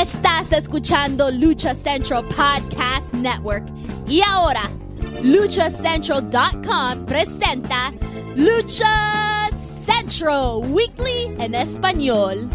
Estás escuchando Lucha Central Podcast Network. Y ahora, luchacentral.com presenta Lucha Central Weekly en español.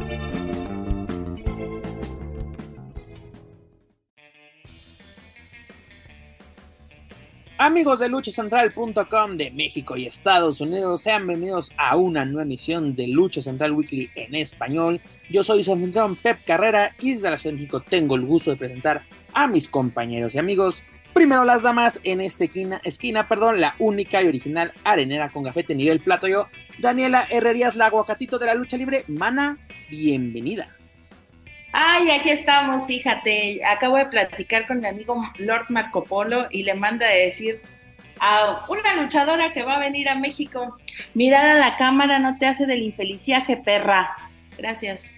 Amigos de luchacentral.com de México y Estados Unidos, sean bienvenidos a una nueva emisión de Lucha Central Weekly en español. Yo soy su anfitrión Pep Carrera y desde la Ciudad de México tengo el gusto de presentar a mis compañeros y amigos. Primero las damas en esta esquina, esquina perdón, la única y original arenera con gafete nivel plato yo, Daniela Herrerías, la aguacatito de la lucha libre. Mana, bienvenida. Ay, aquí estamos, fíjate, acabo de platicar con mi amigo Lord Marco Polo y le manda a decir a una luchadora que va a venir a México, mirar a la cámara no te hace del infeliciaje, perra. Gracias.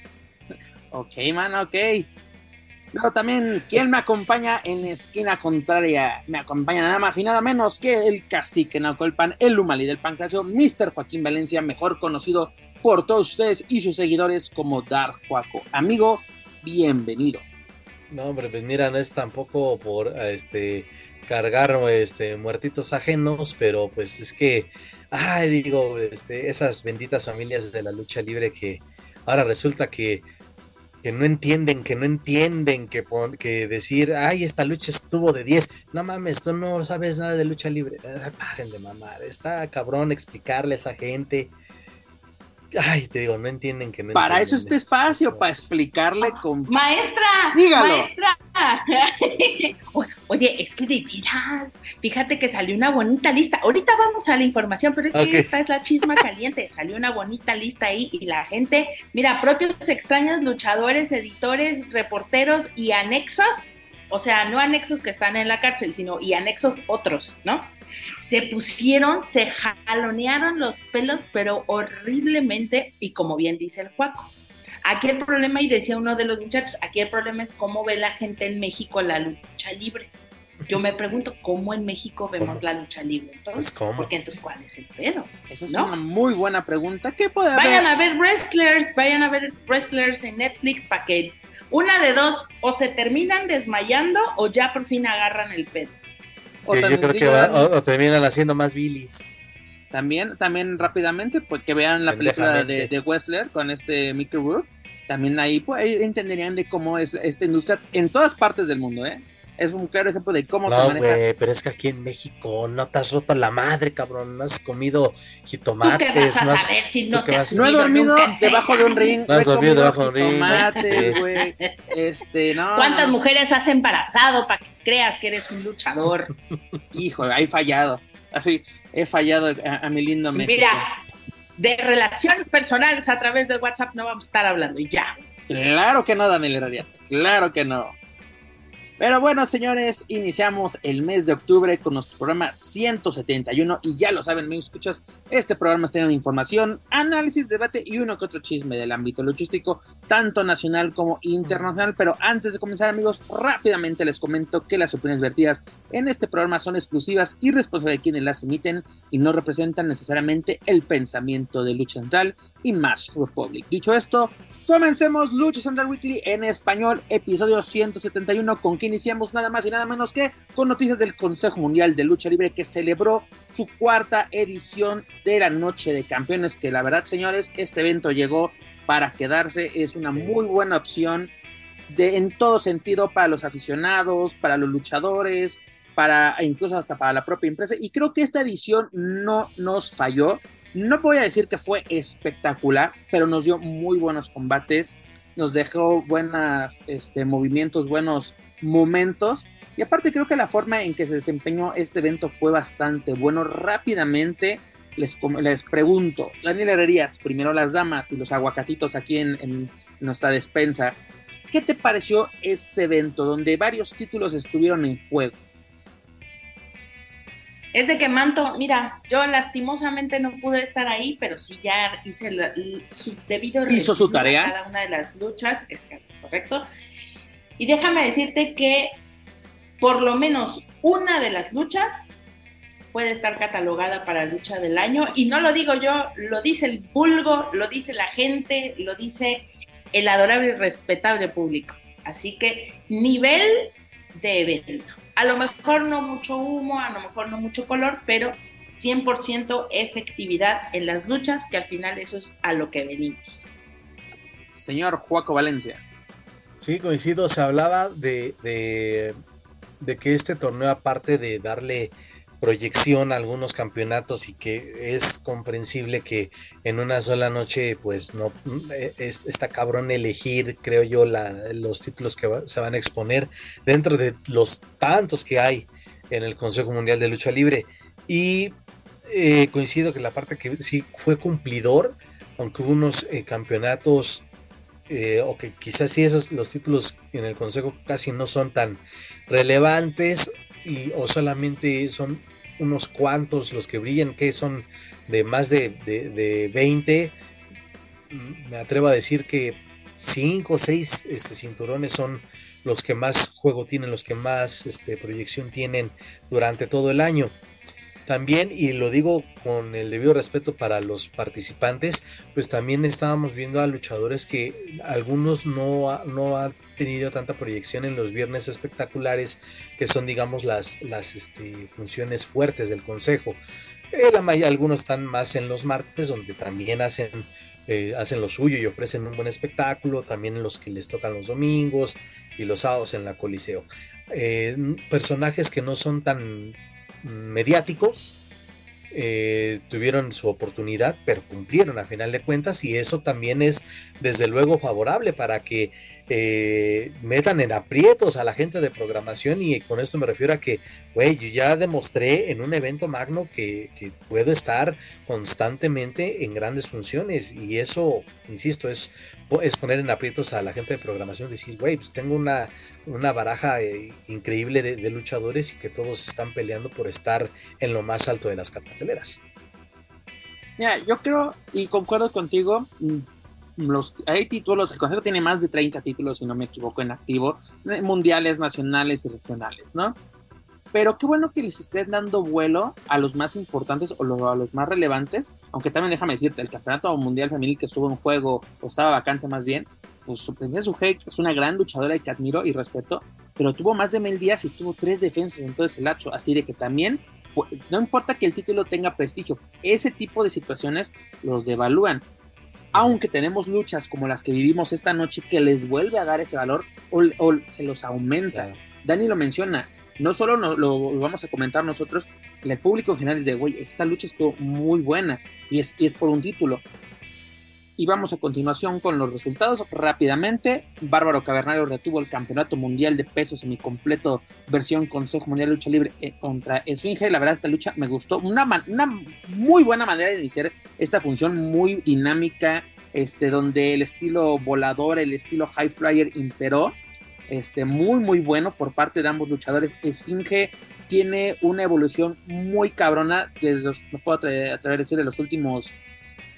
Ok, man, ok. Luego también, ¿quién me acompaña en esquina contraria? Me acompaña nada más y nada menos que el cacique Naucolpan, el Lumali del Pancracio, Mr. Joaquín Valencia, mejor conocido por todos ustedes y sus seguidores como Dark Juaco. Amigo, bienvenido. No, hombre, pues mira, no es tampoco por este cargar este muertitos ajenos, pero pues es que, ay, digo, este, esas benditas familias de la lucha libre que ahora resulta que, que no entienden, que no entienden, que, que decir, ay, esta lucha estuvo de 10, no mames, tú no sabes nada de lucha libre, paren de mamar, está cabrón explicarle a esa gente Ay, te digo, no entienden que no Para eso este espacio, para explicarle con. ¡Maestra! ¡Dígalo! ¡Maestra! Oye, es que de veras, fíjate que salió una bonita lista. Ahorita vamos a la información, pero es que esta es la chisma caliente. Salió una bonita lista ahí y la gente, mira, propios extraños luchadores, editores, reporteros y anexos o sea, no anexos que están en la cárcel, sino y anexos otros, ¿no? Se pusieron, se jalonearon los pelos, pero horriblemente, y como bien dice el Juaco. Aquí el problema, y decía uno de los muchachos, aquí el problema es cómo ve la gente en México la lucha libre. Yo me pregunto, ¿cómo en México vemos la lucha libre? Entonces, pues, ¿cómo? Porque entonces, ¿cuál es el pedo? Esa es una muy buena pregunta. ¿Qué puede haber? Vayan a ver wrestlers, vayan a ver wrestlers en Netflix para que una de dos, o se terminan desmayando o ya por fin agarran el pedo. O, yo creo que o, terminan haciendo más bilis. También, también rápidamente, pues que vean la película de, de Westler con este Mickey Rourke. También ahí pues, entenderían de cómo es esta industria en todas partes del mundo, ¿eh? Es un claro ejemplo de cómo se maneja. pero es que aquí en México no te has roto la madre, cabrón. No has comido jitomates. no, has, si no, no he dormido debajo de un ring. No has dormido debajo de un ring. Jitomates, güey. Este, no. ¿Cuántas mujeres has embarazado para que creas que eres un luchador? Hijo, he fallado. Así, he fallado a, mi lindo México. Mira, de relaciones personales a través del WhatsApp no vamos a estar hablando y ya. Claro que no, Daniel Herrarias. Claro que no. Pero bueno, señores, iniciamos el mes de octubre con nuestro programa 171 y ya lo saben, me escuchas, este programa está lleno de información, análisis, debate y uno que otro chisme del ámbito luchístico, tanto nacional como internacional. Pero antes de comenzar, amigos, rápidamente les comento que las opiniones vertidas en este programa son exclusivas y responsables de quienes las emiten y no representan necesariamente el pensamiento de Lucha Central y Mass Republic. Dicho esto, comencemos Lucha Central Weekly en español, episodio 171 con iniciamos nada más y nada menos que con noticias del Consejo Mundial de Lucha Libre que celebró su cuarta edición de la Noche de Campeones, que la verdad, señores, este evento llegó para quedarse, es una muy buena opción de, en todo sentido para los aficionados, para los luchadores, para incluso hasta para la propia empresa. Y creo que esta edición no nos falló. No voy a decir que fue espectacular, pero nos dio muy buenos combates, nos dejó buenos este, movimientos, buenos momentos. Y aparte creo que la forma en que se desempeñó este evento fue bastante bueno. Rápidamente les, les pregunto, Daniel Herrerías, primero las damas y los aguacatitos aquí en, en nuestra despensa. ¿Qué te pareció este evento donde varios títulos estuvieron en juego? Es de que Manto, mira, yo lastimosamente no pude estar ahí, pero sí ya hice su debido hizo su tarea. cada una de las luchas, es correcto. Y déjame decirte que por lo menos una de las luchas puede estar catalogada para lucha del año. Y no lo digo yo, lo dice el vulgo, lo dice la gente, lo dice el adorable y respetable público. Así que nivel de evento. A lo mejor no mucho humo, a lo mejor no mucho color, pero 100% efectividad en las luchas, que al final eso es a lo que venimos. Señor Juaco Valencia. Sí, coincido, se hablaba de, de, que este torneo, aparte de darle proyección a algunos campeonatos y que es comprensible que en una sola noche pues no está cabrón elegir creo yo los títulos que se van a exponer dentro de los tantos que hay en el Consejo Mundial de Lucha Libre. Y eh, coincido que la parte que sí fue cumplidor, aunque hubo unos eh, campeonatos, eh, o que quizás sí esos los títulos en el consejo casi no son tan relevantes, y, o solamente son unos cuantos los que brillan, que son de más de, de, 20. Mm, me atrevo a decir que 5 o 6 este, cinturones son los que más juego tienen, los que más este, proyección tienen durante todo el año. También, y lo digo con el debido respeto para los participantes, pues también estábamos viendo a luchadores que algunos no, no han tenido tanta proyección en los viernes espectaculares, que son, digamos, las, las este, funciones fuertes del consejo. Eh, la algunos están más en los martes, donde también hacen, eh, hacen lo suyo y ofrecen un buen espectáculo, también los que les tocan los domingos y los sábados en la Coliseo. Eh, personajes que no son tan mediáticos eh, tuvieron su oportunidad, pero cumplieron a final de cuentas y eso también es desde luego favorable para que eh, metan en aprietos a la gente de programación y con esto me refiero a que, güey, yo ya demostré en un evento magno que, que, puedo estar constantemente en grandes funciones y eso, insisto, es, es poner en aprietos a la gente de programación, decir, güey, pues tengo una una baraja eh, increíble de, luchadores y que todos están peleando por estar en lo más alto de las carteleras. Mira, yo creo y concuerdo contigo. Mm, hay títulos, el Consejo tiene más de 30 títulos, si no me equivoco, en activo, eh, mundiales, nacionales y regionales, ¿no? Pero qué bueno que les estén dando vuelo a los más importantes o a los más relevantes, aunque también déjame decirte, el Campeonato Mundial Femenil que estuvo en juego, o estaba vacante más bien, pues sorprendía su que es una gran luchadora y que admiro y respeto, pero tuvo más de mil días y tuvo tres defensas en todo ese lapso, así de que también no importa que el título tenga prestigio, ese tipo de situaciones los devalúan. Aunque tenemos luchas como las que vivimos esta noche que les vuelve a dar ese valor o, se los aumenta. Dani lo menciona, no solo lo, lo, vamos a comentar nosotros, el público en general es de, güey, esta lucha estuvo muy buena y es, y es por un título. Y vamos a continuación con los resultados rápidamente. Bárbaro Cavernario retuvo el campeonato mundial de peso semicompleto versión Consejo Mundial de Lucha Libre eh, contra Esfinge. La verdad, esta lucha me gustó. Una, una muy buena manera de iniciar esta función, muy dinámica, este, donde el estilo volador, el estilo high flyer imperó. Este, muy, muy bueno por parte de ambos luchadores. Esfinge tiene una evolución muy cabrona, desde los, no puedo atrever a decir, de los últimos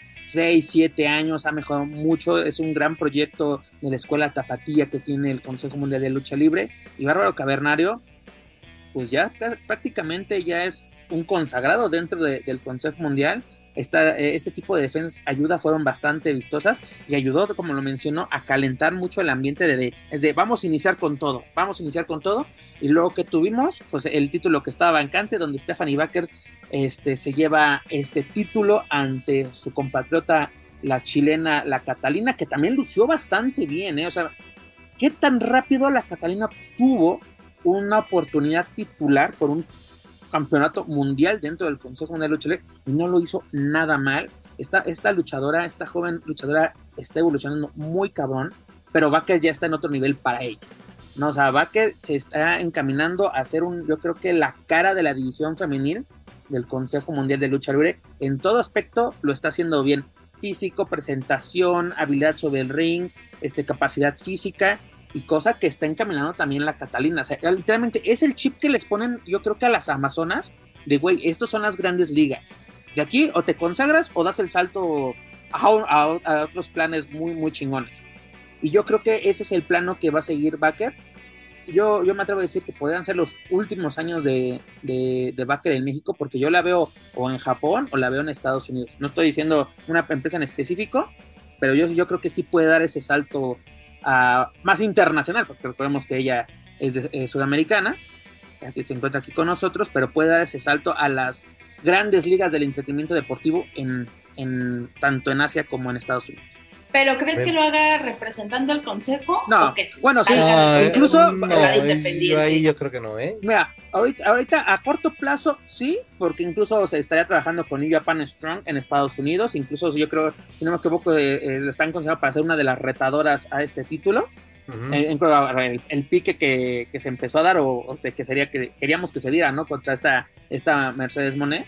6, 7 años, ha mejorado mucho, es un gran proyecto de la Escuela Tapatía que tiene el Consejo Mundial de Lucha Libre y Bárbaro Cavernario, pues ya prácticamente ya es un consagrado dentro del Consejo Mundial. Esta, eh, este tipo de defensas ayuda fueron bastante vistosas y ayudó, como lo mencionó, a calentar mucho el ambiente de, de vamos a iniciar con todo, vamos a iniciar con todo. Y luego que tuvimos, pues el título que estaba vacante, donde Stephanie Baker este, se lleva este título ante su compatriota, la chilena, la Catalina, que también lució bastante bien, ¿eh? O sea, ¿qué tan rápido la Catalina tuvo una oportunidad titular por un campeonato mundial dentro del Consejo Mundial de Lucha Libre y no lo hizo nada mal? Esta, esta luchadora, esta joven luchadora está evolucionando muy cabrón, pero Baker ya está en otro nivel para ella. No, o sea, se está encaminando a ser un, yo creo que la cara de la división femenil del Consejo Mundial de Lucha Libre, en todo aspecto lo está haciendo bien. Físico, presentación, habilidad sobre el ring, este, capacidad física y cosa que está encaminando también la Catalina. O sea, literalmente es el chip que les ponen, yo creo que a las Amazonas, de güey, estos son las grandes ligas. De aquí o te consagras o das el salto a, a otros planes muy, muy chingones. Y yo creo que ese es el plano que va a seguir Baker yo, yo me atrevo a decir que podrían ser los últimos años de, de, de en México, porque yo la veo o en Japón o la veo en Estados Unidos. No estoy diciendo una empresa en específico, pero yo, yo creo que sí puede dar ese salto más internacional, porque recordemos que ella es, de, sudamericana, que se encuentra aquí con nosotros, pero puede dar ese salto a las grandes ligas del entretenimiento deportivo en, en tanto en Asia como en Estados Unidos. ¿Pero crees que lo haga representando al consejo? No, bueno, sí, incluso ahí yo creo que no, ¿eh? Mira, ahorita, ahorita a corto plazo sí, porque incluso se estaría trabajando con New Japan Strong en Estados Unidos, incluso yo creo, si no me equivoco, eh, eh, lo están considerando para ser una de las retadoras a este título. el, pique que, se empezó a dar, o, sea, que sería que queríamos que se diera, ¿no? Contra esta, esta Mercedes Monet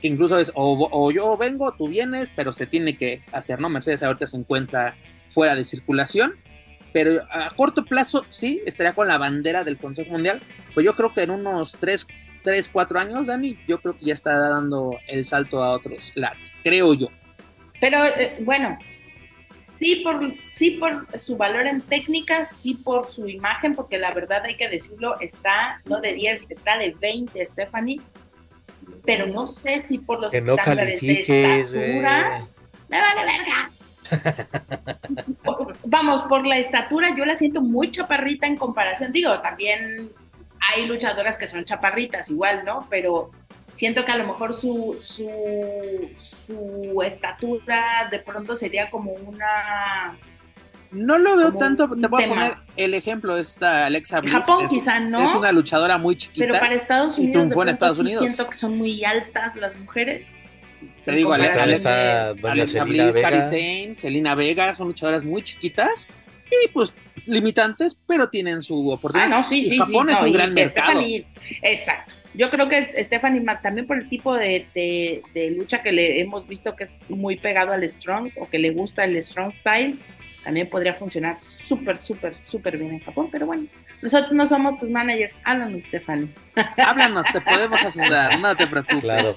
que incluso es o, yo vengo, tú vienes, pero se tiene que hacer, ¿no? Mercedes ahorita se encuentra fuera de circulación, pero a corto plazo sí, estaría con la bandera del Consejo Mundial, pues yo creo que en unos 3, 3 4 años, Dani, yo creo que ya está dando el salto a otros lados, creo yo. Pero eh, bueno, sí por, sí por su valor en técnica, sí por su imagen, porque la verdad hay que decirlo, está no de 10, está de 20, Stephanie pero no sé si por los estándares de estatura. Me vale verga. Vamos, por la estatura yo la siento muy chaparrita en comparación. Digo, también hay luchadoras que son chaparritas igual, ¿no? Pero siento que a lo mejor su, su, su estatura de pronto sería como una no lo veo tanto, te voy a poner el ejemplo, esta Alexa Bliss. Japón es, quizá no. Es una luchadora muy chiquita. Pero para Estados Unidos, y triunfó en Estados Unidos. siento que son muy altas las mujeres. Te digo, Alexa, Alexa, Alexa Bliss, Vega. Selena Vega, son luchadoras muy chiquitas y pues limitantes, pero tienen su oportunidad. Ah, no, sí, sí. Japón es un gran mercado. exacto. Yo creo que Stephanie también por el tipo de, de, de, lucha que le hemos visto que es muy pegado al strong o que le gusta el strong style, también podría funcionar súper, súper, súper bien en Japón, pero bueno, nosotros no somos tus managers, háblanos, Stephanie. Háblanos, te podemos asesorar, no te preocupes. Claro.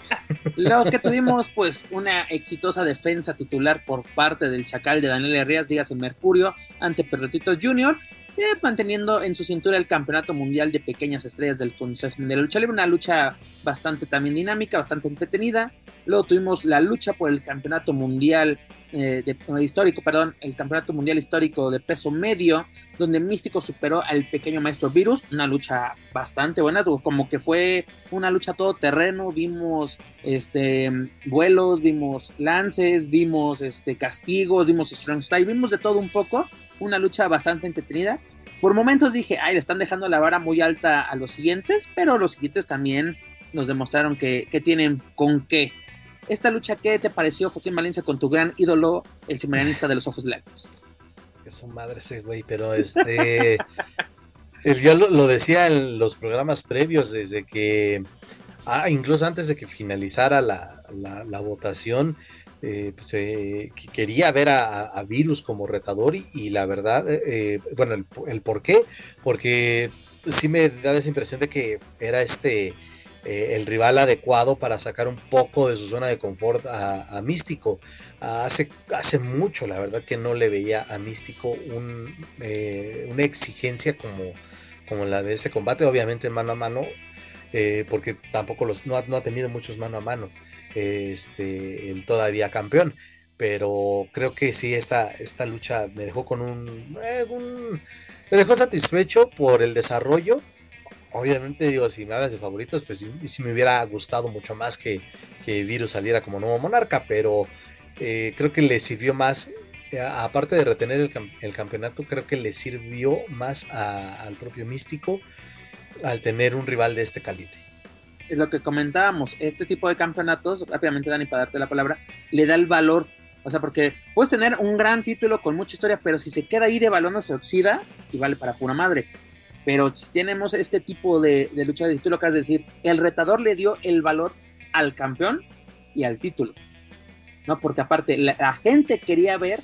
Lo que tuvimos, pues, una exitosa defensa titular por parte del Chacal de Daniel Herrías, dígase Mercurio, ante Perrotito Jr., eh, manteniendo en su cintura el campeonato mundial de pequeñas estrellas del Consejo de Lucha Libre, una lucha bastante también dinámica, bastante entretenida. Luego tuvimos la lucha por el campeonato mundial eh, de, histórico, perdón, el campeonato mundial histórico de peso medio, donde Místico superó al pequeño maestro Virus, una lucha bastante buena, como que fue una lucha todo terreno, vimos este vuelos, vimos lances, vimos este castigos, vimos strong style, vimos de todo un poco una lucha bastante entretenida. Por momentos dije, ay, le están dejando la vara muy alta a los siguientes, pero los siguientes también nos demostraron que, tienen con qué. Esta lucha, ¿qué te pareció, Joaquín Valencia, con tu gran ídolo, el cimeranista de los ojos blancos? Es su madre ese güey, pero este. yo lo, decía en los programas previos, desde que. Ah, incluso antes de que finalizara la, la votación, eh, pues, eh, quería ver a, Virus como retador y, la verdad, eh, bueno, el, por qué, porque sí me da esa impresión de que era este el rival adecuado para sacar un poco de su zona de confort a, Místico. Hace, hace mucho, la verdad, que no le veía a Místico un, una exigencia como, como la de este combate, obviamente mano a mano, porque tampoco los, no ha tenido muchos mano a mano este, el todavía campeón. Pero creo que sí, esta, esta lucha me dejó con eh, un, Me dejó satisfecho por el desarrollo. Obviamente, digo, si me hablas de favoritos, pues sí, me hubiera gustado mucho más que, que Virus saliera como nuevo monarca, pero eh, creo que le sirvió más eh, aparte de retener el, campeonato, creo que le sirvió más al propio Místico al tener un rival de este calibre es lo que comentábamos, este tipo de campeonatos, rápidamente Dani, para darte la palabra, le da el valor. O sea, porque puedes tener un gran título con mucha historia, pero si se queda ahí de balón se oxida y vale para pura madre. Pero si tenemos este tipo de, lucha de título, que es decir, el retador le dio el valor al campeón y al título. ¿No? Porque aparte, la gente quería ver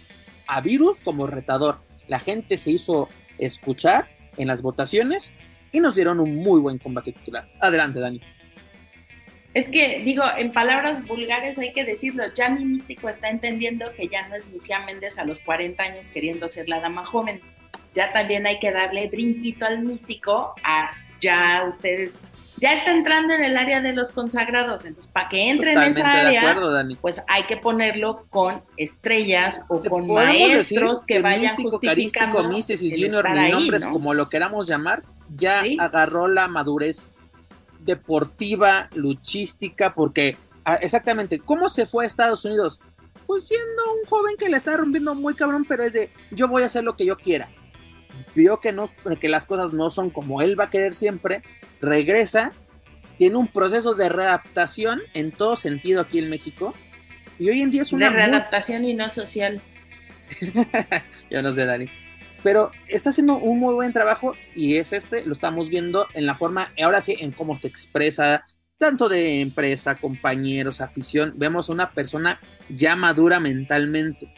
a Virus como retador. La gente se hizo escuchar en las votaciones y nos dieron un muy buen combate titular. Adelante, Dani. Es que, digo, en palabras vulgares hay que decirlo, ya mi místico está entendiendo que ya no es Lucía Méndez a los 40 años queriendo ser la dama joven. Ya también hay que darle brinquito al místico a ya ustedes ya está entrando en el área de los consagrados, entonces para que entre en esa área, pues hay que ponerlo con estrellas o con maestros que, vayan místico, justificando Místico, Junior, ni nombres como lo queramos llamar, ya agarró la madurez deportiva, luchística, porque ah, exactamente, ¿cómo se fue a Estados Unidos? Pues siendo un joven que le está rompiendo muy cabrón, pero es de yo voy a hacer lo que yo quiera. Vio que no, que las cosas no son como él va a querer siempre, regresa, tiene un proceso de readaptación en todo sentido aquí en México. Y hoy en día es una. De readaptación y no social. yo no sé, Dani. Pero está haciendo un muy buen trabajo y es este, lo estamos viendo en la forma, ahora sí, en cómo se expresa, tanto de empresa, compañeros, afición. Vemos a una persona ya madura mentalmente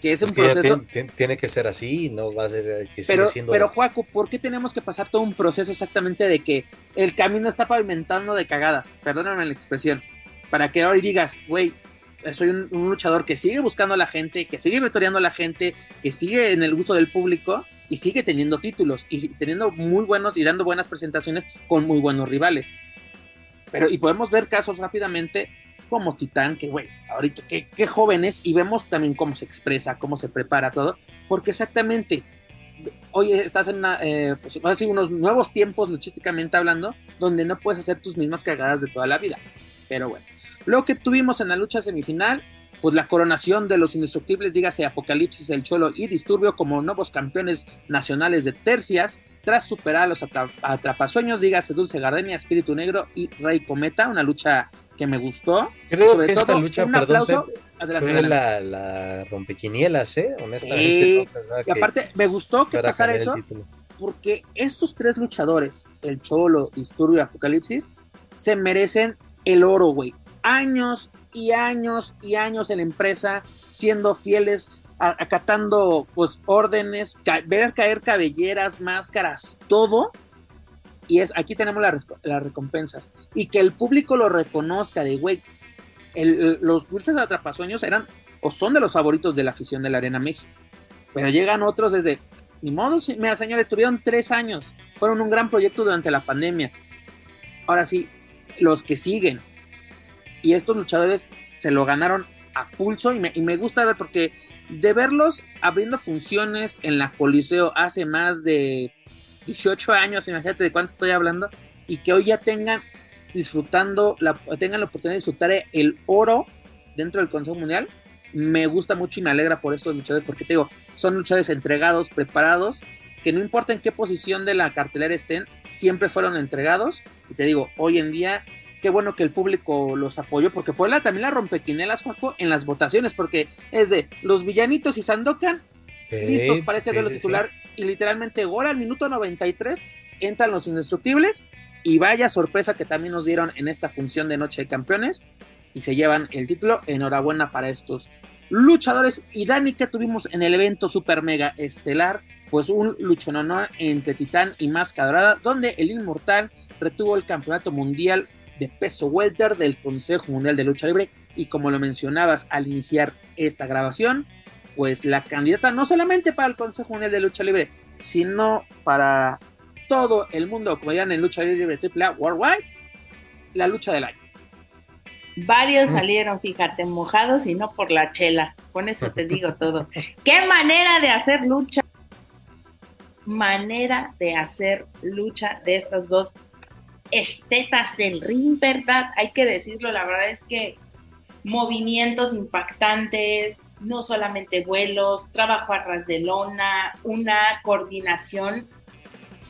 que es, un proceso. Tiene, que ser así, no va a ser eh, que pero, siendo... Pero, Juaco, ¿por qué tenemos que pasar todo un proceso exactamente de que el camino está pavimentando de cagadas? Perdóname la expresión. Para que hoy digas, güey, soy un, luchador que sigue buscando a la gente, que sigue vetoreando a la gente, que sigue en el gusto del público y sigue teniendo títulos y teniendo muy buenos y dando buenas presentaciones con muy buenos rivales. Pero, y podemos ver casos rápidamente como Titán, que güey, ahorita qué, qué joven es, y vemos también cómo se expresa, cómo se prepara todo, porque exactamente hoy estás en una, eh, pues, así, unos nuevos tiempos luchísticamente hablando, donde no puedes hacer tus mismas cagadas de toda la vida. Pero bueno, lo que tuvimos en la lucha semifinal, pues la coronación de los indestructibles, dígase Apocalipsis, el Cholo y Disturbio como nuevos campeones nacionales de tercias, tras superar a los atrapasueños, dígase Dulce Gardenia, Espíritu Negro y Rey Cometa, una lucha que me gustó. Creo que esta lucha, un perdón, fue la, la, rompequinielas, ¿eh? Honestamente. y aparte, me gustó que pasara eso, porque estos tres luchadores, el Cholo, Disturbio y Apocalipsis, se merecen el oro, güey. Años y años y años en la empresa, siendo fieles, acatando pues órdenes, ver caer cabelleras, máscaras, todo. Y es aquí tenemos las recompensas. Y que el público lo reconozca de güey los dulces atrapasueños eran o son de los favoritos de la afición de la Arena México. Pero llegan otros desde ni modo mira señores estuvieron tres años fueron un gran proyecto durante la pandemia. Ahora sí los que siguen y estos luchadores se lo ganaron a pulso y me, y me gusta ver porque de verlos abriendo funciones en la Coliseo hace más de 18 años, imagínate de cuánto estoy hablando, y que hoy ya tengan disfrutando, la, tengan la oportunidad de disfrutar el oro dentro del Consejo Mundial, me gusta mucho y me alegra por estos luchadores, porque te digo, son luchadores entregados, preparados, que no importa en qué posición de la cartelera estén, siempre fueron entregados, y te digo, hoy en día, qué bueno que el público los apoyó, porque fue la, también la rompequinelas, Juanjo, en las votaciones, porque es de los villanitos y Sandokan, listos para ese titular, y literalmente gol al minuto 93 entran los indestructibles y vaya sorpresa que también nos dieron en esta función de Noche de Campeones y se llevan el título. Enhorabuena para estos luchadores. Y Dani, que tuvimos en el evento Super Mega Estelar, pues un luchononón entre Titán y Máscara Dorada, donde el Inmortal retuvo el campeonato mundial de peso welter del Consejo Mundial de Lucha Libre. Y como lo mencionabas al iniciar esta grabación, pues la candidata no solamente para el Consejo Mundial de Lucha Libre, sino para todo el mundo, como ya en Lucha Libre AAA Worldwide, la lucha del año. Varios mm. salieron, fíjate, mojados y no por la chela. Con eso te digo todo. ¿Qué manera de hacer lucha? Manera de hacer lucha de estas dos estetas del ring, ¿verdad? Hay que decirlo, la verdad es que movimientos impactantes, no solamente vuelos, trabajo a ras de lona, una coordinación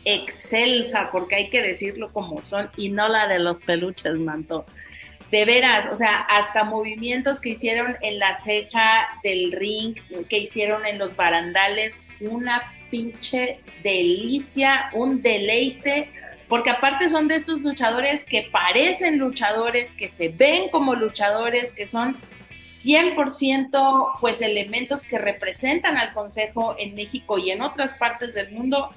excelsa, porque hay que decirlo como son, y no la de los peluches, manto. De veras, o sea, hasta movimientos que hicieron en la ceja del ring, que hicieron en los barandales, una pinche delicia, un deleite, porque aparte son de estos luchadores que parecen luchadores, que se ven como luchadores, que son 100% pues elementos que representan al Consejo en México y en otras partes del mundo.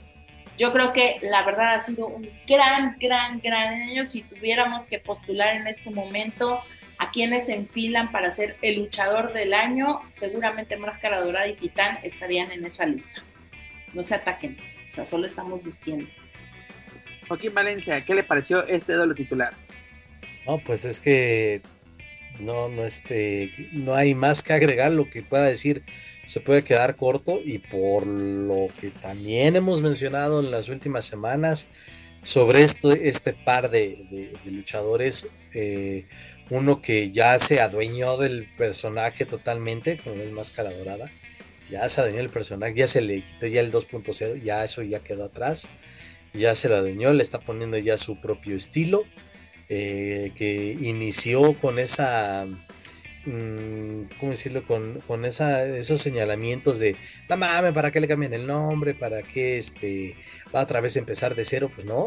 Yo creo que la verdad ha sido un gran, gran, gran año. Si tuviéramos que postular en este momento a quienes se enfilan para ser el luchador del año, seguramente Máscara Dorada y Titán estarían en esa lista. No se ataquen, o sea, solo estamos diciendo. Joaquín Valencia, ¿qué le pareció este doble titular? No, pues es que no, no, este, no hay más que agregar lo que pueda decir. Se puede quedar corto y por lo que también hemos mencionado en las últimas semanas sobre esto, este par de, luchadores, eh, uno que ya se adueñó del personaje totalmente, como es Máscara Dorada, ya se adueñó del personaje, ya se le quitó ya el 2.0, ya eso ya quedó atrás, ya se lo adueñó, le está poniendo ya su propio estilo eh, que inició con esa, mm, ¿cómo decirlo? Con, con esa, esos señalamientos de, no mames, ¿para qué le cambian el nombre? ¿Para qué este, va a otra vez empezar de cero? Pues no,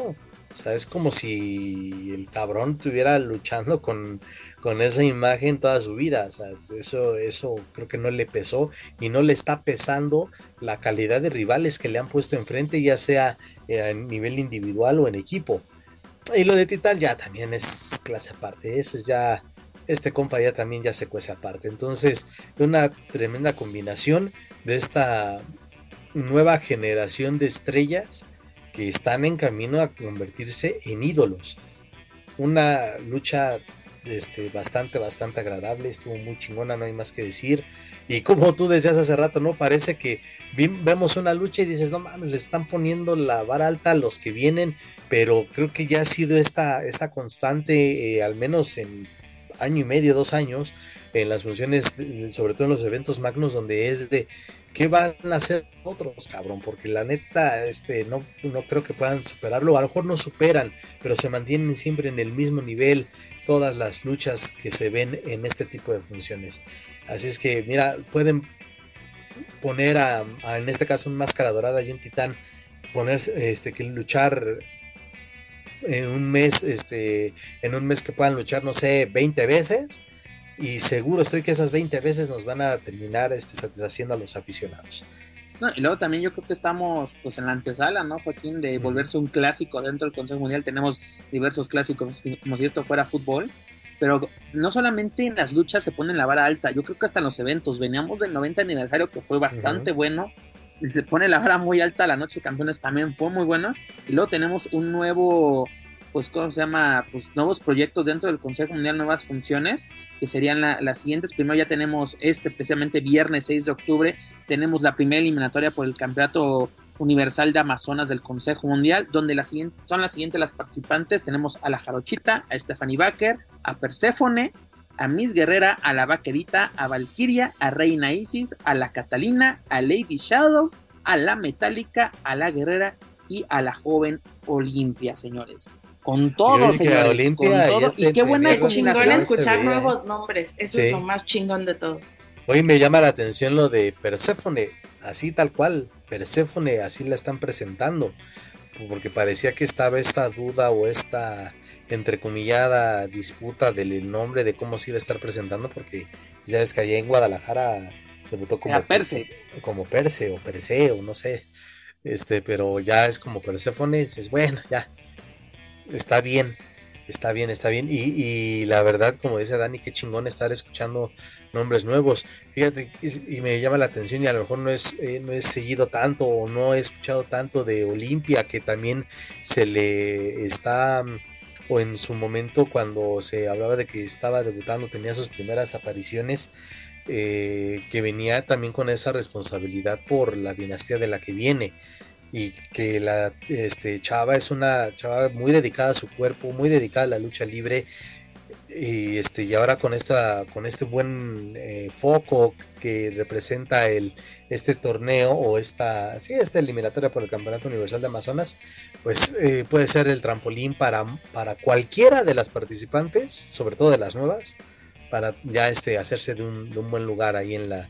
o sea, es como si el cabrón estuviera luchando con, con, esa imagen toda su vida. Eso, eso creo que no le pesó y no le está pesando la calidad de rivales que le han puesto enfrente, ya sea a nivel individual o en equipo. Y lo de Titan ya también es clase aparte. Eso es ya. Este compa ya también ya se cuece aparte. Entonces, una tremenda combinación de esta nueva generación de estrellas que están en camino a convertirse en ídolos. Una lucha este, bastante, bastante agradable, estuvo muy chingona, no hay más que decir. Y como tú decías hace rato, ¿no? Parece que vemos una lucha y dices, no mames, le están poniendo la vara alta a los que vienen pero creo que ya ha sido esta, esta constante, eh, al menos en año y medio, dos años, en las funciones, sobre todo en los eventos magnos, donde es de qué van a hacer otros, cabrón, porque la neta, este, no, no creo que puedan superarlo, a lo mejor no superan, pero se mantienen siempre en el mismo nivel todas las luchas que se ven en este tipo de funciones. Así es que, mira, pueden poner a, en este caso un máscara dorada y un titán, poner, este, que luchar en un mes, este, en un mes que puedan luchar, no sé, 20 veces. Y seguro estoy que esas 20 veces nos van a terminar este, satisfaciendo a los aficionados. No, y luego también yo creo que estamos pues en la antesala, ¿no, Joaquín? De volverse un clásico dentro del Consejo Mundial. Tenemos diversos clásicos como si esto fuera fútbol. Pero no solamente en las luchas se pone la vara alta, yo creo que hasta en los eventos. Veníamos del 90 aniversario que fue bastante bueno se pone la vara muy alta, la noche de campeones también fue muy buena. Y luego tenemos un nuevo, pues, ¿cómo se llama? Pues nuevos proyectos dentro del Consejo Mundial, nuevas funciones, que serían las siguientes. Primero ya tenemos este, precisamente viernes 6 de octubre, tenemos la primera eliminatoria por el Campeonato Universal de Amazonas del Consejo Mundial, donde la siguiente, son las siguientes las participantes. Tenemos a la Jarochita, a Stephanie Baker, a Perséfone, a Miss Guerrera, a la Vaquerita, a Valkyria, a Reina Isis, a la Catalina, a Lady Shadow, a la Metálica, a la Guerrera y a la joven Olimpia, señores. Con todo, señores. con todo. Y qué buena combinación. escuchar nuevos nombres. Eso es lo más chingón de todo. Hoy me llama la atención lo de Perséfone, así tal cual. Perséfone, así la están presentando. Porque parecía que estaba esta duda o esta entrecomillada disputa del nombre de cómo se iba a estar presentando, porque ya ves que allá en Guadalajara debutó como Perse. como Perse o Perse o no sé, este, pero ya es como Persephone, es bueno, ya, está bien, está bien, está bien, y, y, la verdad, como dice Dani, qué chingón estar escuchando nombres nuevos, fíjate, y, me llama la atención y a lo mejor no es, eh, no he seguido tanto o no he escuchado tanto de Olimpia, que también se le está o en su momento cuando se hablaba de que estaba debutando, tenía sus primeras apariciones, eh, que venía también con esa responsabilidad por la dinastía de la que viene y que la este, chava es una chava muy dedicada a su cuerpo, muy dedicada a la lucha libre y este y ahora con esta con este buen eh, foco que representa el este torneo o esta sí esta eliminatoria por el campeonato universal de Amazonas pues eh, puede ser el trampolín para para cualquiera de las participantes sobre todo de las nuevas para ya este hacerse de un, buen lugar ahí en la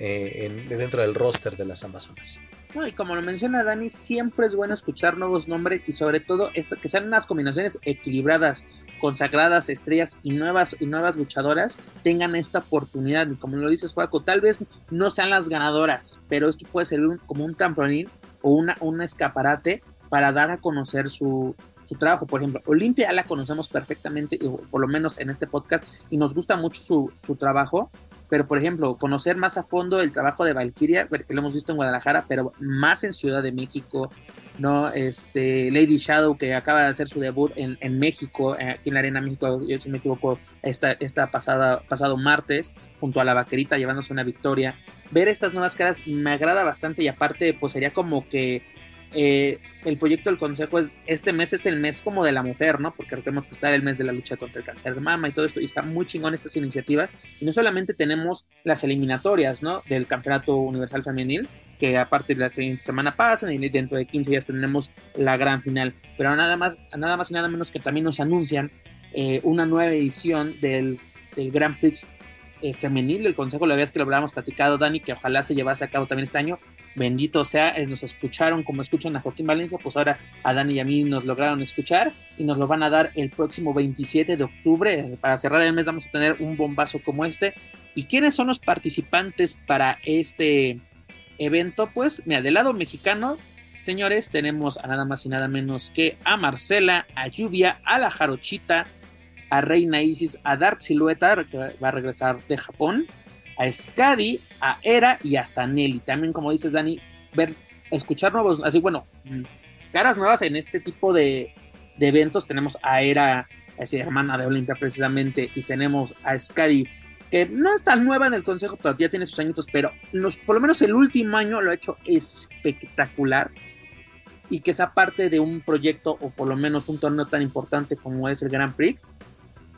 eh, dentro del roster de las Amazonas y como lo menciona Dani, siempre es bueno escuchar nuevos nombres y sobre todo esto, que sean unas combinaciones equilibradas, consagradas, estrellas y nuevas y nuevas luchadoras tengan esta oportunidad. Y como lo dices, Juaco, tal vez no sean las ganadoras, pero esto puede ser como un trampolín o una, un escaparate para dar a conocer su, su trabajo. Por ejemplo, Olimpia la conocemos perfectamente, por lo menos en este podcast, y nos gusta mucho su, su trabajo pero por ejemplo, conocer más a fondo el trabajo de Valkyria, que lo hemos visto en Guadalajara, pero más en Ciudad de México, ¿no? Este, Lady Shadow, que acaba de hacer su debut en, en México, eh, aquí en la Arena México, yo si me equivoco, esta, esta pasada, pasado martes, junto a la vaquerita, llevándose una victoria. Ver estas nuevas caras me agrada bastante y aparte, pues sería como que eh, el proyecto del consejo es, este mes es el mes como de la mujer, ¿no? Porque tenemos que estar el mes de la lucha contra el cáncer de mama y todo esto, y está muy chingón estas iniciativas. Y no solamente tenemos las eliminatorias, ¿no? Del Campeonato Universal Femenil, que aparte de la siguiente semana pasan y dentro de 15 días tenemos la gran final. Pero nada más, nada más y nada menos que también nos anuncian eh, una nueva edición del, del Grand Prix eh, femenil del Consejo, la vez que lo habíamos platicado, Dani, que ojalá se llevase a cabo también este año, bendito sea, eh, nos escucharon como escuchan a Joaquín Valencia, pues ahora a Dani y a mí nos lograron escuchar y nos lo van a dar el próximo 27 de octubre. Para cerrar el mes vamos a tener un bombazo como este. ¿Y quiénes son los participantes para este evento? Pues, mira, del mexicano, señores, tenemos a nada más y nada menos que a Marcela, a Lluvia, a la Jarochita, a Reina Isis, a Dark Silueta, que va a regresar de Japón, a Skadi, a Era y a Sanelli. También, como dices, Dani, ver, escuchar nuevos, así bueno, mm, caras nuevas en este tipo de, eventos. Tenemos a Era, esa hermana de Olimpia precisamente, y tenemos a Skadi, que no es tan nueva en el consejo, pero ya tiene sus añitos, pero por lo menos el último año lo ha hecho espectacular. Y que esa parte de un proyecto o por lo menos un torneo tan importante como es el Grand Prix,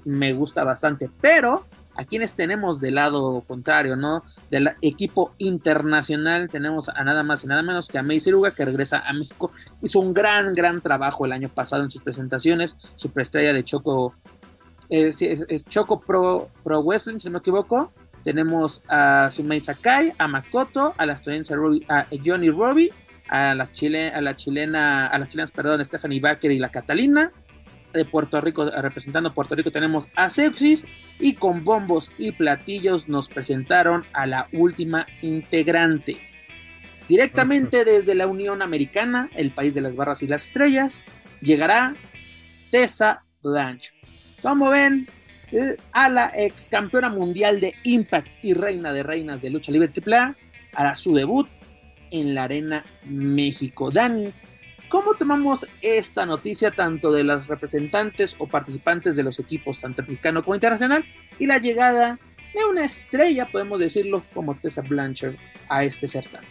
me gusta bastante. Pero a quienes tenemos del lado contrario, ¿no? Del equipo internacional tenemos a nada más y nada menos que a May Ciruga, que regresa a México. Hizo un gran, gran trabajo el año pasado en sus presentaciones. Su preestrella de Choco, eh, es, Choco Pro, Pro Wrestling, si no me equivoco. Tenemos a Sumei Sakai, a Makoto, a la estudiante a Johnny Robbie, a la, chile, a la chilena, a las chilenas, perdón, Stephanie Baker y la Catalina de Puerto Rico, representando Puerto Rico, tenemos a Sepsis y con bombos y platillos nos presentaron a la última integrante. Directamente desde la Unión Americana, el país de las barras y las estrellas, llegará Tessa Blanche. Como ven, a la ex campeona mundial de Impact y reina de reinas de lucha libre AAA, hará su debut en la Arena México. Dani, ¿Cómo tomamos esta noticia tanto de las representantes o participantes de los equipos, tanto mexicano como internacional, y la llegada de una estrella, podemos decirlo, como Tessa Blanchard a este certamen?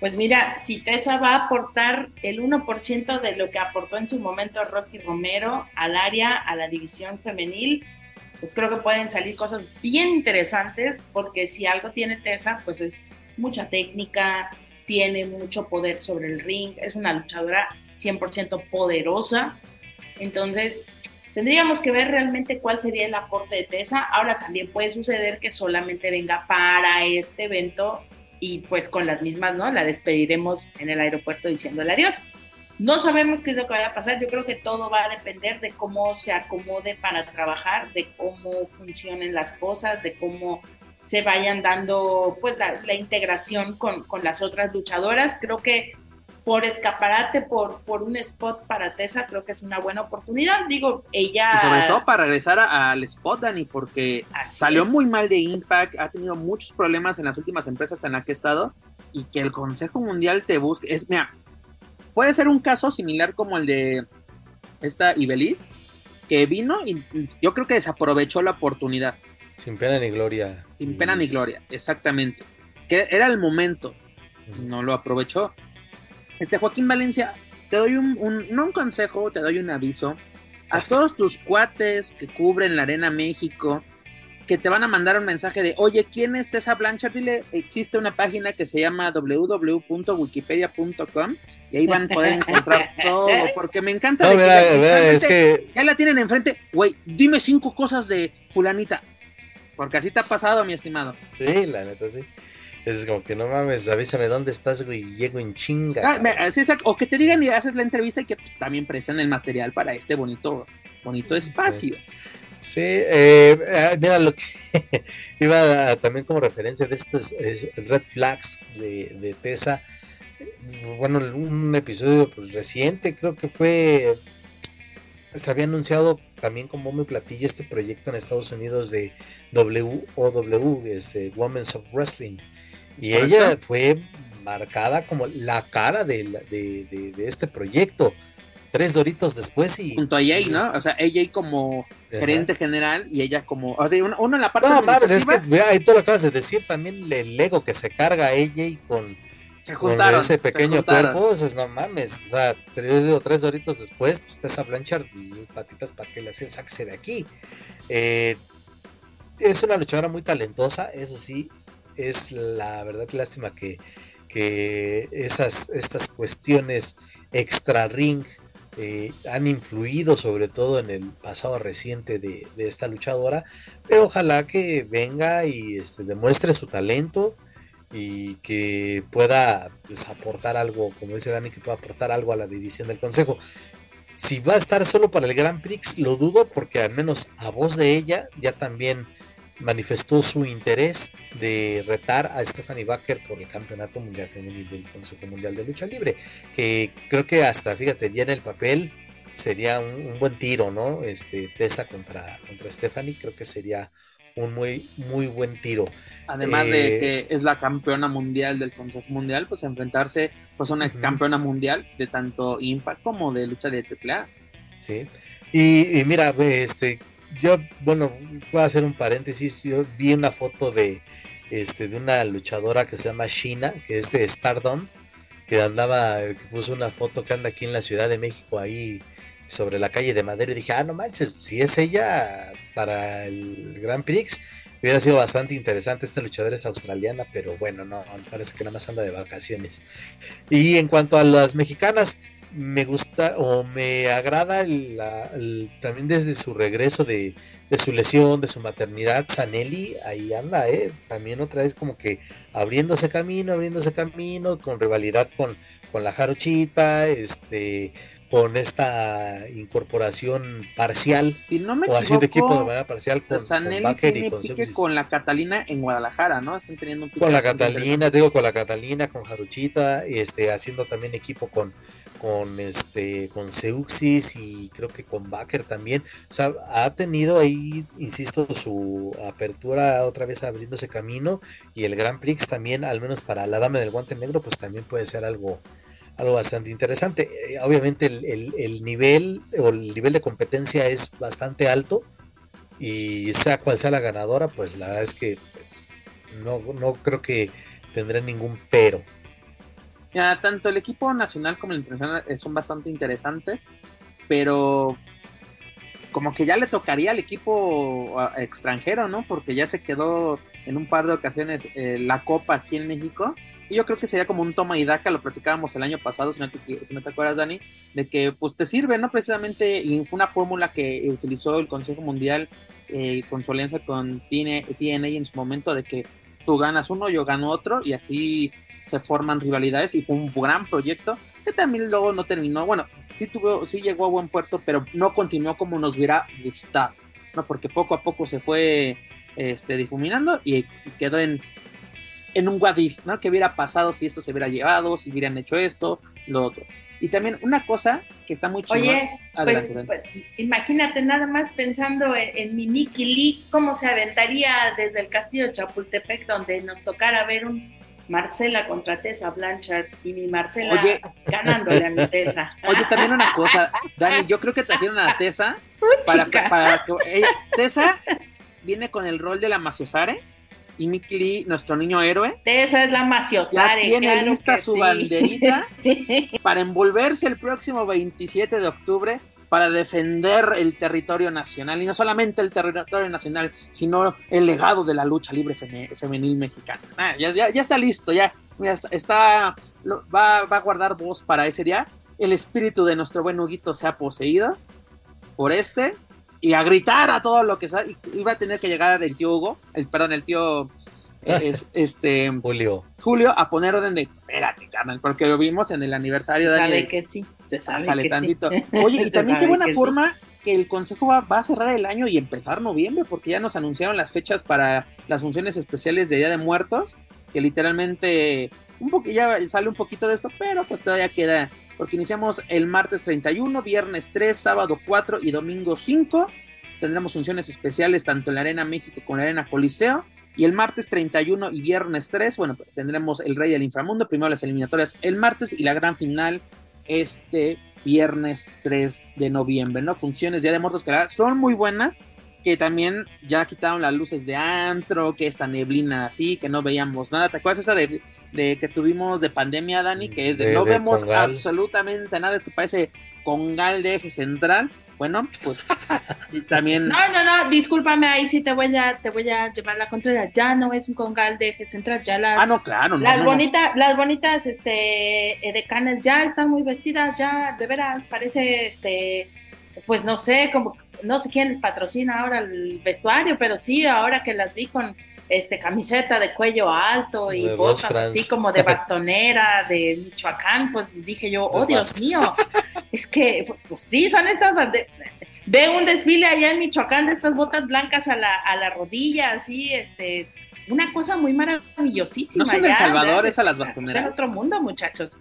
Pues mira, si Tessa va a aportar el 1% de lo que aportó en su momento Rocky Romero al área, a la división femenil, pues creo que pueden salir cosas bien interesantes, porque si algo tiene Tessa, pues es mucha técnica, tiene mucho poder sobre el ring, es una luchadora 100% poderosa. Entonces, tendríamos que ver realmente cuál sería el aporte de Tessa. Ahora también puede suceder que solamente venga para este evento y pues con las mismas, ¿no? La despediremos en el aeropuerto diciéndole adiós. No sabemos qué es lo que vaya a pasar, yo creo que todo va a depender de cómo se acomode para trabajar, de cómo funcionen las cosas, de cómo se vayan dando pues la, integración con, las otras luchadoras. Creo que por escaparate, por, por un spot para Tessa, creo que es una buena oportunidad. Digo, ella... Y sobre todo para regresar al spot, Dani, porque salió muy mal de Impact, ha tenido muchos problemas en las últimas empresas en las que ha estado, y que el Consejo Mundial te busque. Es, mira, puede ser un caso similar como el de esta Ibeliz, que vino y yo creo que desaprovechó la oportunidad. Sin pena ni gloria. Sin pena ni gloria, exactamente. Que era el momento y no lo aprovechó. Este Joaquín Valencia, te doy un, no un consejo, te doy un aviso. A todos tus cuates que cubren la Arena México, que te van a mandar un mensaje de, oye, ¿quién es Tessa Blanchard? Dile, existe una página que se llama www.wikipedia.com y ahí van a poder encontrar todo, porque me encanta. es que... Ya la tienen enfrente, güey, dime cinco cosas de fulanita. Porque así te ha pasado, mi estimado. Sí, la neta, sí. Es como que no mames, avísame dónde estás, güey, llego en chinga. Ah, o que te digan y haces la entrevista y que también prestan el material para este bonito, bonito espacio. Sí, eh, ah, mira lo que iba también como referencia de estos eh, Red Flags de, de Tessa. Bueno, un episodio pues, reciente, creo que fue se había anunciado también como me platillo este proyecto en Estados Unidos de WOW, este Women's of Wrestling. Y ella fue marcada como la cara de, de, este proyecto. Tres doritos después y. Junto a Jay, ¿no? O sea, ella como gerente general y ella como. O sea, uno, en la parte. No, mames, es que ahí tú lo acabas de decir también el ego que se carga ella con se juntaron. ese pequeño cuerpo, pues no mames, o sea, tres o tres doritos después, pues está esa Blanchard y patitas para que le hacen sáquese de aquí. Eh, es una luchadora muy talentosa, eso sí, es la verdad lástima que, que esas, estas cuestiones extra ring eh, han influido sobre todo en el pasado reciente de, esta luchadora, pero ojalá que venga y este, demuestre su talento y que pueda pues, aportar algo, como dice Dani, que pueda aportar algo a la división del consejo. Si va a estar solo para el Grand Prix, lo dudo porque al menos a voz de ella ya también manifestó su interés de retar a Stephanie Baker por el Campeonato Mundial Femenil del Consejo Mundial de Lucha Libre, que creo que hasta, fíjate, ya en el papel sería un, buen tiro, ¿no? Este, Tessa contra, contra Stephanie, creo que sería un muy, muy buen tiro. Además de eh, que es la campeona mundial del Consejo Mundial, pues enfrentarse pues a una campeona mundial de tanto Impact como de lucha de AAA. Sí. Y, mira, este, yo, bueno, voy a hacer un paréntesis. Yo vi una foto de, este, de una luchadora que se llama Shina, que es de Stardom, que andaba, que puso una foto que anda aquí en la Ciudad de México, ahí sobre la calle de Madero. Y dije, ah, no manches, si es ella para el Grand Prix, Hubiera sido bastante interesante. Esta luchadora es australiana, pero bueno, no, parece que nada más anda de vacaciones. Y en cuanto a las mexicanas, me gusta o me agrada también desde su regreso de, su lesión, de su maternidad, Sanelli, ahí anda, ¿eh? También otra vez como que abriéndose camino, abriéndose camino, con rivalidad con, con la Jarochita, este con esta incorporación parcial si no me o así de equipo de manera parcial con, con con, con la Catalina en Guadalajara, ¿no? Están teniendo un con la Catalina, digo con la Catalina, con Jaruchita, este haciendo también equipo con con este con Seuxis y creo que con Baker también. O sea, ha tenido ahí, insisto, su apertura otra vez abriéndose camino y el Grand Prix también, al menos para la dama del guante negro, pues también puede ser algo algo bastante interesante. Eh, obviamente el, nivel o el nivel de competencia es bastante alto y sea cual sea la ganadora, pues la verdad es que pues, no, no creo que tendrá ningún pero. Ya, tanto el equipo nacional como el internacional eh, son bastante interesantes, pero como que ya le tocaría al equipo extranjero, ¿no? Porque ya se quedó en un par de ocasiones eh, la Copa aquí en México yo creo que sería como un toma y daca, lo platicábamos el año pasado, si no te, si no te acuerdas, Dani, de que pues te sirve, ¿no? Precisamente, y fue una fórmula que utilizó el Consejo Mundial eh, con su alianza con TNA en su momento, de que tú ganas uno, yo gano otro, y así se forman rivalidades, y fue un gran proyecto, que también luego no terminó, bueno, sí, tuvo, sí llegó a buen puerto, pero no continuó como nos hubiera gustado, ¿no? Porque poco a poco se fue este, difuminando y quedó en en un what ¿no? ¿Qué hubiera pasado si esto se hubiera llevado, si hubieran hecho esto, lo otro? Y también una cosa que está muy chingón. Oye, pues, pues, imagínate nada más pensando en, mi Mickey Lee, cómo se aventaría desde el castillo de Chapultepec, donde nos tocara ver un Marcela contra Tessa Blanchard y mi Marcela ganándole a mi Tessa. Oye, también una cosa, Dani, yo creo que trajeron a Tessa para, para, que Tessa viene con el rol de la Maciosare y Mickey nuestro niño héroe. Esa es la maciosare. Ya tiene lista su banderita para envolverse el próximo 27 de octubre para defender el territorio nacional y no solamente el territorio nacional, sino el legado de la lucha libre femenil mexicana. Ah, ya, ya, está listo, ya, está, va, va, a guardar voz para ese día. El espíritu de nuestro buen Huguito sea poseído por este y a gritar a todo lo que iba a tener que llegar el tío Hugo, el, perdón, el tío este Julio. Julio a poner orden de espérate, carnal, porque lo vimos en el aniversario de sabe que sí, se sabe que tantito. Oye, y también qué buena forma que el consejo va, a cerrar el año y empezar noviembre, porque ya nos anunciaron las fechas para las funciones especiales de Día de Muertos, que literalmente un poco ya sale un poquito de esto, pero pues todavía queda porque iniciamos el martes 31, viernes 3, sábado 4 y domingo 5. Tendremos funciones especiales tanto en la Arena México como en la Arena Coliseo. Y el martes 31 y viernes 3, bueno, tendremos el Rey del Inframundo, primero las eliminatorias el martes y la gran final este viernes 3 de noviembre, ¿no? Funciones Día de Muertos que son muy buenas, que también ya quitaron las luces de antro, que esta neblina así, que no veíamos nada. ¿Te acuerdas esa de, que tuvimos de pandemia, Dani? Que es de, no vemos absolutamente nada, te parece congal de eje central. Bueno, pues también. No, no, no, discúlpame, ahí sí te voy a, te voy a llevar la contraria. Ya no es un congal de eje central, ya las. Ah, no, claro, Las bonitas, las bonitas, este, decanes ya están muy vestidas, ya, de veras, parece, este, pues no sé, como no sé quién patrocina ahora el vestuario, pero sí, ahora que las vi con este camiseta de cuello alto y botas así como de bastonera de Michoacán, pues dije yo, oh Dios mío, es que pues, sí, son estas ve un desfile allá en Michoacán de estas botas blancas a la, a la rodilla, así, este, una cosa muy maravillosísima. No son de Salvador, es a las bastoneras. Es otro mundo, muchachos.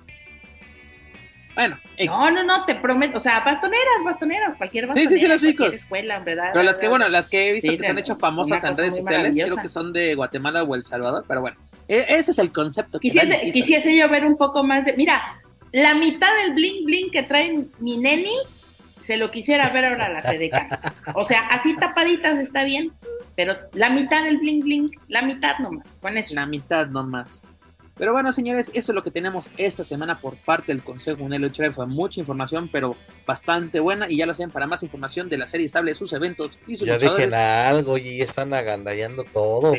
Bueno, no, no, no, te prometo, o sea, bastoneras, bastoneras, cualquier bastonera, sí, sí, sí, cualquier escuela, ¿verdad? Pero las que, bueno, las que he visto que se han hecho famosas en redes sociales, creo que son de Guatemala o El Salvador, pero bueno, e, ese es el concepto. Que quisiese, quisiese yo ver un poco más de, mira, la mitad del bling bling que trae mi neni, se lo quisiera ver ahora las edecanas. O sea, así tapaditas está bien, pero la mitad del bling bling, la mitad nomás, con eso. La mitad nomás. Pero bueno, señores, eso es lo que tenemos esta semana por parte del Consejo Unelo Fue mucha información, pero bastante buena. Y ya lo saben, para más información de la serie estable, sus eventos y sus Ya dejen algo y están agandallando todo.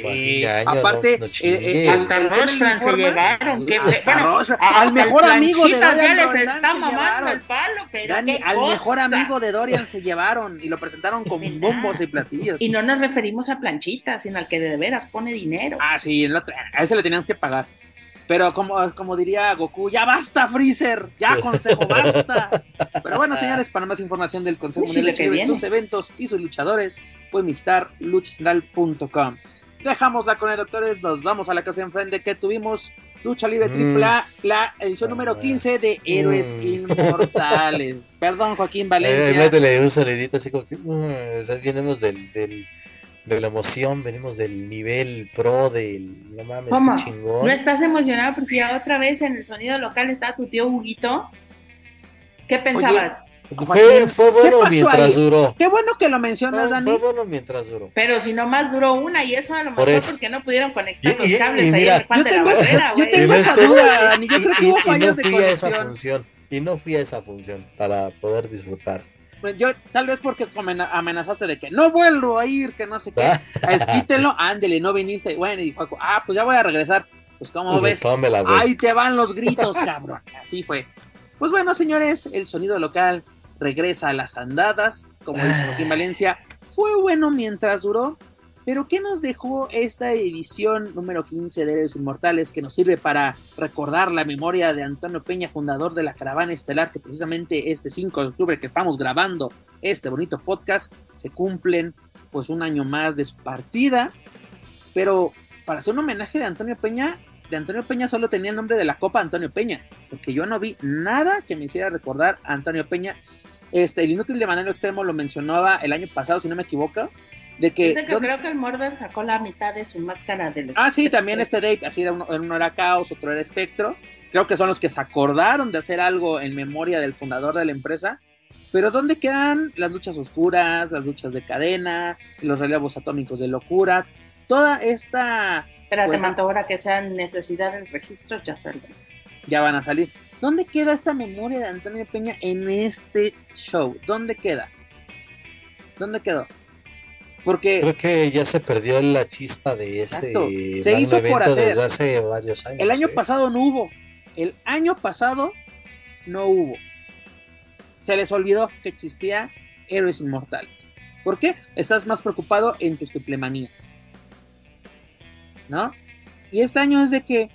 Aparte, hasta Rochefran se llevaron. al mejor amigo de Dorian se está mamando el palo. Dani, al mejor amigo de Dorian se llevaron y lo presentaron con bombos y platillos. Y no nos referimos a planchita, sino al que de veras pone dinero. Ah, sí, a ese le tenían que pagar. Pero como, como diría Goku, ya basta, Freezer, ya consejo, basta. Pero bueno, señores, para más información del Consejo Mundial de sus eventos y sus luchadores, pueden visitar luchacentral.com. Dejamos con el doctores, nos vamos a la casa de enfrente que tuvimos Lucha Libre Triple A, mm. la edición número 15 de Héroes mm. Inmortales. Perdón, Joaquín Valencia. Eh, métele un salidito así como que uh, vienemos del, del de la emoción, venimos del nivel pro del no mames, qué chingón. ¿No estás emocionado porque ya otra vez en el sonido local está tu tío Huguito? ¿Qué pensabas? fue, fue, bueno mientras duró. Qué bueno que lo mencionas, Dani. Fue bueno mientras duró. Pero si nomás duró una y eso a lo mejor porque no pudieron conectar los cables ahí en el de la barrera, Yo tengo esa duda, Dani. Yo creo que hubo fallos de conexión. Y no fui a esa función para poder disfrutar. Pues yo, tal vez porque amenazaste de que no vuelvo a ir, que no sé qué. Esquítelo, ándele, no viniste. Bueno, y dijo, ah, pues ya voy a regresar. Pues, como ves? Ahí te van los gritos, cabrón. Así fue. Pues bueno, señores, el sonido local regresa a las andadas. Como dice Joaquín Valencia, fue bueno mientras duró. Pero ¿qué nos dejó esta edición número 15 de Héroes Inmortales que nos sirve para recordar la memoria de Antonio Peña, fundador de la Caravana Estelar, que precisamente este 5 de octubre que estamos grabando este bonito podcast, se cumplen pues un año más de su partida. Pero para hacer un homenaje de Antonio Peña, de Antonio Peña solo tenía el nombre de la Copa Antonio Peña, porque yo no vi nada que me hiciera recordar a Antonio Peña. Este, el inútil de Manero Extremo lo mencionaba el año pasado, si no me equivoco, de que, creo que el Mordor sacó la mitad de su máscara de Ah, sí, también este Dave, así era uno, uno, era Caos, otro era Espectro. Creo que son los que se acordaron de hacer algo en memoria del fundador de la empresa. Pero ¿dónde quedan las luchas oscuras, las luchas de cadena, los relevos atómicos de locura? Toda esta... Espérate, pues, ahora que sean necesidades de registro, ya salen. Ya van a salir. ¿Dónde queda esta memoria de Antonio Peña en este show? ¿Dónde queda? ¿Dónde quedó? Porque creo que ya se perdió la chispa de ese se hizo por hacer desde hace varios años. El año ¿eh? pasado no hubo. El año pasado no hubo. Se les olvidó que existía héroes inmortales. ¿Por qué? Estás más preocupado en tus triplemanías. ¿No? Y este año es de que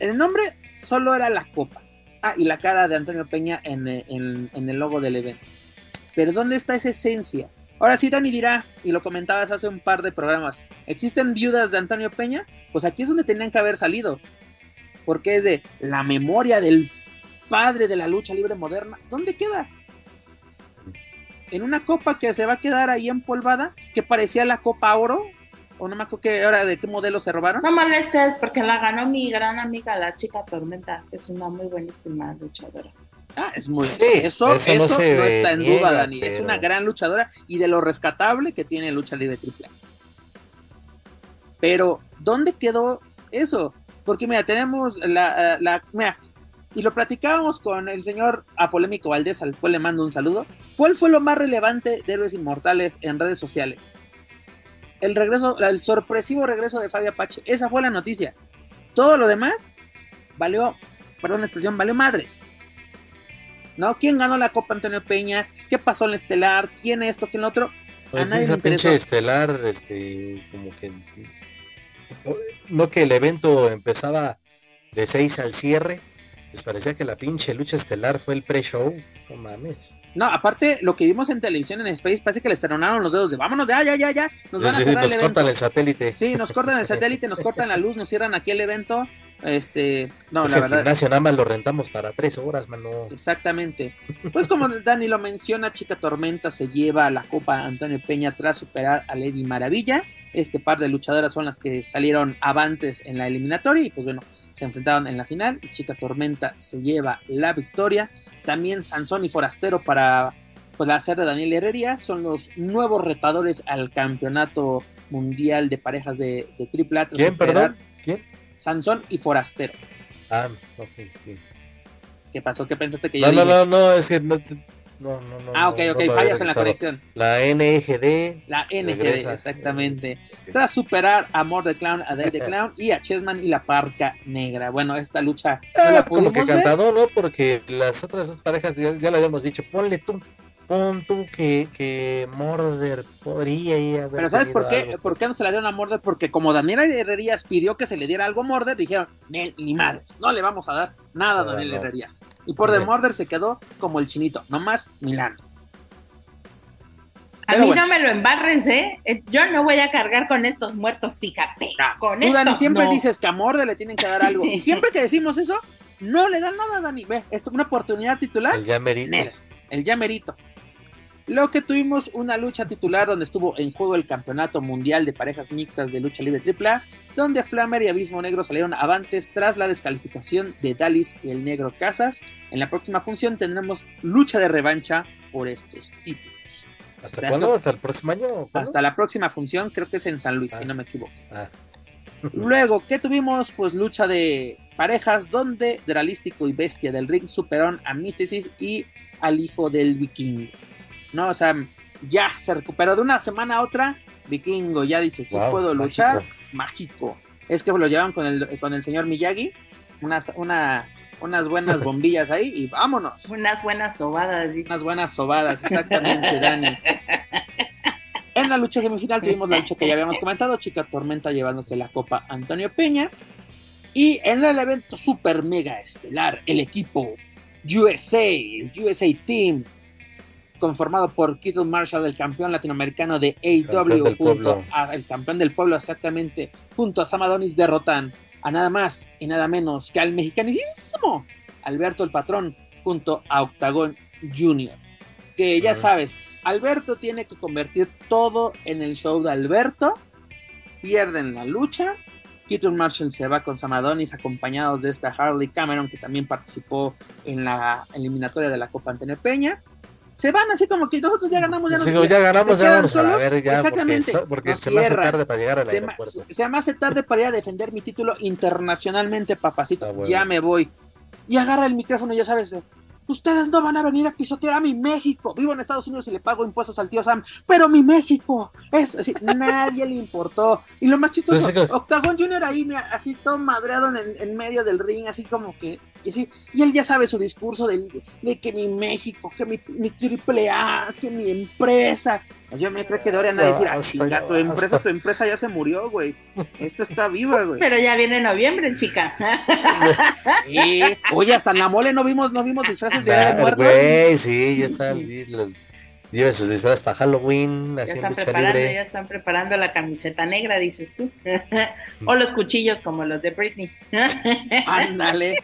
el nombre solo era la copa. Ah, y la cara de Antonio Peña en, en el logo del evento. Pero ¿dónde está esa esencia? Ahora sí, Dani dirá, y lo comentabas hace un par de programas, ¿existen viudas de Antonio Peña? Pues aquí es donde tenían que haber salido. Porque es de la memoria del padre de la lucha libre moderna, ¿dónde queda? En una copa que se va a quedar ahí empolvada, que parecía la Copa Oro, o no me acuerdo que ahora de qué modelo se robaron. No molestes, porque la ganó mi gran amiga, la chica Tormenta, que es una muy buenísima luchadora. Ah, es muy. Sí, eso, eso, no, está en duda, Dani. Es una gran luchadora y de lo rescatable que tiene lucha libre triple. Pero, ¿dónde quedó eso? Porque, mira, tenemos la. la mira, y lo platicábamos con el señor Apolémico Valdés, al cual le mando un saludo. ¿Cuál fue lo más relevante de Héroes Inmortales en redes sociales? El regreso, el sorpresivo regreso de Fabio Apache. Esa fue la noticia. Todo lo demás valió, perdón la expresión, valió madres. ¿No? ¿Quién ganó la Copa Antonio Peña? ¿Qué pasó en el Estelar? ¿Quién esto? ¿Quién otro? Pues a nadie pinche Estelar, este, como que. No que el evento empezaba de 6 al cierre les parecía que la pinche lucha estelar fue el pre-show. No mames. No, aparte, lo que vimos en televisión en Space parece que les tronaron los dedos de vámonos, ya, ya, ya, ya. Nos van a cerrar nos cortan el satélite. Sí, nos cortan el satélite, nos cortan la luz, nos cierran aquí el evento. Este, no, la verdad. gimnasio nada más lo rentamos para tres horas, mano. Exactamente. Pues como Dani lo menciona, Chica Tormenta se lleva a la Copa Antonio Peña tras superar a Lady Maravilla. Este par de luchadoras son las que salieron avantes en la eliminatoria y pues bueno, se enfrentaron en la final y Chica Tormenta se lleva la victoria. También Sansón y Forastero para pues, la hacer de Daniel Herrería son los nuevos retadores al campeonato mundial de parejas de, de triple ¿Quién, perdón? ¿Quién? Sansón y Forastero. Ah, ok, sí. ¿Qué pasó? ¿Qué pensaste que yo no, no, no, no, es que no, no, no, no. Ah, ok, ok, fallas en la conexión. La NGD. La NGD, exactamente. Tras superar a Morde Clown, a Dead the Clown y a Chessman y la Parca Negra. Bueno, esta lucha. Ah, como que cantado, ¿no? Porque las otras dos parejas ya, ya lo habíamos dicho. Ponle tú pon tú que, que Morder podría ir a Pero ¿sabes por qué? ¿Por qué no se la dieron a Morder? Porque como Daniel Herrerías pidió que se le diera algo a Morder, dijeron, ni madres, no le vamos a dar nada a Daniel Herrerías. Y por de Morder se quedó como el chinito, nomás milando. A mí no me lo embarres, ¿eh? ¿eh? Yo no voy a cargar con estos muertos, fíjate. con tú, Dani, siempre dices que a Morder le tienen que dar algo. y siempre que decimos eso, no le dan nada a Dani. Ve, esto es una oportunidad titular. El llamerito. El llamerito. Lo que tuvimos una lucha titular donde estuvo en juego el campeonato mundial de parejas mixtas de lucha libre AAA, donde Flammer y Abismo Negro salieron avantes tras la descalificación de Dalis y el Negro Casas. En la próxima función tendremos lucha de revancha por estos títulos. ¿Hasta cuándo? ¿Hasta el próximo año? Hasta la próxima función, creo que es en San Luis, si ah. no me equivoco. Ah. Luego, ¿qué tuvimos? Pues lucha de parejas donde Dralístico y Bestia del Ring superaron a Mysticis y al hijo del vikingo. ¿No? O sea, ya se recuperó de una semana a otra, vikingo, ya dice, sí puedo luchar, mágico. Es que lo llevan con el, con el señor Miyagi, unas, una, unas buenas bombillas ahí y vámonos. Unas buenas sobadas, dice. Unas buenas sobadas, exactamente, Dani. En la lucha semifinal tuvimos la lucha que ya habíamos comentado, Chica Tormenta llevándose la copa Antonio Peña. Y en el evento super mega estelar, el equipo USA, el USA Team, conformado por Keaton Marshall, el campeón latinoamericano de AEW, junto a, el campeón del pueblo exactamente, junto a Samadonis derrotan a nada más y nada menos que al mexicanísimo Alberto el Patrón, junto a Octagon Jr. Que ya sabes, Alberto tiene que convertir todo en el show de Alberto, pierden la lucha, Keaton Marshall se va con Samadonis acompañados de esta Harley Cameron que también participó en la eliminatoria de la Copa Antonio Peña se van así como que nosotros ya ganamos, ya, nos, ya ganamos, ya vamos a ver ya, Exactamente. porque, se me hace tarde para llegar al se aeropuerto. Se me hace tarde para ir a defender mi título internacionalmente, papacito. Ah, ya me voy. Y agarra el micrófono, ya sabes, ustedes no van a venir a pisotear a mi México. Vivo en Estados Unidos y le pago impuestos al tío Sam, pero mi México. Es decir, nadie le importó. Y lo más chistoso, Octagon Junior ahí, así todo madreado en, en medio del ring, así como que y, y él ya sabe su discurso de, de que mi México, que mi, mi, triple A, que mi empresa. Yo me creo que deberían decir, ah, chinga, tu empresa, tu empresa ya se murió, güey. Esta está viva, güey. Pero ya viene noviembre, chica. Sí. Oye, hasta en la mole no vimos, no vimos disfraces de, de muertos. Güey, sí, ya están los lleven sus disfraces para Halloween, ya están preparando, Ya están preparando la camiseta negra, dices tú. o los cuchillos como los de Britney. Ándale.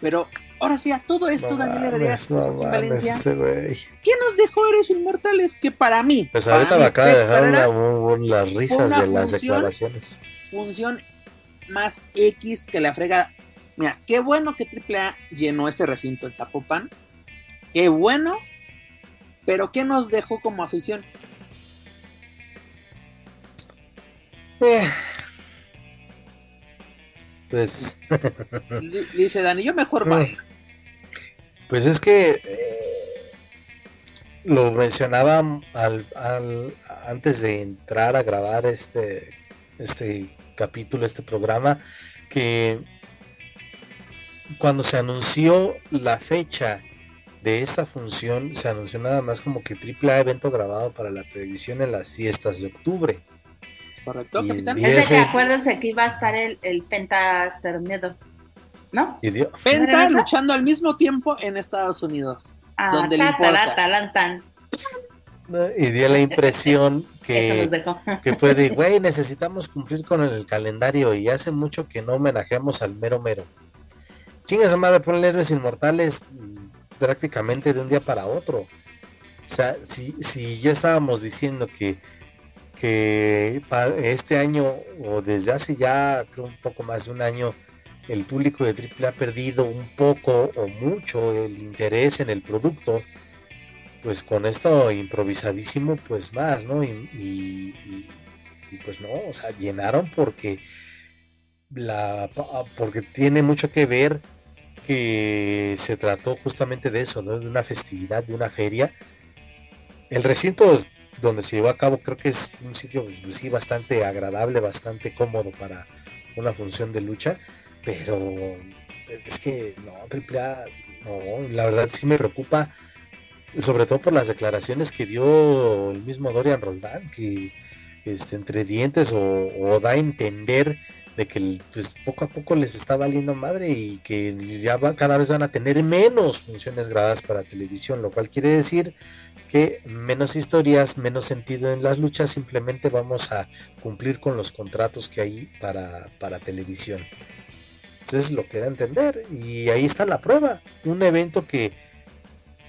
Pero Ahora sí, a todo esto, Daniel Herrerías, Valencia. ¿Qué nos dejó Eres Inmortales? Que para mí. Pues ahorita me acaba de dejar las risas de las declaraciones. Función más X que la frega. Mira, qué bueno que AAA llenó este recinto en Zapopan. Qué bueno. Pero ¿qué nos dejó como afición? Eh, pues. Dice Dani, yo mejor va. Eh, pues es que eh, lo mencionaba al, antes de entrar a grabar este, este capítulo, este programa, que cuando se anunció la fecha de esta función, se anunció nada más como que triple A evento grabado para la televisión en las siestas de octubre. Correcto, capitán. Es que acuérdense que iba a estar el, el Penta Cernedo, ¿no? Penta luchando al mismo tiempo en Estados Unidos. Ah, donde le importa. Y dio la impresión que, que fue de, güey, necesitamos cumplir con el calendario y hace mucho que no homenajeamos al mero mero. Chingas madre, ponle héroes inmortales prácticamente de un día para otro. O sea, si, si ya estábamos diciendo que que este año o desde hace ya creo un poco más de un año el público de AAA ha perdido un poco o mucho el interés en el producto, pues con esto improvisadísimo, pues más, ¿no? Y, pues no, o sea, llenaron porque la porque tiene mucho que ver que se trató justamente de eso, ¿no? De una festividad, de una feria. El recinto donde se llevó a cabo, creo que es un sitio pues, sí, bastante agradable, bastante cómodo para una función de lucha, pero es que no, AAA, no, la verdad sí me preocupa, sobre todo por las declaraciones que dio el mismo Dorian Roldán, que este, entre dientes o, da a entender de que pues, poco a poco les está valiendo madre y que ya cada vez van a tener menos funciones grabadas para televisión, lo cual quiere decir que menos historias, menos sentido en las luchas, simplemente vamos a cumplir con los contratos que hay para, para televisión. Entonces lo que da a entender y ahí está la prueba, un evento que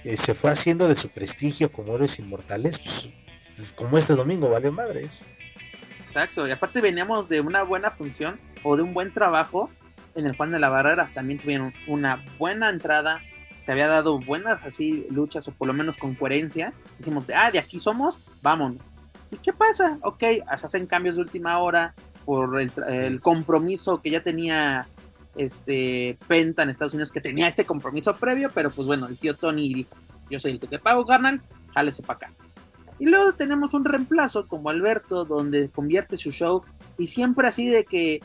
eh, se fue haciendo de su prestigio como héroes inmortales, pues, pues, como este domingo, vale madres. Exacto, y aparte veníamos de una buena función o de un buen trabajo en el Juan de la Barrera, también tuvieron una buena entrada, se había dado buenas así luchas o por lo menos con coherencia. Dijimos, ah, de aquí somos, vámonos. ¿Y qué pasa? Ok, se hacen cambios de última hora por el, compromiso que ya tenía este Penta en Estados Unidos, que tenía este compromiso previo, pero pues bueno, el tío Tony dijo, yo soy el que te pago, carnal, jálese para acá. Y luego tenemos un reemplazo como Alberto, donde convierte su show y siempre así de que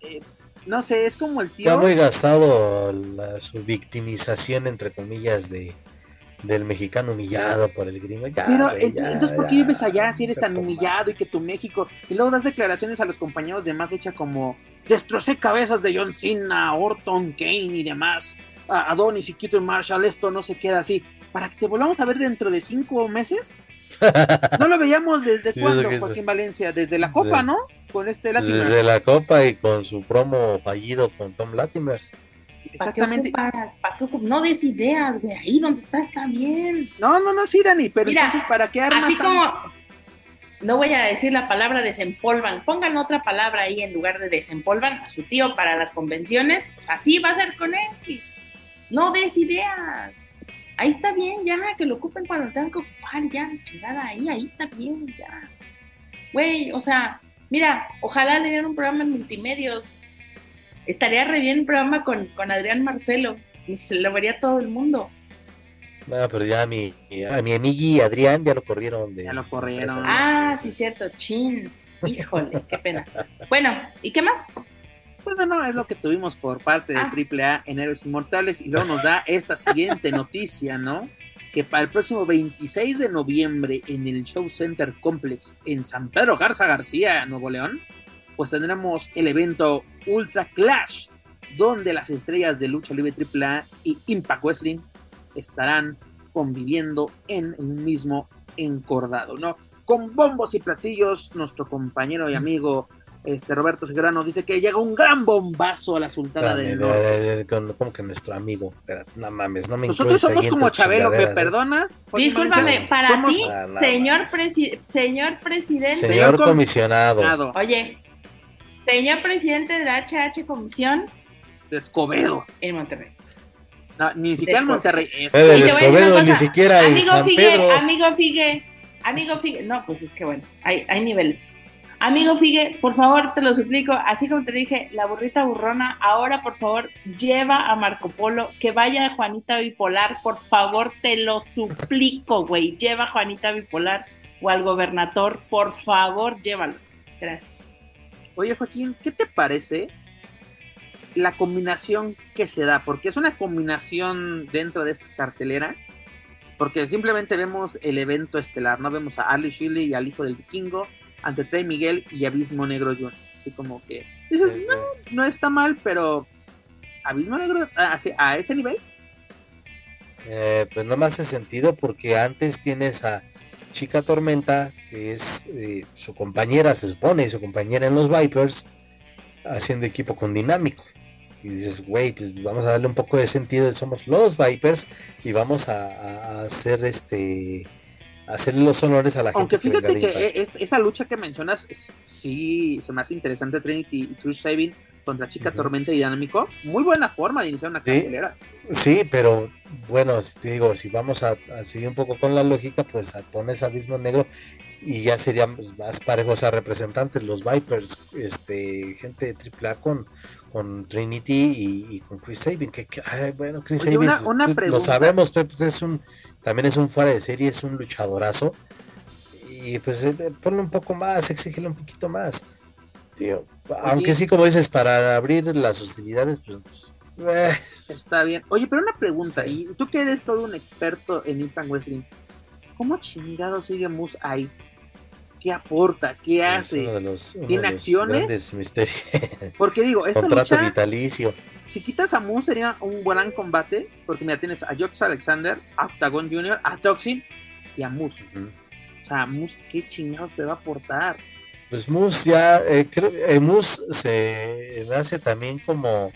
eh, no sé, es como el tío. Está muy gastado la, su victimización, entre comillas, de del mexicano humillado por el gringo. Pero entonces, ¿por qué vives allá si eres tan humillado y que tu México? Y luego das declaraciones a los compañeros de más lucha como destrocé cabezas de John Cena, Orton, Kane y demás. Adonis y Quito y Marshall, esto no se queda así. Para que te volvamos a ver dentro de cinco meses. No lo veíamos desde cuándo, Joaquín Valencia, desde la Copa, ¿no? con este Latimer. Desde la Copa y con su promo fallido con Tom Latimer. Exactamente. ¿Para qué No des ideas, de ahí donde está está bien. No, no, no, sí, Dani, pero entonces, ¿para qué armas? Así como, no voy a decir la palabra desempolvan, pongan otra palabra ahí en lugar de desempolvan a su tío para las convenciones, pues así va a ser con él. No des ideas. Ahí está bien, ya, que lo ocupen cuando tengan que ocupar, ya, chingada, ahí, ahí está bien, ya. Güey, o sea, Mira, ojalá le dieran un programa en multimedios. Estaría re bien un programa con, con Adrián Marcelo. Se lo vería todo el mundo. No, pero ya a mi, a mi amigui Adrián ya lo corrieron. De ya lo corrieron. Ah, sí, cierto. Chin. Híjole, qué pena. Bueno, ¿y qué más? Pues no, es lo que tuvimos por parte de AAA ah. en Héroes Inmortales y luego nos da esta siguiente noticia, ¿no? que para el próximo 26 de noviembre en el Show Center Complex en San Pedro Garza García, Nuevo León, pues tendremos el evento Ultra Clash, donde las estrellas de lucha libre AAA y Impact Wrestling estarán conviviendo en un mismo encordado, ¿no? Con bombos y platillos, nuestro compañero y amigo este Roberto Segura nos dice que llega un gran bombazo a la Sultana del Norte. Como que nuestro amigo, no mames, no me Nosotros somos como Chabelo, ¿me perdonas? Discúlpame, para ti, señor, señor presidente. Señor comisionado. Oye, señor presidente de la HH Comisión. De Escobedo. En Monterrey. No, ni siquiera en Monterrey. Es... Eh, de Escobedo, ni siquiera en San Pedro. Amigo Figue, amigo Figue. No, pues es que bueno, hay, hay niveles. Amigo Figue, por favor, te lo suplico, así como te dije, la burrita burrona, ahora por favor lleva a Marco Polo, que vaya a Juanita Bipolar, por favor, te lo suplico, güey, lleva a Juanita Bipolar o al gobernador, por favor, llévalos. Gracias. Oye, Joaquín, ¿qué te parece la combinación que se da? Porque es una combinación dentro de esta cartelera, porque simplemente vemos el evento estelar, ¿no? Vemos a Ali Shilly y al hijo del vikingo, ante Trey Miguel y Abismo Negro Jr. Así como que dices, no, no está mal, pero Abismo Negro a, ese nivel. Eh, pues no me hace sentido porque antes tienes a Chica Tormenta, que es eh, su compañera, se supone, su compañera en los Vipers, haciendo equipo con Dinámico. Y dices, güey, pues vamos a darle un poco de sentido, somos los Vipers y vamos a hacer este hacerle los honores a la Aunque gente. Aunque fíjate que, esa lucha que mencionas, sí se me hace interesante Trinity y Cruz Saving contra Chica Tormenta y Dinámico. Muy buena forma de iniciar una cartelera. Sí, pero bueno, te digo, si vamos a, seguir un poco con la lógica, pues pones Abismo Negro y ya serían pues, más parejos a representantes, los Vipers, este, gente de AAA con, con Trinity y, con Chris Sabin, que, bueno, Chris Sabin, pues, lo sabemos, pues es un también es un fuera de serie, es un luchadorazo. Y pues eh, ponle un poco más, exígele un poquito más. Tío, aunque sí, como dices, para abrir las hostilidades, pues. Eh. Está bien. Oye, pero una pregunta, y tú que eres todo un experto en Impact Wrestling, ¿cómo chingado sigue Moose ahí? ¿Qué aporta? ¿Qué hace? ¿Tiene acciones? Porque digo, esta Contrato vitalicio si quitas a Moon sería un gran combate, porque mira, tienes a Jox Alexander, a Octagon Jr., a Toxin y a Moose. O sea, Moose, ¿qué chingados te va a aportar? Pues Moose ya, eh, creo, eh, Moose se hace también como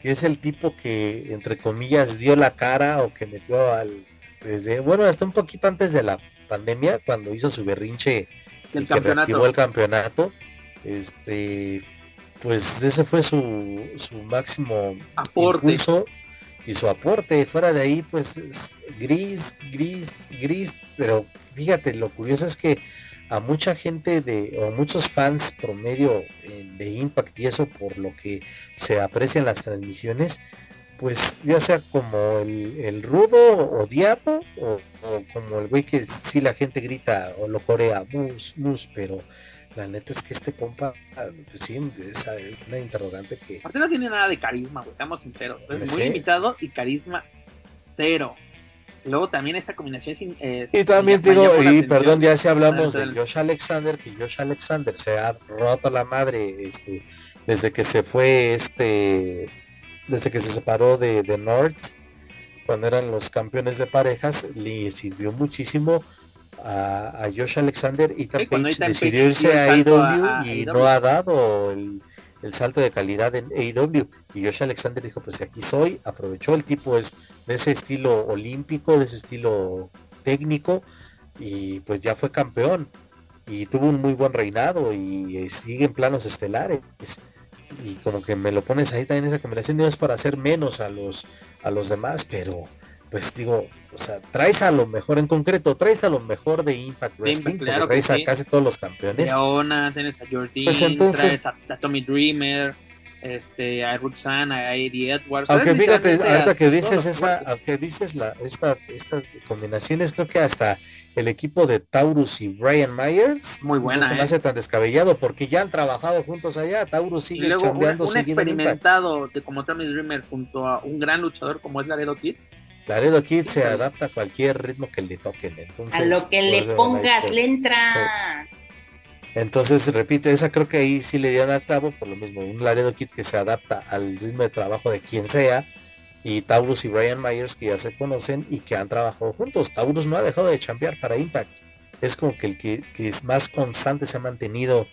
que es el tipo que, entre comillas, dio la cara o que metió al, desde, bueno, hasta un poquito antes de la pandemia, cuando hizo su berrinche el campeonato. el campeonato, este, pues ese fue su, su máximo aporte. y su aporte. Fuera de ahí, pues es gris, gris, gris. Pero fíjate, lo curioso es que a mucha gente de, o muchos fans promedio eh, de Impact y eso por lo que se aprecian las transmisiones, pues ya sea como el, rudo odiado o, o, como el güey que sí la gente grita o lo corea, mus, mus, pero la neta es que este compa, pues sí, es una interrogante que. Aparte no tiene nada de carisma, güey, seamos sinceros. Es muy limitado y carisma cero. Luego también esta combinación sin, eh, y también digo, y perdón, ya si hablamos de Josh Alexander, que Josh Alexander se ha roto la madre este, desde que se fue este, desde que se separó de, de North, cuando eran los campeones de parejas, le sirvió muchísimo a, Josh Alexander y también decidió irse a AEW y no ha dado el, salto de calidad en AEW. Y Josh Alexander dijo, pues aquí soy, aprovechó, el tipo es de ese estilo olímpico, de ese estilo técnico, y pues ya fue campeón. Y tuvo un muy buen reinado y eh, sigue en planos estelares. Y como que me lo pones ahí también esa combinación, no es para hacer menos a los, a los demás, pero pues digo, o sea, traes a lo mejor en concreto, traes a lo mejor de Impact Wrestling, claro traes a casi todos los campeones. Leona, tienes a Jordi, pues traes a, Tommy Dreamer, este, a Roxanne, a Eddie Edwards. Aunque fíjate, ahorita que dices esa, aunque dices la, esta, estas combinaciones, creo que hasta el equipo de Taurus y Brian Myers muy buena, no se me ¿eh? hace tan descabellado porque ya han trabajado juntos allá. Taurus sigue chambeando, un, un experimentado de como Tommy Dreamer junto a un gran luchador como es Laredo Kid Laredo Kid se adapta a cualquier ritmo que le toquen. Entonces, a lo que le pongas, le entra. Entonces, repite, esa creo que ahí sí le dieron al clavo, por lo mismo, un Laredo Kid que se adapta al ritmo de trabajo de quien sea, y Taurus y Brian Myers que ya se conocen y que han trabajado juntos. Taurus no ha dejado de chambear para Impact. Es como que el que, es más constante se ha mantenido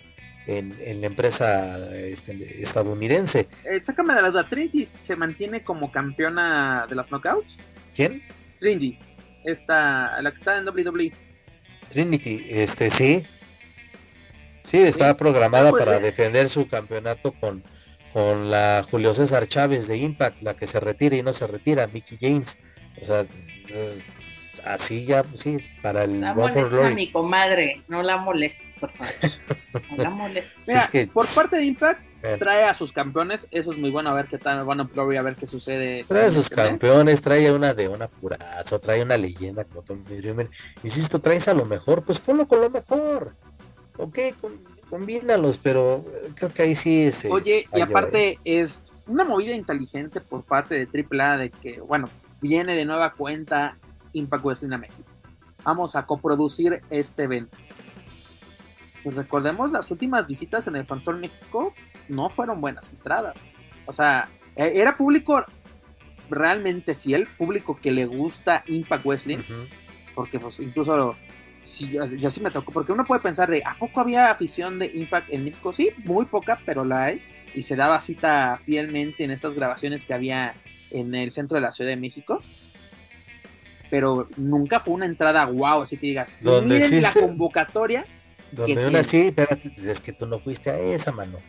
en, la empresa este, estadounidense. Eh, sácame de la duda, Trinity se mantiene como campeona de las knockouts. ¿Quién? Trinity, esta, la que está en WWE. Trinity, este sí. Sí, está programada pues, para eh. defender su campeonato con, con la Julio César Chávez de Impact, la que se retira y no se retira, Mickey James. O sea, así ya, sí, para el La molesta a mi comadre, no la molestes, por favor. No la molestes. Mira, por parte de Impact, trae a sus campeones, eso es muy bueno, a ver qué tal, bueno, Glory, a ver qué sucede. Trae a sus campeones, trae una de una purazo, trae una leyenda como Tommy Dreamer. Insisto, traes a lo mejor, pues ponlo con lo mejor. Ok, combínalos, pero creo que ahí sí este, Oye, y aparte es una movida inteligente por parte de AAA de que, bueno, viene de nueva cuenta Impact Wrestling a México. Vamos a coproducir este evento. Pues recordemos, las últimas visitas en el Frontón México no fueron buenas entradas. O sea, e, era público realmente fiel, público que le gusta Impact Wrestling, porque pues incluso sí, ya, sí me tocó, porque uno puede pensar de, ¿a poco había afición de Impact en México? Sí, muy poca, pero la hay, y se daba cita fielmente en estas grabaciones que había en el centro de la Ciudad de México pero nunca fue una entrada wow, así que digas, miren la convocatoria. Donde una sí, espérate, es que tú no fuiste a esa mano.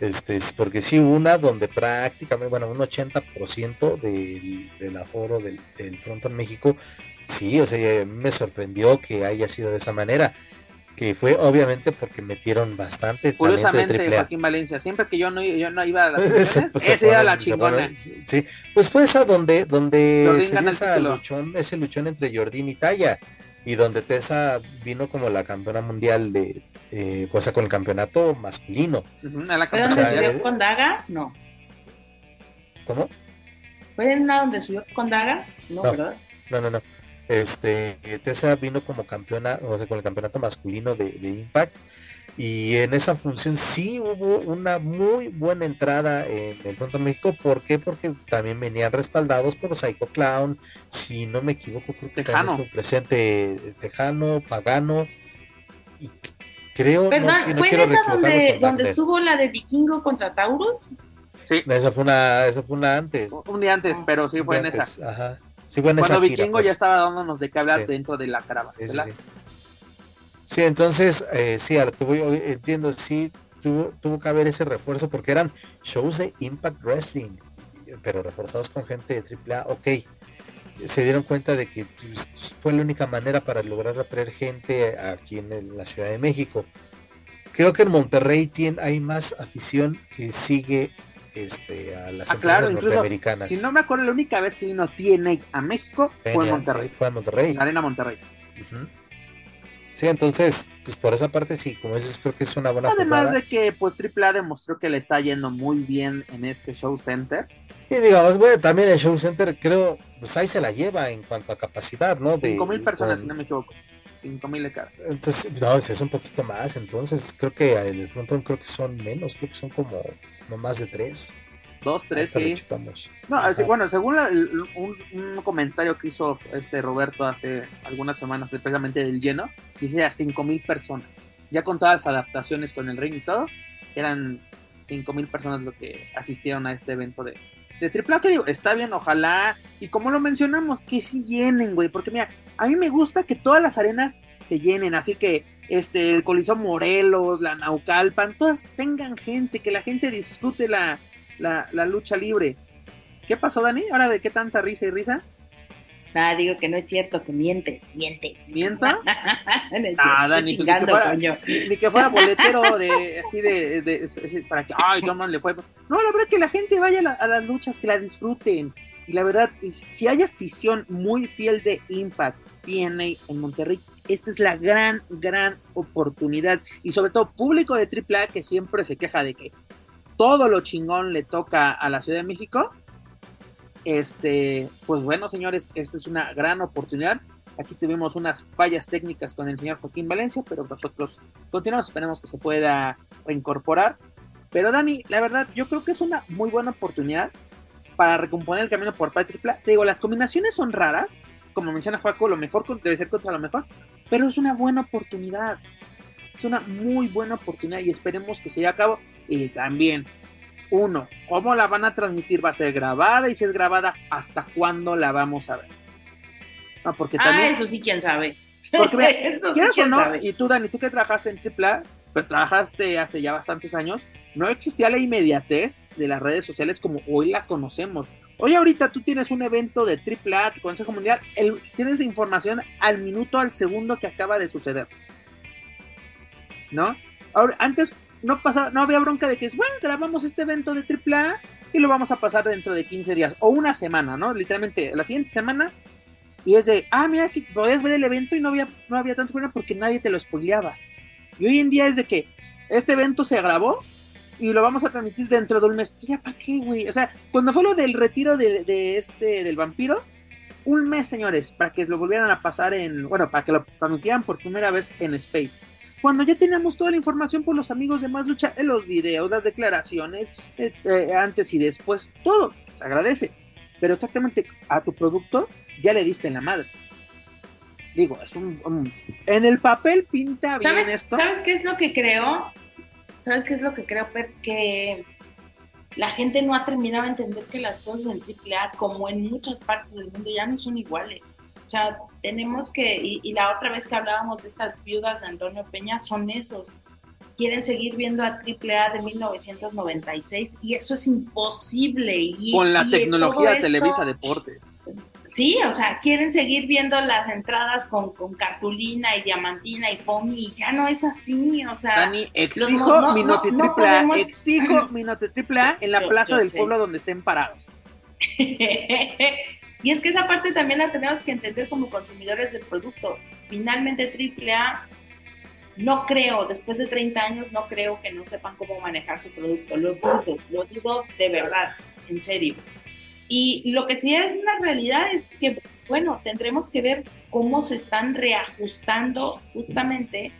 Este, porque sí hubo una donde prácticamente, bueno, un 80% del, del aforo del, del Fronton México, sí, o sea, me sorprendió que haya sido de esa manera que fue obviamente porque metieron bastante. Curiosamente, Joaquín Valencia, siempre que yo no, yo no iba a las funciones, pues, esa era la chingona. sí, pues fue esa donde, donde ese luchón, ese luchón entre Jordín y Taya, y donde Tessa vino como la campeona mundial de, eh, o sea, con el campeonato masculino. Uh la ¿Fue donde subió con Daga? No. ¿Cómo? ¿Fue en una donde subió con Daga? No, no ¿verdad? No, no, no. Este, Tessa vino como campeona, o sea, con el campeonato masculino de, Impact. Y en esa función sí hubo una muy buena entrada en el Pronto México. ¿Por qué? Porque también venían respaldados por Psycho Clown. Si no me equivoco, creo que Tejano. también presente Tejano, Pagano. Y creo. ¿Verdad? ¿Fue en esa donde, donde estuvo la de Vikingo contra Taurus? Sí. Esa fue una, esa fue una antes. Un día antes, pero sí fue en esa. Ajá. Cuando Vikingo ya pues. estaba dándonos de qué hablar dentro de la caravana. Sí, entonces, eh, sí, a lo que voy, entiendo, sí, tuvo, tuvo que haber ese refuerzo porque eran shows de Impact Wrestling, pero reforzados con gente de AAA, ok. Se dieron cuenta de que pues, fue la única manera para lograr atraer gente aquí en la Ciudad de México. Creo que en Monterrey tiene, hay más afición que sigue este, a las ah, claro, norteamericanas. Si no me acuerdo, la única vez que vino TNA a México fue en Monterrey. fue en Monterrey. Arena Monterrey. Sí, entonces, pues por esa parte sí, como dices, creo que es una buena Además de que, pues, AAA demostró que le está yendo muy bien en este show center. Y digamos, bueno, también el show center, creo, pues ahí se la lleva en cuanto a capacidad, ¿no? De, mil personas, si no me equivoco. 5 mil de cara. Entonces, no, es un poquito más. Entonces, creo que en el frontón creo que son menos, creo que son como no más de 3. Dos, tres, sí. No, bueno, según un, comentario que hizo este Roberto hace algunas semanas, precisamente del lleno, dice a cinco mil personas. Ya con todas las adaptaciones con el ring y todo, eran cinco mil personas lo que asistieron a este evento de, de triple digo, está bien, ojalá, y como lo mencionamos, que sí llenen, güey, porque mira, a mí me gusta que todas las arenas se llenen, así que este, el Coliseo Morelos, la Naucalpan, todas tengan gente, que la gente disfrute la, la, lucha libre. ¿Qué pasó, Dani? ¿Ahora de qué tanta risa y risa? Nada, digo que no es cierto, que mientes, mientes. ¿Mienta? ah, Dani, pues, ni, que fuera, boletero de así de, para que, ay, no, le fue. No, la verdad que la gente vaya a, las luchas, que la disfruten. Y la verdad, si hay afición muy fiel de Impact, TNA en Monterrey, esta es la gran, gran oportunidad. Y sobre todo, público de AAA que siempre se queja de que todo lo chingón le toca a la Ciudad de México, este, pues bueno, señores, esta es una gran oportunidad. Aquí tuvimos unas fallas técnicas con el señor Joaquín Valencia, pero nosotros continuamos, esperemos que se pueda reincorporar. Pero Dani, la verdad, yo creo que es una muy buena oportunidad para recomponer el camino por parte Te digo, las combinaciones son raras, como menciona Joaco, lo mejor debe ser contra lo mejor, pero es una buena oportunidad. Es una muy buena oportunidad y esperemos que se lleve a cabo. Y también, uno, ¿cómo la van a transmitir? ¿Va a ser grabada? Y si es grabada, ¿hasta cuándo la vamos a ver? No, porque ah, también... eso sí, quién sabe. Porque, ¿quieres o no? Y tú, Dani, tú que trabajaste en AAA, pero trabajaste hace ya bastantes años, no existía la inmediatez de las redes sociales como hoy la conocemos. Hoy ahorita tú tienes un evento de AAA, Consejo Mundial, tienes información al minuto, al segundo que acaba de suceder. ¿No? Ahora, antes no pasaba, no había bronca de que es, bueno, grabamos este evento de AAA y lo vamos a pasar dentro de 15 días o una semana, ¿no? Literalmente, la siguiente semana y es de, ah, mira, que podías ver el evento y no había, no había tanto problema porque nadie te lo spoileaba. Y hoy en día es de que este evento se grabó y lo vamos a transmitir dentro de un mes. Ya, ¿para qué, güey? O sea, cuando fue lo del retiro de, este, del vampiro, un mes, señores, para que lo volvieran a pasar en, bueno, para que lo transmitieran por primera vez en Space. Cuando ya teníamos toda la información por los amigos de Más Lucha, en los videos, las declaraciones, eh, eh, antes y después, todo, se agradece. Pero exactamente a tu producto ya le diste en la madre. Digo, es un, en el papel pinta bien esto. ¿Sabes qué es lo que creo? ¿Sabes qué es lo que creo, Que la gente no ha terminado de entender que las cosas en AAA, como en muchas partes del mundo, ya no son iguales. O sea, tenemos que, y, la otra vez que hablábamos de estas viudas de Antonio Peña, son esos. Quieren seguir viendo a AAA de 1996 y eso es imposible. Con la tecnología de Televisa Deportes. Sí, o sea, quieren seguir viendo las entradas con, cartulina y diamantina y foamy y ya no es así, o sea. Dani, exijo mi note triple A, exijo mi triple A en la plaza del pueblo donde estén parados. y es que esa parte también la tenemos que entender como consumidores del producto. Finalmente triple A, no creo, después de 30 años, no creo que no sepan cómo manejar su producto. Lo dudo, lo dudo de verdad, en serio. Y lo que sí es una realidad es que, bueno, tendremos que ver cómo se están reajustando justamente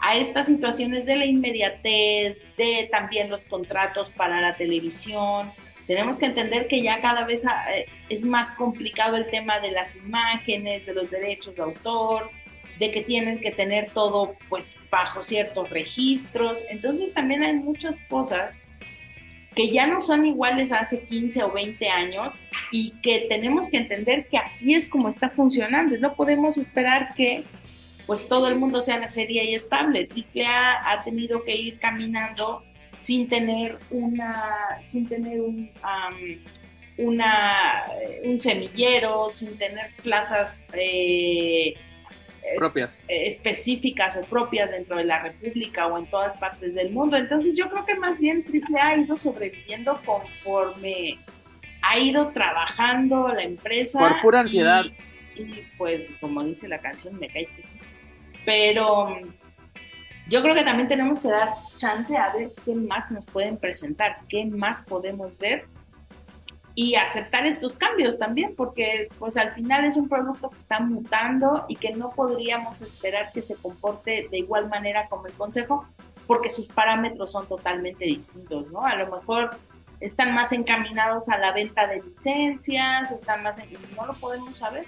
a estas situaciones de la inmediatez, de también los contratos para la televisión. Tenemos que entender que ya cada vez ah, eh, es más complicado el tema de las imágenes, de los derechos de autor, de que tienen que tener todo pues bajo ciertos registros. Entonces también hay muchas cosas que ya no son iguales a hace 15 o 20 años y que tenemos que entender que así es como está funcionando. No podemos esperar que pues todo el mundo sea una serie y estable. Triple A ha tenido que ir caminando sin tener una, sin tener un, una, un semillero, sin tener plazas eh, propias. Eh, específicas o propias dentro de la República o en todas partes del mundo. Entonces yo creo que más bien Triple ha ido sobreviviendo conforme ha ido trabajando la empresa. Por pura ansiedad. Y, pues como dice la canción, me cae que sí. Pero yo creo que también tenemos que dar chance a ver qué más nos pueden presentar, qué más podemos ver y aceptar estos cambios también, porque pues al final es un producto que está mutando y que no podríamos esperar que se comporte de igual manera como el consejo, porque sus parámetros son totalmente distintos, ¿no? A lo mejor están más encaminados a la venta de licencias, están más en... no lo podemos saber.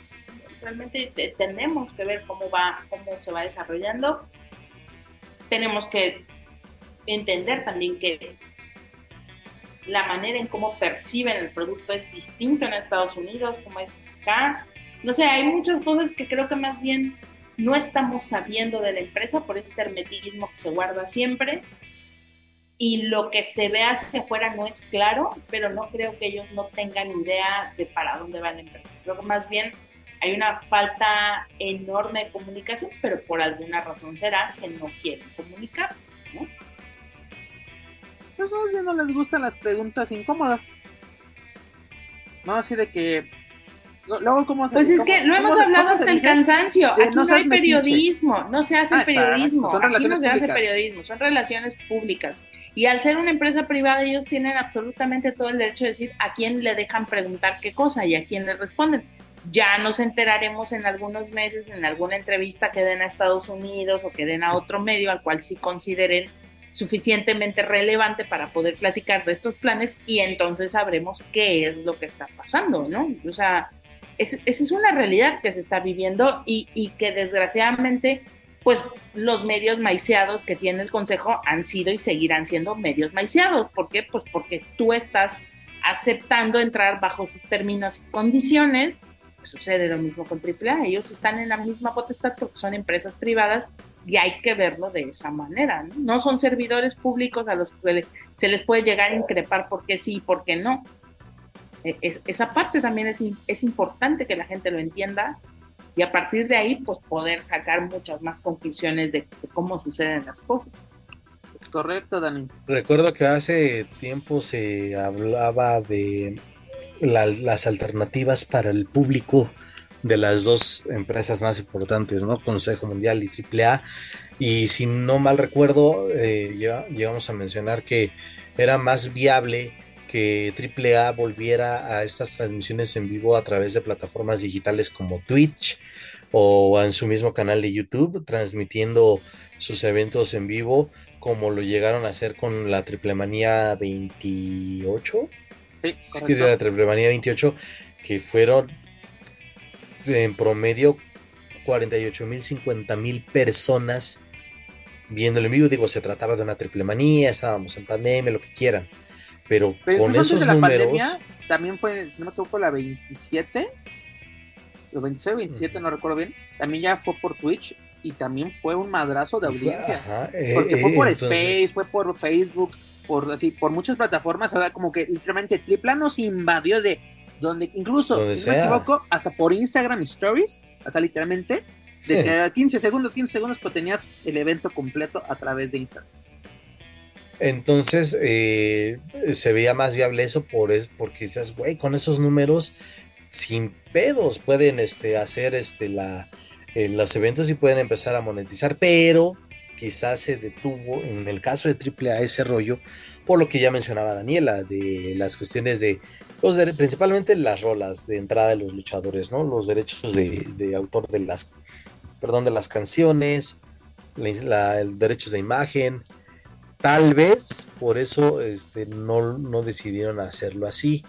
Realmente tenemos que ver cómo va, cómo se va desarrollando. Tenemos que entender también que la manera en cómo perciben el producto es distinto en Estados Unidos, como es acá. No sé, hay muchas cosas que creo que más bien no estamos sabiendo de la empresa por este hermetismo que se guarda siempre. Y lo que se ve hacia afuera no es claro, pero no creo que ellos no tengan idea de para dónde va la empresa. Creo que más bien hay una falta enorme de comunicación, pero por alguna razón será que no quieren comunicar. ¿no? pues más bien no les gustan las preguntas incómodas. No, así de que. Luego, ¿cómo se Pues es que lo hemos hablado hasta el cansancio. Aquí no, hay periodismo, no se hace ah, periodismo. Son Aquí no se hace periodismo, son relaciones públicas. Y al ser una empresa privada, ellos tienen absolutamente todo el derecho de decir a quién le dejan preguntar qué cosa y a quién le responden. Ya nos enteraremos en algunos meses, en alguna entrevista que den a Estados Unidos o que den a otro medio al cual sí consideren suficientemente relevante para poder platicar de estos planes y entonces sabremos qué es lo que está pasando, ¿no? O sea, esa es una realidad que se está viviendo y, y que desgraciadamente pues los medios maiciados que tiene el Consejo han sido y seguirán siendo medios maiciados. ¿Por qué? Pues porque tú estás aceptando entrar bajo sus términos y condiciones. Sucede lo mismo con AAA. Ellos están en la misma potestad porque son empresas privadas y hay que verlo de esa manera. No, son servidores públicos a los que se les puede llegar a increpar porque sí y porque no. E, esa parte también es, es importante que la gente lo entienda y a partir de ahí pues poder sacar muchas más conclusiones de, cómo suceden las cosas. Es correcto, Dani. Recuerdo que hace tiempo se hablaba de las alternativas para el público de las dos empresas más importantes, ¿no? Consejo Mundial y AAA. Y si no mal recuerdo, eh, llegamos a mencionar que era más viable que AAA volviera a estas transmisiones en vivo a través de plataformas digitales como Twitch o en su mismo canal de YouTube, transmitiendo sus eventos en vivo, como lo llegaron a hacer con la Triple Manía 28. Sí, la Triple Manía 28, que fueron en promedio 48 mil, 50 mil personas viéndolo en vivo. Digo, se trataba de una triple manía, estábamos en pandemia, lo que quieran. Pero, con esos números. también fue, si no me equivoco, la 27, los 26 27, no recuerdo bien. También ya fue por Twitch y también fue un madrazo de audiencia. Eh, porque fue por Space, fue por Facebook, por así, por muchas plataformas. O sea, como que literalmente Tripla nos invadió de donde incluso, si no me equivoco, hasta por Instagram Stories, o sea, literalmente, de que 15 segundos, 15 segundos, pues tenías el evento completo a través de Instagram. Entonces eh, se veía más viable eso por es, porque dices, güey, con esos números sin pedos pueden este, hacer este, la, eh, los eventos y pueden empezar a monetizar, pero quizás se detuvo en el caso de AAA ese rollo, por lo que ya mencionaba Daniela, de las cuestiones de, los principalmente las rolas de entrada de los luchadores, ¿no? Los derechos de, autor de las, perdón, de las canciones, la, derechos de imagen, Tal vez por eso este, no, no decidieron hacerlo así.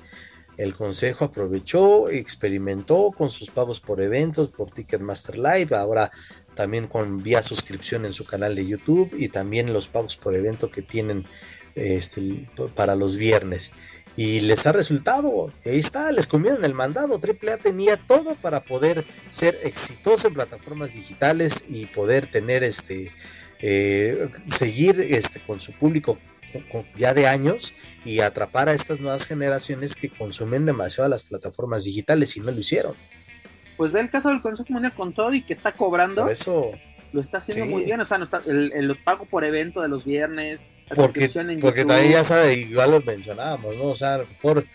El consejo aprovechó, experimentó con sus pagos por eventos, por Ticketmaster Live, ahora también con vía suscripción en su canal de YouTube y también los pagos por evento que tienen este, para los viernes. Y les ha resultado, ahí está, les comieron el mandado. AAA tenía todo para poder ser exitoso en plataformas digitales y poder tener este, eh, seguir este, con su público ya de años y atrapar a estas nuevas generaciones que consumen demasiado las plataformas digitales y no lo hicieron. Pues ve el caso del Consejo Mundial con todo y que está cobrando. eso. Lo está haciendo muy bien, o sea, el, los pagos por evento de los viernes, porque, porque también ya sabe, igual lo mencionábamos, ¿no? O sea, a lo mejor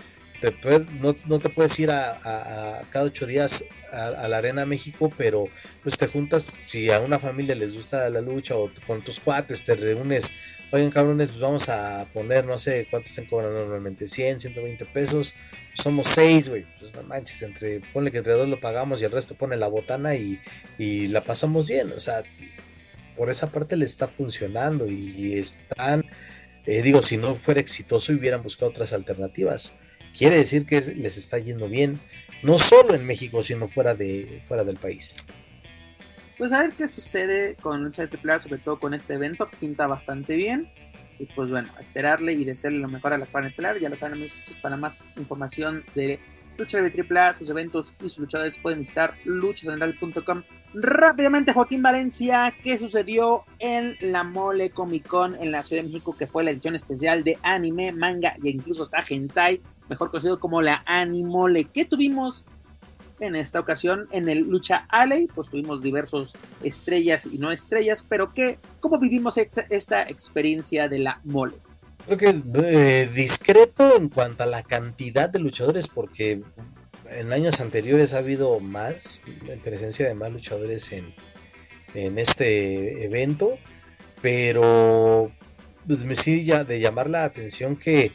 no, te puedes ir a, cada ocho días a, la Arena México, pero pues te juntas, si a una familia les gusta la lucha o con tus cuates te reúnes, oigan cabrones, pues vamos a poner, no sé, cuánto están cobrando normalmente, 100, 120 pesos, somos seis, güey, pues no manches, entre, ponle que entre dos lo pagamos y el resto pone la botana y, y la pasamos bien, o sea, por esa parte le está funcionando y, están, eh, digo, si no fuera exitoso hubieran buscado otras alternativas. Quiere decir que les está yendo bien, no solo en México, sino fuera, de, fuera del país. Pues a ver qué sucede con Lucha de AAA, sobre todo con este evento, pinta bastante bien. Y pues bueno, esperarle y desearle lo mejor a la pan estelar. Ya lo saben, amigos, para más información de Lucha de AAA, sus eventos y sus luchadores pueden visitar luchacentral.com. Rápidamente, Joaquín Valencia, ¿qué sucedió en la Mole Comic Con en la Ciudad de México? Que fue la edición especial de anime, manga e incluso hasta hentai, mejor conocido como la Animole. ¿Qué tuvimos en esta ocasión en el Lucha Alley? Pues tuvimos diversos estrellas y no estrellas, pero ¿qué? ¿Cómo vivimos esta experiencia de la Mole? Creo que eh, discreto en cuanto a la cantidad de luchadores, porque en años anteriores ha habido más presencia de más luchadores en, en este evento, pero pues, me sigue de llamar la atención que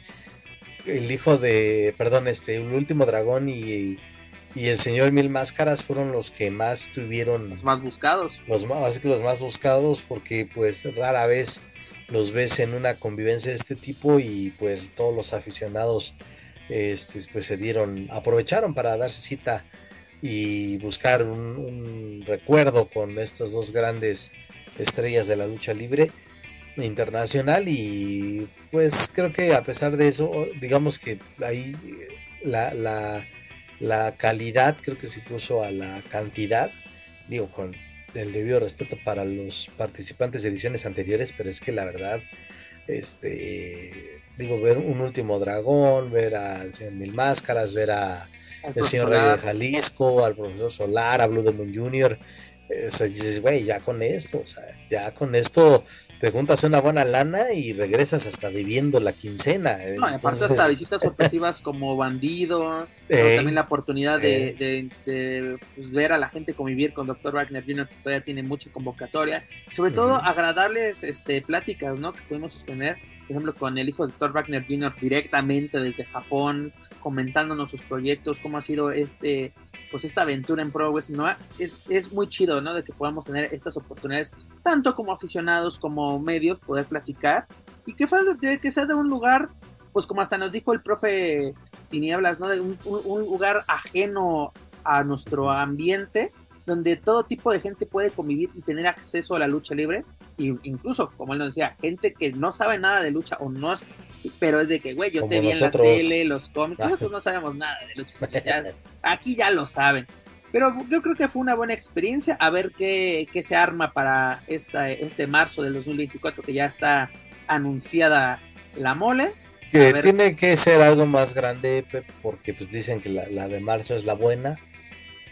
el hijo de, perdón, este, el último dragón y, y el señor Mil Máscaras fueron los que más tuvieron. Los más buscados. Los más, que los más buscados, porque pues rara vez los ves en una convivencia de este tipo y pues todos los aficionados este, pues se dieron, aprovecharon para darse cita y buscar un, recuerdo con estas dos grandes estrellas de la lucha libre internacional y pues creo que a pesar de eso, digamos que ahí la, la, la calidad creo que se puso a la cantidad, digo con el debido respeto para los participantes de ediciones anteriores, pero es que la verdad, este, digo, ver un último dragón, ver a señor Mil Máscaras, ver a el señor Rey de Jalisco, al profesor Solar, a Blue Demon Jr., o sea, dices, güey, ya con esto, o sea, ya con esto te juntas una buena lana y regresas hasta viviendo la quincena. ¿eh? No, aparte hasta visitas sorpresivas como Bandido, también la oportunidad de, pues, ver a la gente convivir con Dr. Wagner Jr., que todavía tiene mucha convocatoria, sobre todo agradables este, pláticas, ¿no? Que pudimos sostener, por ejemplo, con el hijo de Dr. Wagner Jr. directamente desde Japón, comentándonos sus proyectos, cómo ha sido este, pues esta aventura en Pro ¿no? Es, es muy chido, ¿no? De que podamos tener estas oportunidades, tanto como aficionados como medios poder platicar y que, fue de, que sea de un lugar, pues como hasta nos dijo el profe Tinieblas, ¿no? De un, lugar ajeno a nuestro ambiente, donde todo tipo de gente puede convivir y tener acceso a la lucha libre, incluso, como él nos decía, gente que no sabe nada de lucha o no, pero es de que, güey, yo te vi en la tele, los cómics, nosotros no sabemos nada de lucha, aquí ya lo saben. Pero yo creo que fue una buena experiencia. A ver qué, qué se arma para esta, este marzo del 2024, que ya está anunciada la mole. Que tiene que ser algo más grande, porque pues dicen que la, de marzo es la buena.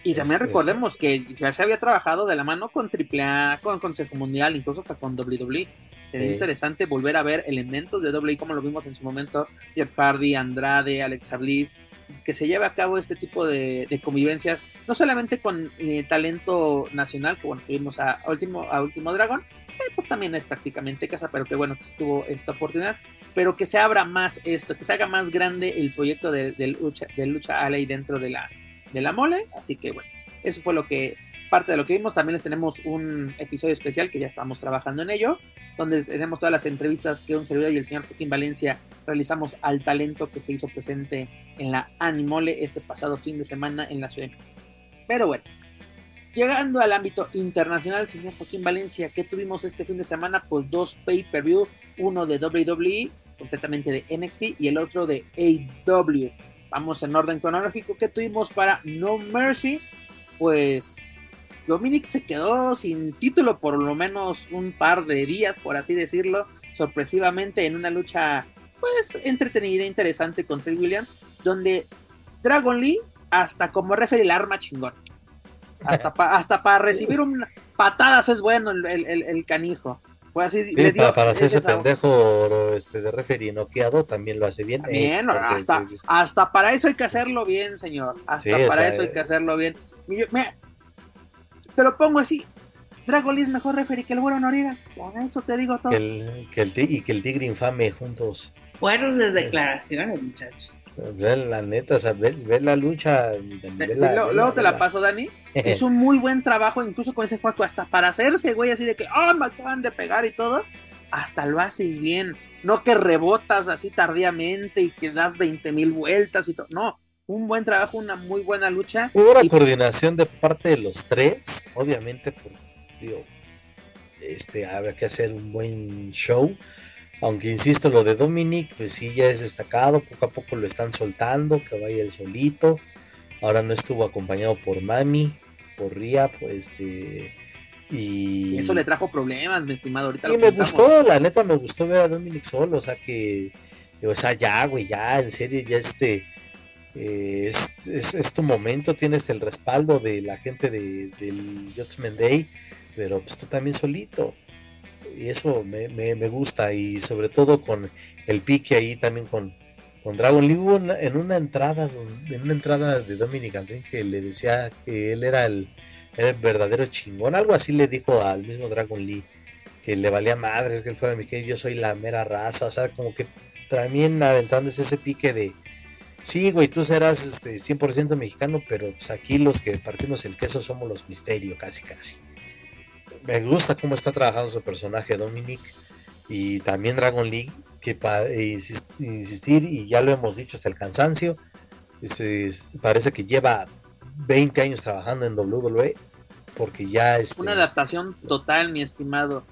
Y también recordemos que ya se había trabajado de la mano con AAA, con Consejo Mundial, incluso hasta con WWE. Sería interesante volver a ver elementos de WWE como lo vimos en su momento, Jeff Hardy, Andrade, Alexa Bliss, que se lleve a cabo este tipo de, convivencias, no solamente con eh, talento nacional, que bueno, tuvimos a, Último, a Último Dragón, que pues también es prácticamente casa, pero que bueno que se tuvo esta oportunidad, pero que se abra más esto, que se haga más grande el proyecto de, lucha, de lucha Alley dentro de la, de la mole, así que bueno, eso fue lo que parte de lo que vimos. También les tenemos un episodio especial que ya estamos trabajando en ello, donde tenemos todas las entrevistas que un servidor y el señor Joaquín Valencia realizamos al talento que se hizo presente en la Animole este pasado fin de semana en la ciudad. Pero bueno, llegando al ámbito internacional, señor Joaquín Valencia, ¿qué tuvimos este fin de semana? Pues dos pay-per-view, uno de WWE, completamente de NXT, y el otro de AW. Vamos en orden cronológico. ¿Qué tuvimos para No Mercy? Pues Dominic se quedó sin título por lo menos un par de días, por así decirlo, sorpresivamente en una lucha pues entretenida e interesante con Trey Williams, donde Dragon Lee hasta como referee el arma chingón. Hasta, hasta para recibir un, patadas es bueno el, canijo. Fue así, para, hacerse pendejo este, de referee noqueado también lo hace bien. Bien, hasta, hasta para eso hay que hacerlo bien, señor. Hasta para eso hay que hacerlo bien te lo pongo así. Dragon es mejor referee que el bueno Noriega. Con eso te digo todo. El, que el, y que el Tigre Infame juntos. Fueron declaraciones, muchachos. La neta, o sea, ve, la lucha. luego, te la paso, Dani. es un muy buen trabajo, incluso con ese juego, hasta para hacerse, güey, así de que, oh, me acaban de pegar y todo. Hasta lo haces bien. No que rebotas así tardíamente y que das 20 mil vueltas y todo. No, un buen trabajo, una muy buena lucha. Hubo una coordinación de parte de los tres, obviamente, porque digo, este, habrá que hacer un buen show. Aunque insisto, lo de Dominic, pues sí, ya es destacado, poco a poco lo están soltando, que vaya el solito. Ahora no estuvo acompañado por Mami, por Ria, pues este. Y... eso le trajo problemas, mi estimado. Ahorita y me gustó, la neta me gustó ver a Dominic solo, o sea que, o sea, ya, güey, ya, en serio, ya este, eh, es, tu momento, tienes el respaldo de la gente de, del Judgment Day, pero pues tú también solito. Y eso me, gusta, y sobre todo con el pique ahí también con, con Dragon Lee. en una entrada, en una entrada de Dominic Andrén que le decía que él era el, verdadero chingón, algo así le dijo al mismo Dragon Lee, que le valía madres que él fuera mi que yo soy la mera raza, o sea, como que también aventándose ese pique de Sí, güey, tú serás este, 100% mexicano, pero pues aquí los que partimos el queso somos los misterios, casi, casi. Me gusta cómo está trabajando su personaje Dominic y también Dragon League, que para insistir, y ya lo hemos dicho hasta el cansancio, este, parece que lleva 20 años trabajando en WWE, porque ya es... Este, Una adaptación total, mi estimado.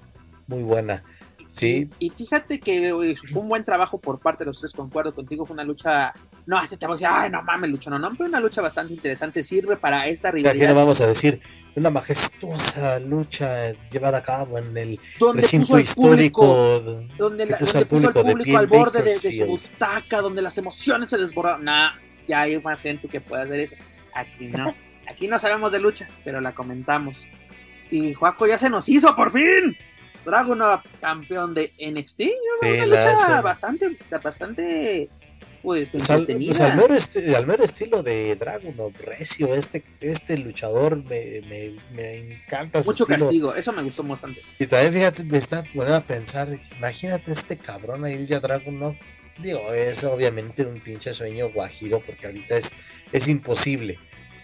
Muy buena. Sí. Y, fíjate que fue un buen trabajo por parte de los tres, concuerdo contigo, fue una lucha, no, así te voy a decir, ay, no mames, lucha, no, no, pero una lucha bastante interesante, sirve para esta rivalidad. Aquí no vamos a decir, una majestuosa lucha llevada a cabo en el donde recinto histórico, público, donde, la, puso, al público, al borde de, su butaca, donde las emociones se desbordaron. Nah, ya hay más gente que puede hacer eso. Aquí no, aquí no sabemos de lucha, pero la comentamos. Y Juaco ya se nos hizo por fin. Dragunov, campeón de NXT. una lucha bastante, bastante pues, pues, pues al, mero estilo de Dragunov, Recio, este, este luchador me, me, encanta. Mucho castigo, eso me gustó bastante. Y también fíjate, me está poniendo a pensar, imagínate este cabrón ahí ya Dragunov. Digo, es obviamente un pinche sueño guajiro porque ahorita es, es imposible.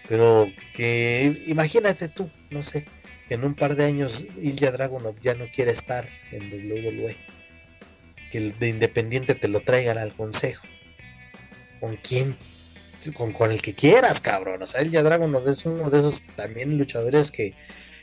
Pero que imagínate tú, no sé, en un par de años Ilya Dragunov ya no quiere estar en WWE. Que el de Independiente te lo traigan al consejo. ¿Con quién? Con, con el que quieras, cabrón. O sea, Ilya Dragunov es uno de esos también luchadores que,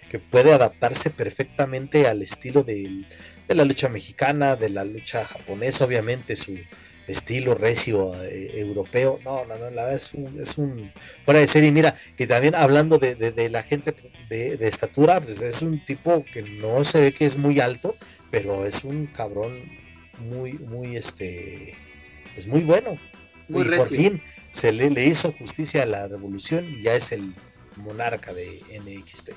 que puede adaptarse perfectamente al estilo de la lucha mexicana, de la lucha japonesa, obviamente su, estilo recio eh, europeo. No, no, no, la verdad es un, es un fuera de serie. Mira, y también hablando de, la gente de, estatura, pues es un tipo que no se ve que es muy alto, pero es un cabrón muy, muy, este, pues muy bueno. Muy y por fin se le, le hizo justicia a la revolución y ya es el monarca de NXT.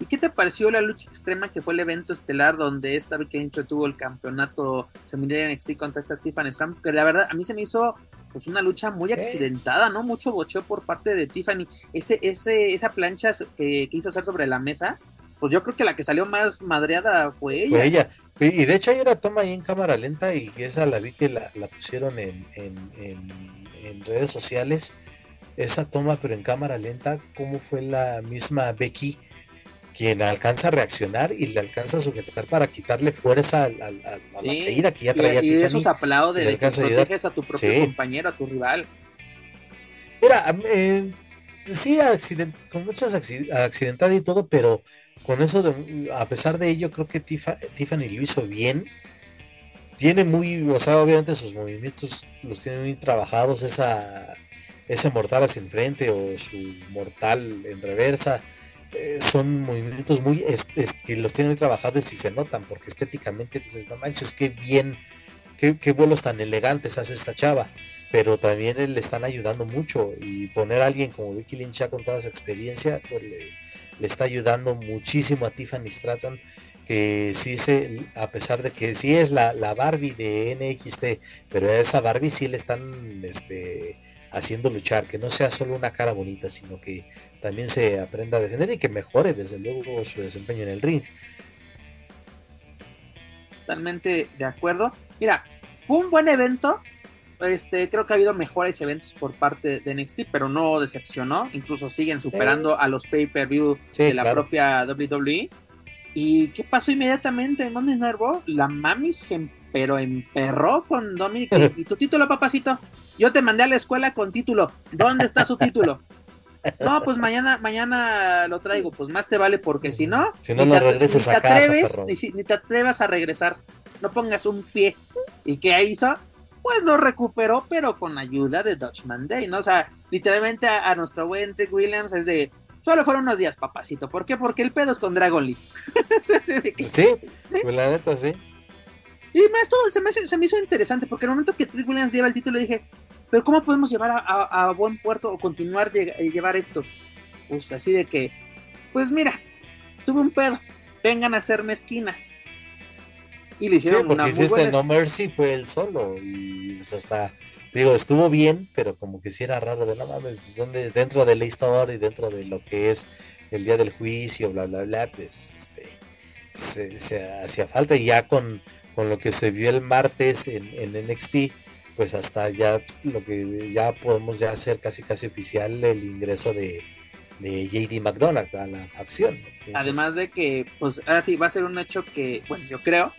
¿Y qué te pareció la lucha extrema que fue el evento estelar donde esta vez que tuvo el campeonato femenino NXT contra esta Tiffany Stratton? Que la verdad a mí se me hizo pues una lucha muy accidentada, ¿no? Mucho bocheo por parte de Tiffany. Ese, ese, esa plancha que quiso hacer sobre la mesa, pues yo creo que la que salió más madreada fue ella. Fue ella. Y de hecho hay una toma ahí en cámara lenta y esa la vi que la, pusieron en, en redes sociales. Esa toma, pero en cámara lenta, ¿cómo fue la misma Becky? quien alcanza a reaccionar y le alcanza a sujetar para quitarle fuerza a, la caída que ya traía. Y, y esos aplaude de que proteges a tu propio compañero, a tu rival. Mira, eh, sí, con muchas accidentadas y todo, pero con eso, de, a pesar de ello, creo que Tiffany lo hizo bien. Tiene muy, o sea, obviamente sus movimientos los tiene muy trabajados, esa, ese mortal hacia enfrente o su mortal en reversa eh, son movimientos muy que los tienen trabajados y se notan porque estéticamente dices no manches qué bien qué, vuelos tan elegantes hace esta chava pero también le están ayudando mucho y poner a alguien como Vicky Lynch ya con toda su experiencia pues le, está ayudando muchísimo a Tiffany Stratton que sí se, a pesar de que sí es la, la Barbie de NXT, pero a esa Barbie sí le están este, haciendo luchar, que no sea solo una cara bonita, sino que también se aprenda a defender y que mejore desde luego su desempeño en el ring. Totalmente de acuerdo. Mira, fue un buen evento. Este, creo que ha habido mejores eventos por parte de NXT, pero no decepcionó. Incluso siguen superando a los pay-per-view de la propia WWE. ¿Y qué pasó inmediatamente en Monday Night Raw? La mami se pero emperró con Dominic. ¿Y tu título, papacito? Yo te mandé a la escuela con título. ¿Dónde está su título? No, pues mañana, mañana lo traigo. Pues más te vale porque si no, si no, no regreses a atreves, ni, ni, te atrevas a regresar. No pongas un pie. ¿Y qué hizo? Pues lo recuperó, pero con ayuda de Dutchman Day, ¿no? O sea, literalmente a, nuestro buen Trick Williams es de, Solo fueron unos días, papacito. ¿Por qué? Porque el pedo es con Dragon Lee. sí, pues la neta, sí. Y más todo se me, se me hizo interesante porque en el momento que Trick Williams lleva el título dije, pero ¿cómo podemos llevar a, buen puerto o continuar eh, llevar esto? Pues así de que, pues mira, tuve un pedo, vengan a hacerme esquina. Y le hicieron sí, porque una hiciste No Mercy fue el solo y pues hasta digo, estuvo bien, pero como que sí era raro de no mames, pues dentro de la historia y dentro de lo que es el día del juicio, bla, bla, bla, pues este, se, hacía falta y ya con, con lo que se vio el martes en, en NXT, pues hasta ya lo que ya podemos ya hacer casi casi oficial el ingreso de, de JD McDonald a la facción. Además de que, pues, así va a ser un hecho que, bueno, yo creo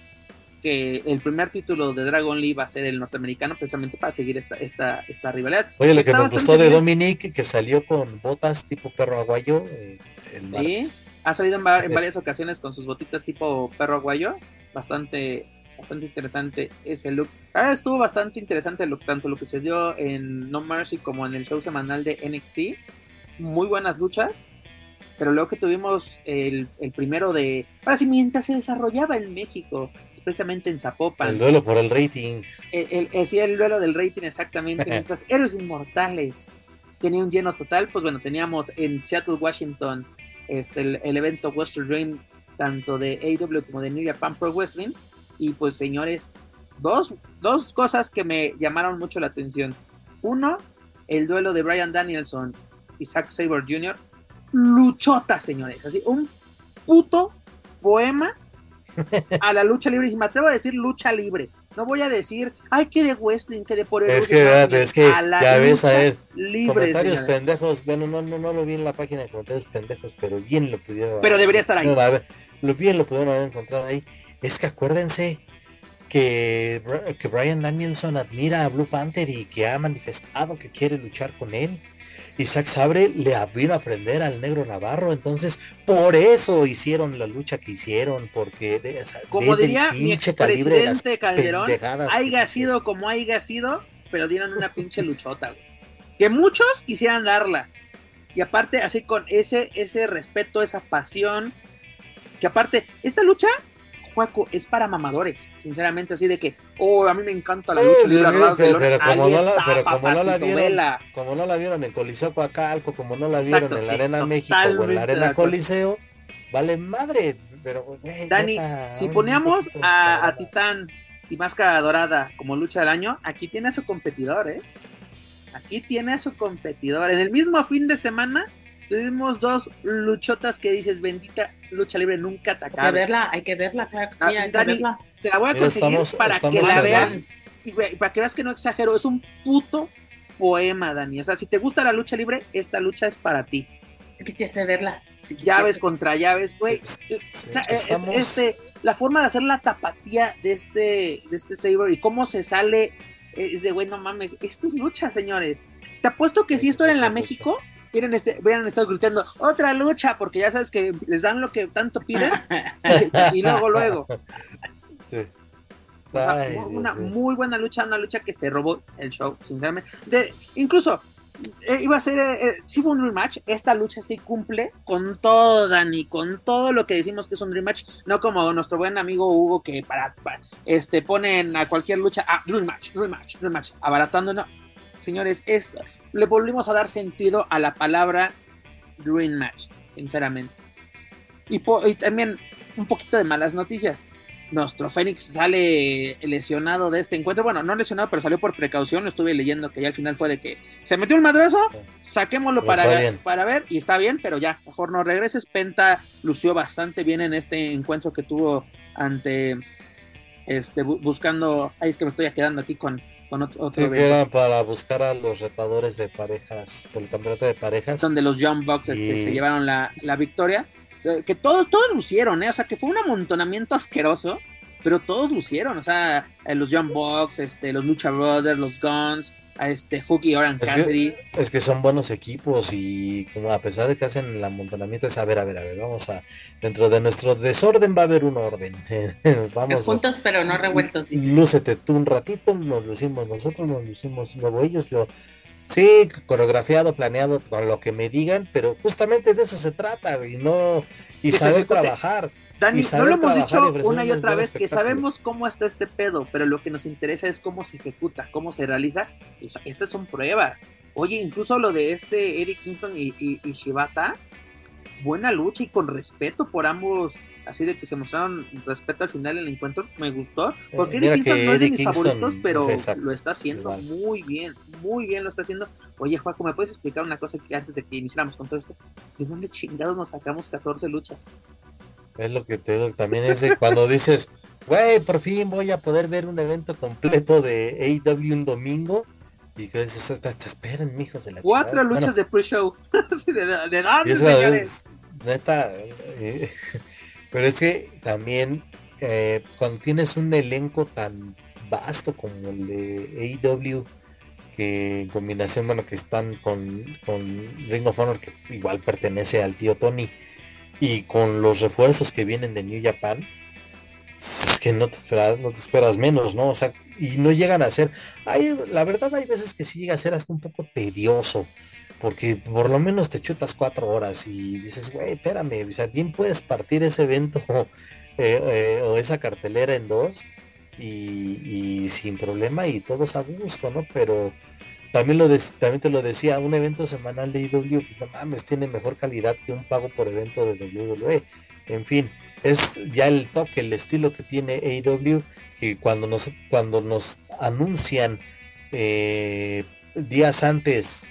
que el primer título de Dragon Lee va a ser el norteamericano, precisamente para seguir esta, esta, esta rivalidad. Oye, lo que me gustó de Dominic, que salió con botas tipo perro aguayo. Eh, sí, ha salido en, en, varias ocasiones con sus botitas tipo perro aguayo. Bastante, bastante interesante ese look. Ahora estuvo bastante interesante lo, tanto lo que se dio en No Mercy como en el show semanal de NXT. Muy buenas luchas pero luego que tuvimos el, el, primero de. Ahora sí, mientras se desarrollaba en México, precisamente en Zapopan. El duelo por el rating. El, el, sí, el duelo del rating, exactamente. Mientras Héroes Inmortales tenía un lleno total, pues bueno, teníamos en Seattle, Washington, este, el, evento Western Dream, tanto de AW como de New Japan Pro Wrestling. Y pues, señores, dos, dos cosas que me llamaron mucho la atención. Uno, el duelo de Brian Danielson y Zack Sabre Jr. Luchota, señores. Así, un puto poema a la lucha libre. Y me atrevo a decir lucha libre. No voy a decir, ay, que de wrestling, que de por el. Es que, es que a la ya ves a ver. comentarios pendejos. Bueno, no, no, no lo vi en la página de comentarios pendejos, pero bien lo pudieron. Pero debería estar ahí. a ver, lo bien lo pudieron haber encontrado ahí. Es que acuérdense que, que Brian Danielson admira a Blue Panther y que ha manifestado que quiere luchar con él. Isaac Sabre le vino a aprender al negro Navarro, entonces por eso hicieron la lucha que hicieron, porque como diría mi expresidente Calderón, haya sido como haya sido, pero dieron una pinche luchota, que muchos quisieran darla. Y aparte, así con ese, ese respeto, esa pasión, que aparte, esta lucha Juaco, es para mamadores, sinceramente, así de que, oh, a mí me encanta la lucha libre. pero, pero, como no la, pero como no la vieron, como no la vieron en Coliseo Coacalco, como no la vieron en la Arena México o en la Arena Coliseo, vale madre. Pero, Dani, si poníamos a, a Titán y Máscara Dorada como lucha del año, aquí tiene a su competidor, ¿eh? Aquí tiene a su competidor. En el mismo fin de semana tuvimos dos luchotas que dices, bendita lucha libre, nunca te Hay que verla, hay que verla, claro que sí, ah, hay que verla. Te la voy a conseguir para que la veas y para que veas que no exagero, es un puto poema, Dani. O sea, si te gusta la lucha libre, esta lucha es para ti. Si quisiste verla. llaves contra llaves, güey. Este, la forma de hacer la tapatía de este, de este Saber y cómo se sale es de, güey, no mames, esto es lucha, señores. Te apuesto que si esto era en la México, hubieran, este, estado gritando otra lucha, porque ya sabes que les dan lo que tanto piden y luego, luego. Sí. una muy buena lucha, una lucha que se robó el show, sinceramente. De, incluso eh, iba a ser, eh, eh, si fue un rematch, esta lucha sí cumple con todo, Dani, con todo lo que decimos que es un rematch, no como nuestro buen amigo Hugo que para, este ponen a cualquier lucha, ah, rematch, rematch, rematch, abaratando, no, señores, esto, le volvimos a dar sentido a la palabra Dream Match, sinceramente. Y, también un poquito de malas noticias. Nuestro Fénix sale lesionado de este encuentro. Bueno, no lesionado, pero salió por precaución. Lo estuve leyendo que ya al final fue de que se metió un madrazo, saquémoslo para, para ver y está bien, pero ya, mejor no regreses. Penta lució bastante bien en este encuentro que tuvo ante este buscando. Ahí es que me estoy quedando aquí con sí, era para buscar a los retadores de parejas, por el campeonato de parejas. Donde los Young Bucks este, se llevaron la, victoria. Eh, que todos, todos lucieron, ¿eh? O sea, que fue un amontonamiento asqueroso, pero todos lucieron. O sea, eh, los Young Bucks, este, los Lucha Brothers, los Guns, a este Oran Cassidy. es que son buenos equipos y como a pesar de que hacen el amontonamiento es a ver, a ver, a ver, vamos a dentro de nuestro desorden va a haber un orden. vamos juntos pero no revueltos. Lúcete tú un ratito, nos lucimos nosotros, nos lucimos luego ellos, lo sí, coreografiado, planeado con lo que me digan, pero justamente de eso se trata y no y saber trabajar. Dani, no lo hemos dicho una y otra vez que sabemos cómo está este pedo, pero lo que nos interesa es cómo se ejecuta, cómo se realiza. Estas son pruebas. Oye, incluso lo de este Eric Kingston y, Shibata, buena lucha y con respeto por ambos, así de que se mostraron respeto al final del encuentro, me gustó. Eh, porque Eric Kingston no es de mis favoritos, pero lo está haciendo muy bien, muy bien lo está haciendo. Oye, Juaco, ¿me puedes explicar una cosa que antes de que iniciáramos con todo esto? ¿De dónde chingados nos sacamos 14 luchas? Es lo que te digo, también es cuando dices, güey, por fin voy a poder ver un evento completo de AEW un domingo. Y que dices, esperen, mijos de la Cuatro luchas de pre-show. ¿De, de señores? neta, eh, pero es que también eh, cuando tienes un elenco tan vasto como el de AEW, que en combinación, bueno, que están con, con Ring of Honor, que igual pertenece al tío Tony, y con los refuerzos que vienen de New Japan, es que no te esperas, no te esperas menos, ¿no? O sea, y no llegan a ser, hay, la verdad hay veces que sí llega a ser hasta un poco tedioso, porque por lo menos te chutas cuatro horas y dices, güey, espérame, o sea, bien puedes partir ese evento eh, eh, o esa cartelera en dos y, sin problema y todos a gusto, ¿no? Pero también, lo también te lo decía, un evento semanal de IW, pues, no mames, tiene mejor calidad que un pago por evento de WWE. En fin, es ya el toque, el estilo que tiene AEW, que cuando nos, cuando nos anuncian eh, días antes,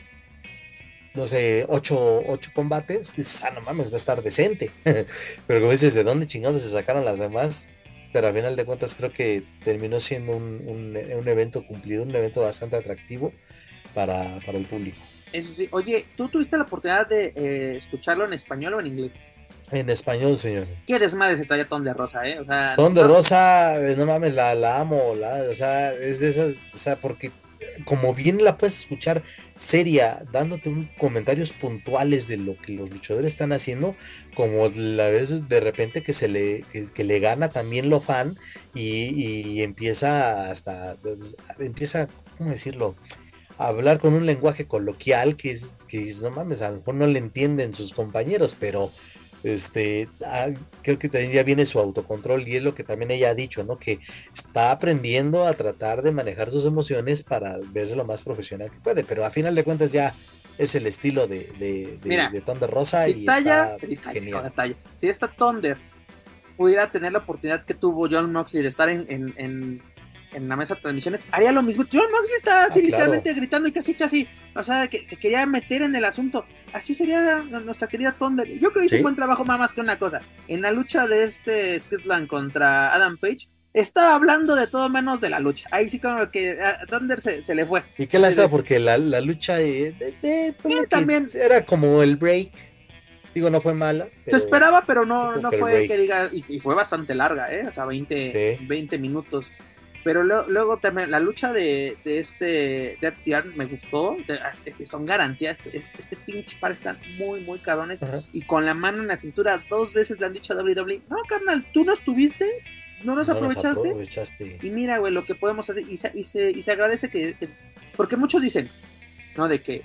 no sé, ocho, ocho, combates, dices, ah, no mames, va a estar decente. Pero como dices, ¿de dónde chingados se sacaron las demás? Pero a final de cuentas creo que terminó siendo un, evento cumplido, un evento bastante atractivo para, el público. Eso sí, oye, ¿tú tuviste la oportunidad de eh, escucharlo en español o en inglés? En español, señor. Qué desmadre se traía Ton de Rosa, ¿eh? O sea, Ton de Rosa, eh, no mames, la, la amo, la, o sea, es de esas, o sea, porque como bien la puedes escuchar seria, dándote un, comentarios puntuales de lo que los luchadores están haciendo, como la vez de repente que se le, que, le gana también lo fan y, empieza hasta, empieza, ¿cómo decirlo? Hablar con un lenguaje coloquial que es, que es, no mames, a lo mejor no le entienden sus compañeros, pero este, ah, creo que también ya viene su autocontrol y es lo que también ella ha dicho, ¿no? Que está aprendiendo a tratar de manejar sus emociones para verse lo más profesional que puede, pero a final de cuentas ya es el estilo de, de, Thunder Rosa y está genial. Si esta Thunder pudiera tener la oportunidad que tuvo John Moxley de estar en en la mesa de transmisiones, haría lo mismo. John Moxley estaba así ah, literalmente gritando y casi casi, o sea, que se quería meter en el asunto. Así sería nuestra querida Thunder. Yo creo que hizo un buen trabajo más que una cosa. En la lucha de este Scotland contra Adam Page, estaba hablando de todo menos de la lucha. Ahí sí como que a Thunder se, le fue. ¿Y qué la estaba? Porque la, lucha de, también era como el break. Digo, no fue mala. Se esperaba, pero no, no fue que diga, y, fue bastante larga, ¿eh? O sea, 20, 20 minutos. Pero luego, también la lucha de, este de FTR me gustó. son garantías. Este, este, este, pinche par están muy, muy cabrones. Y con la mano en la cintura, dos veces le han dicho a WWE: No, carnal, tú no estuviste. No nos aprovechaste. Y mira, güey, lo que podemos hacer. Y se, y se, y se agradece que, Porque muchos dicen, ¿no? De que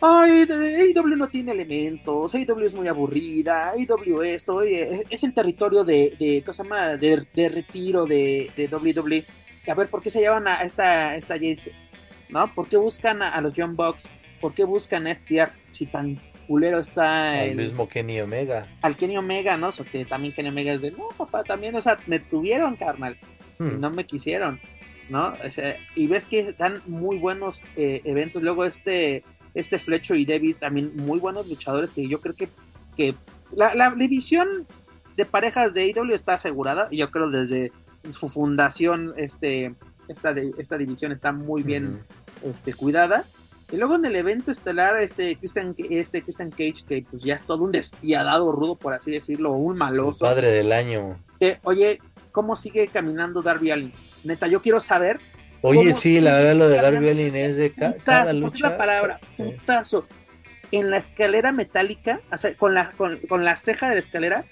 Ay, AEW no tiene elementos, AEW es muy aburrida, AEW esto, es el territorio de, de ¿cómo se llama? De, retiro de, de WWE. A ver, ¿por qué se llevan a esta, esta Jace? ¿No? ¿Por qué buscan a, los John Bucks? ¿Por qué buscan a FTR si tan culero está el mismo Kenny Omega? Al Kenny Omega, ¿no? O que también Kenny Omega es de, no, papá, también, o sea, me tuvieron, carnal, y hmm. no me quisieron, ¿no? y ves que dan muy buenos eh, eventos. Luego este este Flecho y Davis también muy buenos luchadores que yo creo que, que la, división de parejas de AEW está asegurada y yo creo desde su fundación este, esta, esta división está muy bien este, cuidada. Y luego en el evento estelar, este Christian, este Christian Cage, que pues ya es todo un despiadado rudo, por así decirlo, un maloso. padre del año. Que, oye, ¿cómo sigue caminando Darby Allin? Neta, yo quiero saber Oye, sí, la verdad lo de Darby Allin es de cada lucha. la palabra, putazo. En la escalera metálica, o sea, con la, con, la ceja de la escalera,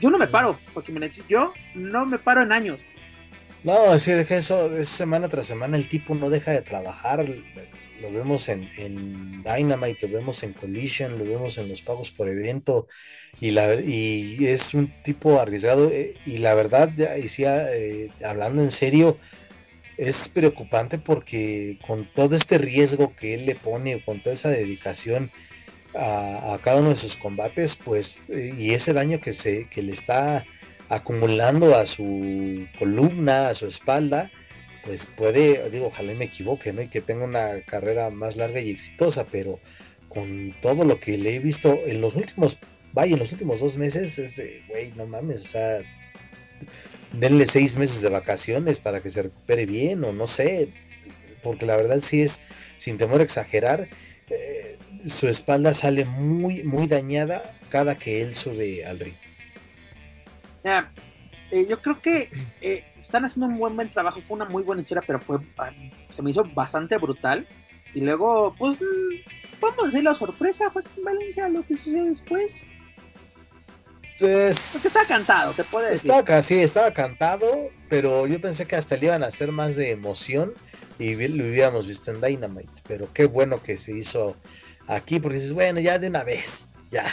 yo no me paro, porque me decís, yo no me paro en años. No, sí, deja eso, es semana tras semana el tipo no deja de trabajar, lo vemos en, en, Dynamite, lo vemos en Collision, lo vemos en los pagos por evento, y, la, y es un tipo arriesgado, eh, y la verdad, ya decía, eh, hablando en serio, es preocupante porque con todo este riesgo que él le pone, con toda esa dedicación a, cada uno de sus combates, pues, y ese daño que, se, que le está acumulando a su columna, a su espalda, pues puede, digo, ojalá me equivoque, ¿no? Y que tenga una carrera más larga y exitosa, pero con todo lo que le he visto en los últimos, vaya, en los últimos dos meses, es güey, no mames, o sea, denle seis meses de vacaciones para que se recupere bien o no sé, porque la verdad sí es, sin temor a exagerar, eh, su espalda sale muy, muy dañada cada que él sube al ring. eh, yo creo que eh, están haciendo un buen buen trabajo, fue una muy buena historia, pero fue ah, se me hizo bastante brutal. Y luego, pues, mm, vamos a decir la sorpresa, Joaquín Valencia, lo que sucede después. Pues, Porque estaba cantado, te puede decir. Estaba, sí, estaba cantado, pero yo pensé que hasta le iban a hacer más de emoción y lo hubiéramos visto en Dynamite. Pero qué bueno que se hizo aquí, porque dices, bueno, ya de una vez, ya.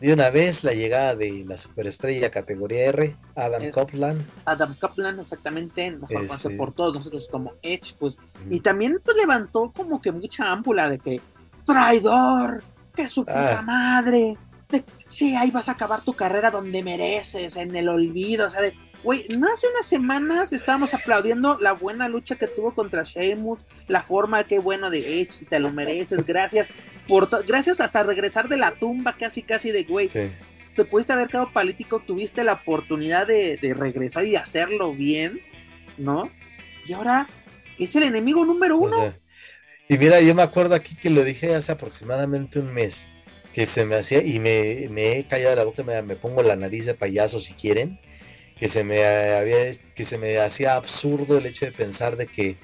De una vez la llegada de la superestrella categoría R, Adam Es- Copeland. Adam Kaplan, exactamente, mejor Este- por todos nosotros como Edge, pues, y también pues levantó como que mucha ámpula de que traidor, que su puta Ah. madre, de que, sí, ahí vas a acabar tu carrera donde mereces, en el olvido, o sea, de, güey, no hace unas semanas estábamos aplaudiendo la buena lucha que tuvo contra Sheamus, la forma, qué bueno de Edge, te lo mereces, gracias por, gracias hasta regresar de la tumba casi, casi de, güey, Sí. te pudiste haber quedado político, tuviste la oportunidad de, de regresar y hacerlo bien, ¿no? Y ahora es el enemigo número O uno. sea, y mira, yo me acuerdo aquí que lo dije hace aproximadamente un mes, que se me hacía, y me, me he callado la boca, me, me pongo la nariz de payaso si quieren, que se me había, que se me hacía absurdo el hecho de pensar de que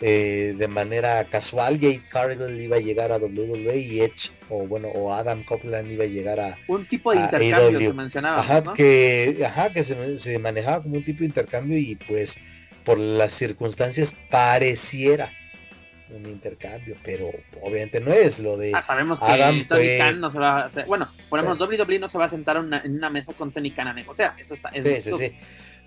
eh, de manera casual Jade Cargill iba a llegar a WWE y Edge, o bueno, o Adam Copeland iba a llegar a, un tipo de intercambio se mencionaba. Ajá, ¿no? que, ajá, que se, se manejaba como un tipo de intercambio y pues por las circunstancias pareciera un intercambio, pero obviamente no es lo de... Ah, sabemos que Adam Tony fue- Khan no se va a hacer, bueno, por ejemplo, Sí. WWE no se va a sentar en una, en una mesa con Tony Khan a negociar, eso está, es Sí, sí, sí.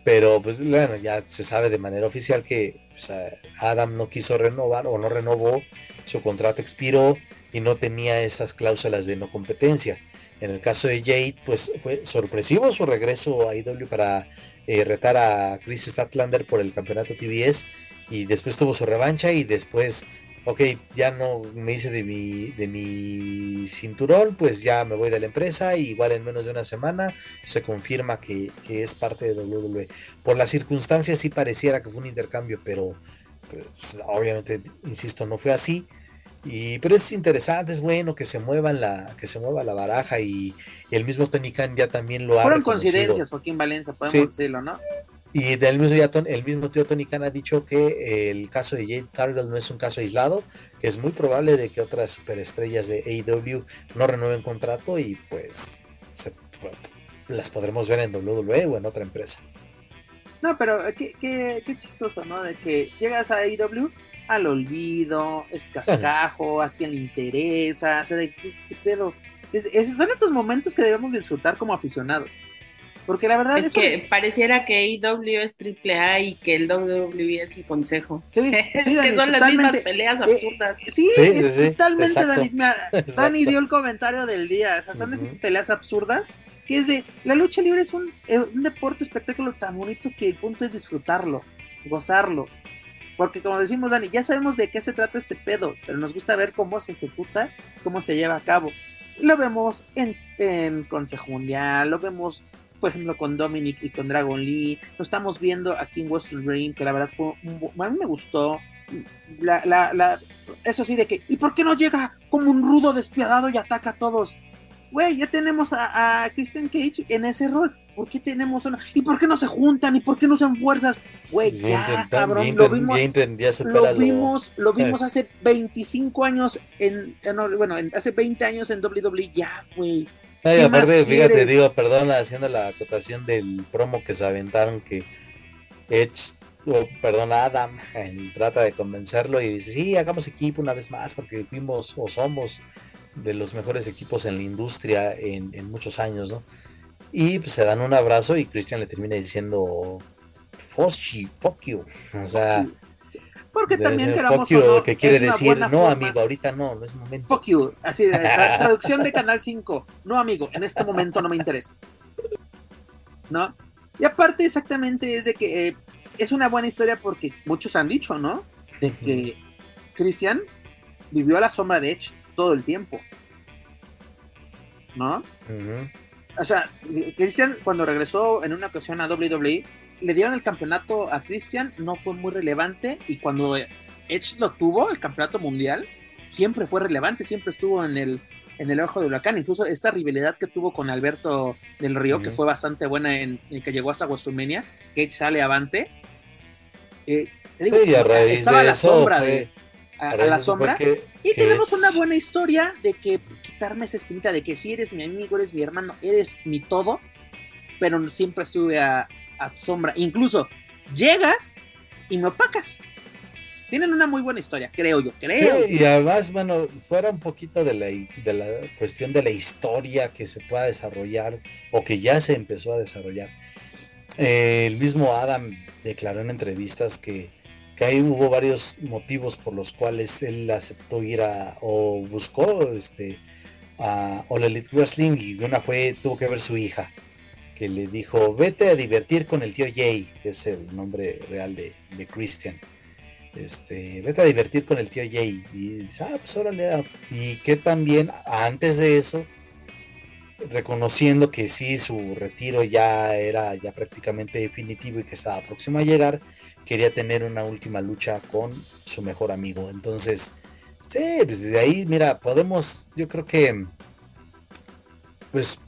Pero pues bueno, ya se sabe de manera oficial que pues, Adam no quiso renovar o no renovó, su contrato expiró y no tenía esas cláusulas de no competencia. En el caso de Jade, pues fue sorpresivo su regreso a IW para eh, retar a Chris Statlander por el campeonato TBS y después tuvo su revancha y después, ok, ya no me hice de mi, de mi cinturón, pues ya me voy de la empresa y igual en menos de una semana se confirma que, que es parte de WWE. Por las circunstancias sí pareciera que fue un intercambio, pero pues, obviamente, insisto, no fue así. Y, pero es interesante, es bueno que se muevan la, que se mueva la baraja y, y el mismo Tony Khan ya también lo ha Fueron coincidencias, Joaquín Valencia, podemos Sí. decirlo, ¿no? Y del mismo, Ton- el mismo tío Tony Khan ha dicho que el caso de Jade Cargill no es un caso aislado, que es muy probable de que otras superestrellas de AEW no renueven contrato y pues las podremos ver en WWE o en otra empresa. No, pero qué, qué, qué chistoso, ¿no? De que llegas a AEW al olvido, es cascajo, a quien le interesa, o sea, qué, pedo. Son estos momentos que debemos disfrutar como aficionados. Porque la verdad Es eso que pareciera que AEW es triple A y que el WWE es el consejo. sí, es sí, que son las mismas peleas Eh, absurdas. Sí, Sí, es totalmente exacto. Dani. Mira, Dani dio el comentario del día. O sea, son esas peleas absurdas que es de la lucha libre es un, eh, un deporte espectáculo tan bonito que el punto es disfrutarlo, gozarlo. Porque como decimos Dani, ya sabemos de qué se trata este pedo, pero nos gusta ver cómo se ejecuta, cómo se lleva a cabo. Lo vemos en, en Consejo Mundial, lo vemos, por ejemplo, con Dominic y con Dragon Lee, lo estamos viendo aquí en Western Dream, que la verdad fue un a mí me gustó. La, la, la, eso sí, de que, ¿y por qué no llega como un rudo despiadado y ataca a todos? Güey, ya tenemos a, a Christian Cage en ese rol. ¿Por qué tenemos una.? ¿Y por qué no se juntan? ¿Y por qué no usan fuerzas? Güey, Ya intentan- cabrón, lo vimos. ya Lo vimos, lo vimos hace 25 años en, en- bueno, en- hace 20 años en WWE, ya, güey. Ay, ¿Qué más aparte, fíjate, quieres? digo, perdona, haciendo la acotación del promo que se aventaron que Edge, o perdón, Adam, trata de convencerlo y dice, sí, hagamos equipo una vez más porque fuimos o somos de los mejores equipos en la industria en, en muchos años, ¿no? Y pues se dan un abrazo y Christian le termina diciendo, Foschi, fuck you. O sea, Porque debe también queramos fuck no, que quiere decir, no, forma- amigo, ahorita no, no es momento. Fuck you. Así, de- tra- traducción de Canal 5. No, amigo, en este momento no me interesa. ¿No? Y aparte, exactamente, es de que eh, es una buena historia porque muchos han dicho, ¿no? De que Christian vivió a la sombra de Edge todo el tiempo. ¿No? O sea, Christian, cuando regresó en una ocasión a WWE, le dieron el campeonato a Christian, no fue muy relevante. Y cuando Edge lo tuvo, el campeonato mundial, siempre fue relevante, siempre estuvo en el en el ojo de huracán. Incluso esta rivalidad que tuvo con Alberto del Río, que fue bastante buena en, que llegó hasta WrestleMania, que sale avante. Eh, te digo, estaba a la sombra de. A, la sombra. y tenemos una buena historia de que quitarme esa espinita de que si eres mi amigo, eres mi hermano, eres mi todo, pero siempre estuve a, a sombra. Incluso llegas y me opacas. Tienen una muy buena historia, creo yo, creo. y además, bueno, fuera un poquito de la, de la cuestión de la historia que se pueda desarrollar o que ya se empezó a desarrollar. Eh, el mismo Adam declaró en entrevistas que, que ahí hubo varios motivos por los cuales él aceptó ir a o buscó este a All Elite Wrestling y una fue tuvo que ver su hija que le dijo vete a divertir con el tío Jay que es el nombre real de, de Christian este, vete a divertir con el tío Jay. Y dice, ah, pues órale. Ah". Y que también, antes de eso, reconociendo que sí, su retiro ya era ya prácticamente definitivo y que estaba próximo a llegar, quería tener una última lucha con su mejor amigo. Entonces, sí, pues desde ahí, mira, podemos, yo creo que, pues,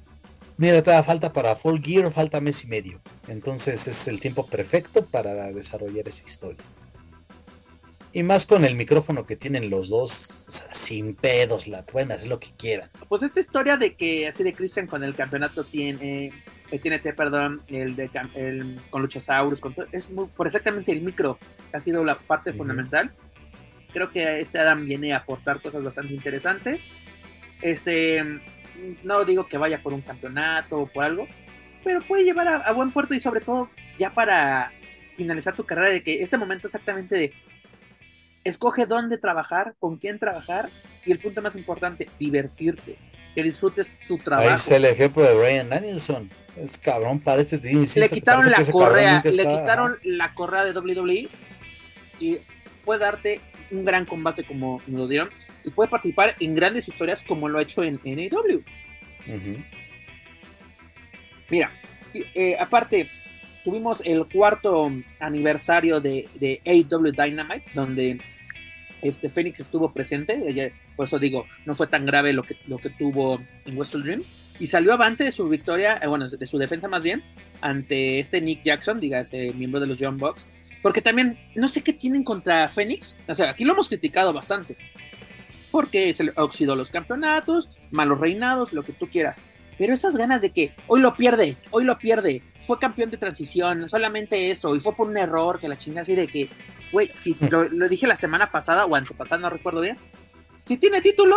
mira, todavía falta para Full Gear, falta mes y medio. Entonces es el tiempo perfecto para desarrollar esa historia. Y más con el micrófono que tienen los dos, sin pedos, la pueden hacer lo que quieran. Pues esta historia de que así de Christian con el campeonato tiene, eh, tiene perdón, el de el, con Luchasaurus, con todo, es muy, por exactamente el micro, ha sido la parte fundamental. Creo que este Adam viene a aportar cosas bastante interesantes. Este, no digo que vaya por un campeonato o por algo, pero puede llevar a, a buen puerto y sobre todo ya para finalizar tu carrera de que este momento exactamente de escoge dónde trabajar, con quién trabajar y el punto más importante, divertirte, que disfrutes tu trabajo. Ahí está el ejemplo de Ryan Danielson. Es cabrón para este le quitaron la correa, le quitaron la correa de WWE y puede darte un gran combate como lo dieron y puede participar en grandes historias como lo ha hecho en, NAW. Mira, eh, aparte, tuvimos el cuarto aniversario de, de AW Dynamite, donde este Phoenix estuvo presente, por eso digo, no fue tan grave lo que, lo que tuvo en Wrestle Dream, y salió avante de su victoria, eh, bueno, de su defensa más bien, ante este Nick Jackson, diga, ese miembro de los Young Bucks, porque también, no sé qué tienen contra Phoenix, o sea, aquí lo hemos criticado bastante, porque se le oxidó los campeonatos, malos reinados, lo que tú quieras, pero esas ganas de que hoy lo pierde, hoy lo pierde, fue campeón de transición, solamente esto, y fue por un error que la chingada así de que, güey, si lo, dije la semana pasada o antepasada, no recuerdo bien. Si tiene título,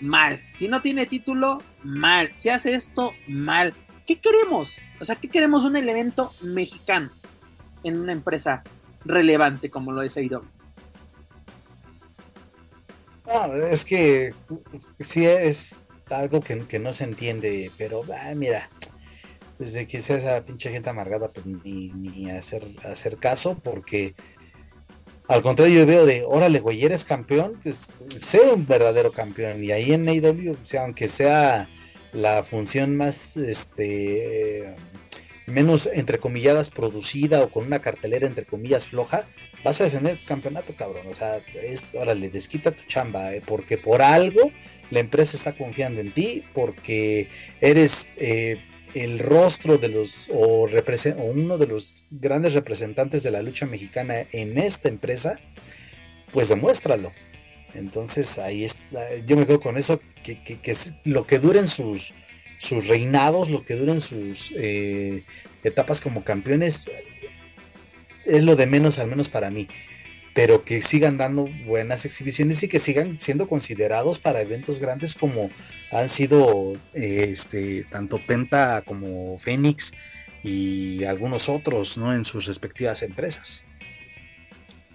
mal. Si no tiene título, mal. Si hace esto, mal. ¿Qué queremos? O sea, ¿qué queremos un elemento mexicano en una empresa relevante como lo es AEW? es que sí es algo que, que no se entiende, pero ah, mira, desde que sea esa pinche gente amargada, pues ni, ni hacer, hacer caso, porque al contrario, yo veo de, órale, güey, eres campeón, pues sé un verdadero campeón. Y ahí en AEW, o sea, aunque sea la función más, este, menos, entre comilladas, producida o con una cartelera, entre comillas, floja, vas a defender el campeonato, cabrón. O sea, es, órale, desquita tu chamba, eh, porque por algo la empresa está confiando en ti, porque eres... Eh, el rostro de los o, uno de los grandes representantes de la lucha mexicana en esta empresa, pues demuéstralo. Entonces ahí está, yo me quedo con eso, que, que, lo que duren sus, sus reinados, lo que duren sus eh, etapas como campeones, es lo de menos, al menos para mí. Pero que sigan dando buenas exhibiciones y que sigan siendo considerados para eventos grandes como han sido este tanto Penta como Fénix y algunos otros no en sus respectivas empresas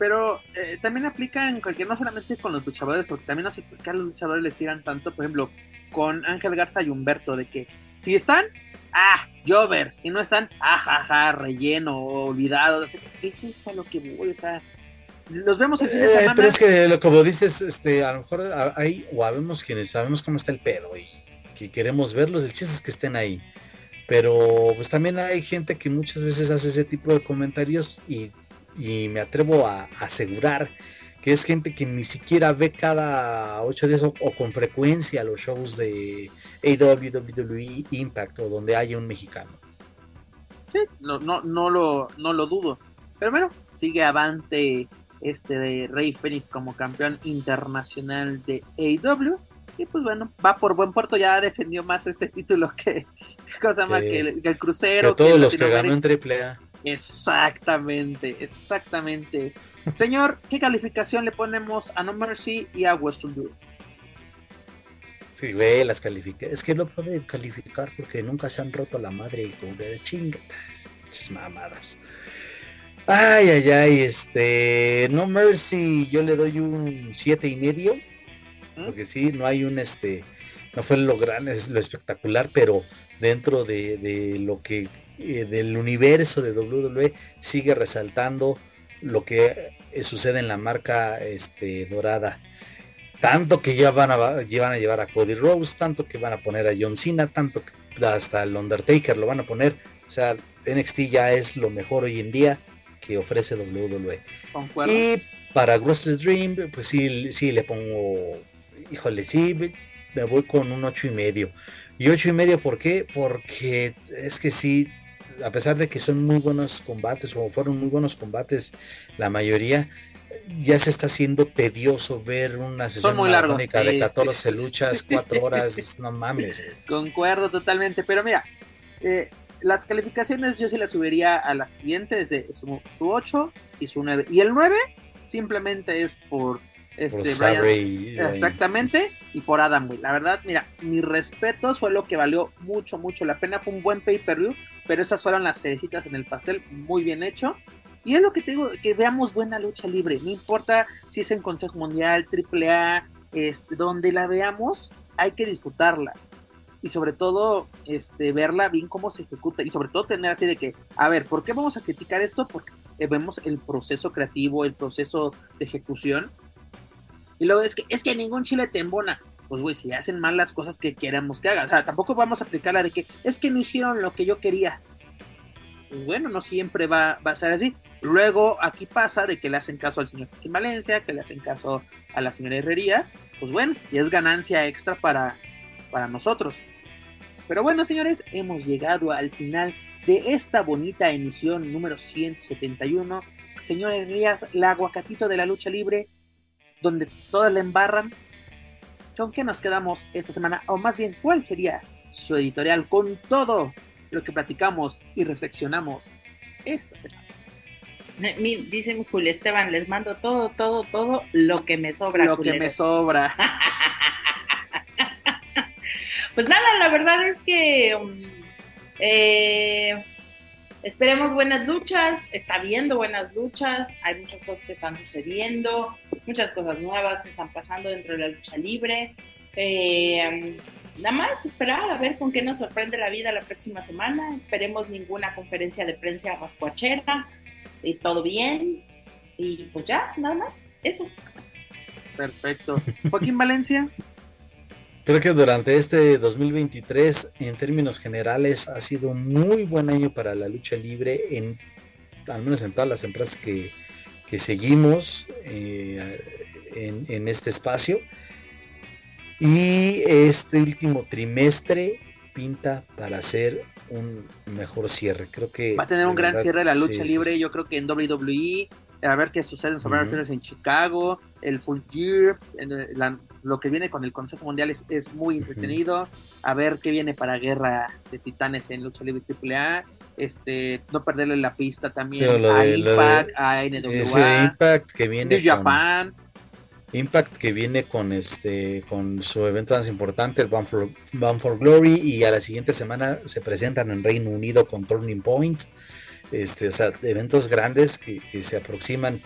pero eh, también aplica en cualquier no solamente con los luchadores porque también no sé por qué a los luchadores les tiran tanto por ejemplo con Ángel Garza y Humberto de que si están ah, Jovers, y no están, ajaja, relleno, olvidados, es eso lo que voy, o sea, los vemos el fin de eh, semana. pero es que, como dices, este, a lo mejor hay, o habemos quienes sabemos cómo está el pedo y que queremos verlos, el chiste es que estén ahí. Pero pues también hay gente que muchas veces hace ese tipo de comentarios y, me atrevo a, asegurar que es gente que ni siquiera ve cada ocho días o, con frecuencia los shows de AW, WWE, Impact o donde haya un mexicano. Sí, no, no, no, lo, no lo dudo. Pero bueno, sigue avante este de Rey Fénix como campeón internacional de AW. Y pues bueno, va por buen puerto, ya defendió más este título que, cosa más que, el, crucero. Que todos los que ganó en AAA. Exactamente, exactamente. Señor, ¿qué calificación le ponemos a No Mercy y a Western Sí, güey, las califica. Es que no puede calificar porque nunca se han roto la madre con de chingata. mamadas. Ay, ay, ay, este, No Mercy, yo le doy un siete y medio, ¿Mm? porque sí, no hay un, este, no fue lo grande, es lo espectacular, pero dentro de, lo que, eh, del universo de WWE, sigue resaltando lo que eh, sucede en la marca, este, dorada. Tanto que ya van a, a llevar a Cody Rose, tanto que van a poner a John Cena, tanto que hasta el Undertaker lo van a poner. O sea, NXT ya es lo mejor hoy en día que ofrece WWE. Y para Wrestle Dream, pues sí, sí le pongo, híjole, sí, me voy con un ocho y medio. Y ocho y medio, ¿por qué? Porque es que sí, a pesar de que son muy buenos combates, o fueron muy buenos combates la mayoría, ya se está haciendo tedioso ver una sesión muy de 14 luchas, 4 horas, no mames. Concuerdo totalmente, pero mira, eh, las calificaciones yo sí las subiría a la siguiente, desde su, 8 y su 9. Y el 9 simplemente es por este exactamente y por Adam La verdad, mira, mi respeto fue lo que valió mucho, mucho la pena. Fue un buen pay-per-view, pero esas fueron las cerecitas en el pastel, muy bien hecho. Y es lo que te digo, que veamos buena lucha libre. No importa si es en Consejo Mundial, AAA, este, donde la veamos, hay que disfrutarla y sobre todo este, verla bien cómo se ejecuta y sobre todo tener así de que, a ver, ¿por qué vamos a criticar esto? Porque vemos el proceso creativo, el proceso de ejecución. Y luego es que es que ningún chile te embona. Pues güey, si hacen mal las cosas que queramos que hagan. O sea, tampoco vamos a aplicar la de que es que no hicieron lo que yo quería. Pues bueno, no siempre va, a ser así. Luego aquí pasa de que le hacen caso al señor Joaquín Valencia, que le hacen caso a la señora Herrerías. Pues bueno, y es ganancia extra para, para nosotros. Pero bueno, señores, hemos llegado al final de esta bonita emisión número 171. Señores Rías, la aguacatito de la lucha libre, donde todas la embarran. ¿Con qué nos quedamos esta semana? O más bien, ¿cuál sería su editorial con todo lo que platicamos y reflexionamos esta semana? Dicen Julio Esteban, les mando todo, todo, todo lo que me sobra. Lo que me sobra. Pues nada, la verdad es que um, eh, esperemos buenas luchas, está viendo buenas luchas, hay muchas cosas que están sucediendo, muchas cosas nuevas que están pasando dentro de la lucha libre. Eh, nada más esperar a ver con qué nos sorprende la vida la próxima semana. Esperemos ninguna conferencia de prensa rascuachera y todo bien. Y pues ya, nada más, eso. Perfecto. Joaquín Valencia. Creo que durante este 2023, en términos generales, ha sido un muy buen año para la lucha libre, en, al menos en todas las empresas que, seguimos eh, en, este espacio. Y este último trimestre pinta para ser un mejor cierre. Creo que va a tener un gran cierre de la lucha libre. Yo creo que en WWE a ver qué sucede en Survivor Series en Chicago, el Full Year, lo que viene con el Consejo Mundial es, muy entretenido, a ver qué viene para Guerra de Titanes en Lucha Libre AAA, este, no perderle la pista también a Impact, a NWA, Impact que viene New Japan. Impact que viene con este con su evento más importante, el Bound for, for, Glory, y a la siguiente semana se presentan en Reino Unido con Turning Point este, o sea, eventos grandes que, se aproximan.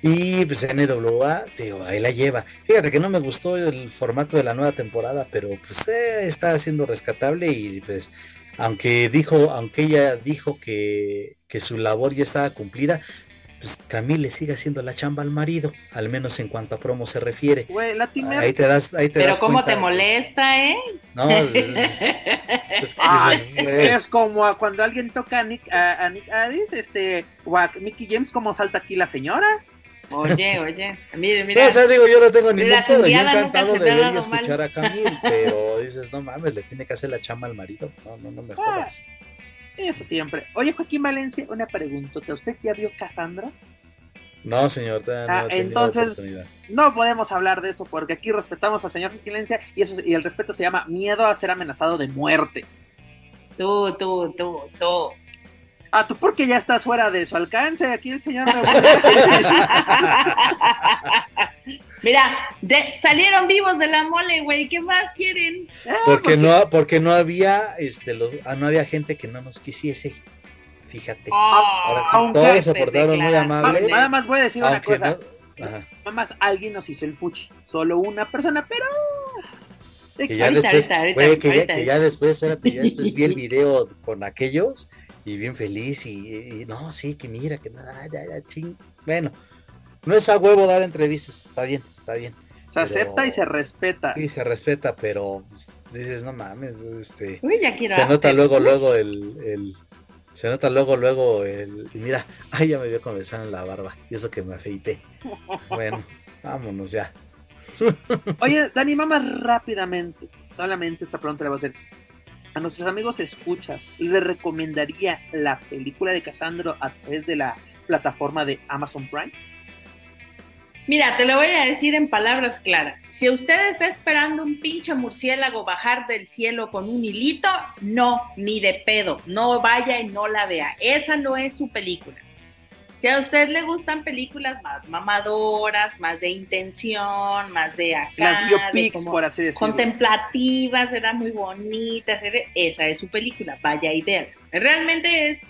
Y pues NWA, digo, ahí la lleva. Fíjate que no me gustó el formato de la nueva temporada, pero pues eh, está siendo rescatable y pues aunque dijo, aunque ella dijo que, que su labor ya estaba cumplida, pues Camille sigue haciendo la chamba al marido, al menos en cuanto a promo se refiere. Güey, la ahí te das, ahí te Pero cómo te molesta, ¿eh? No, es, es, como cuando alguien toca a Nick, a, Nick Addis, este, o a Mickey James, como salta aquí la señora. Oye, oye, mire, mira. No, o sea, digo, yo no tengo ni La pedo, yo encantado de ver y mal. escuchar a Camil, pero dices, no mames, le tiene que hacer la chamba al marido. No, no, no me jodas. Sí, eso siempre. Oye, Joaquín Valencia, una preguntota. ¿Usted ya vio Cassandra? No, señor, no Ah, entonces-. No podemos hablar de eso porque aquí respetamos al señor Valencia y, eso, y el respeto se llama miedo a ser amenazado de muerte. Tú, tú, tú, tú. Ah, tú porque ya estás fuera de su alcance. Aquí el señor me Mira, de- salieron vivos de la mole, güey. ¿Qué más quieren? Porque no, porque no había, este, los, ah, no había gente que no nos quisiese. Fíjate. Ahora sí, todos se portaron muy amables. Nada más voy a decir una cosa. no- ajá, Nada más alguien nos hizo el fuchi. Solo una persona, pero. que ya después vi el video con aquellos y bien feliz y, y no, sí, que mira, que nada, ya, ya, ching. Bueno, no es a huevo dar entrevistas, está bien, está bien. se acepta y se respeta. Sí, se respeta, pero pues, dices, no mames, este, Uy, ya quiero. se nota luego, luego el, el, se nota luego, luego el, y mira, ay, ya me vio comenzar en la barba, y eso que me afeité. Bueno, vámonos ya. Oye, Dani, más rápidamente. Solamente esta pregunta le voy a hacer. A nuestros amigos escuchas, ¿le recomendaría la película de Cassandro a través de la plataforma de Amazon Prime? Mira, te lo voy a decir en palabras claras. Si usted está esperando un pinche murciélago bajar del cielo con un hilito, no, ni de pedo. No vaya y no la vea. Esa no es su película. Si a usted le gustan películas más mamadoras, más de intención, más de acá, Las biopics, por así decirlo. contemplativas, era muy bonitas, era- esa es su película, vaya y vea. Realmente es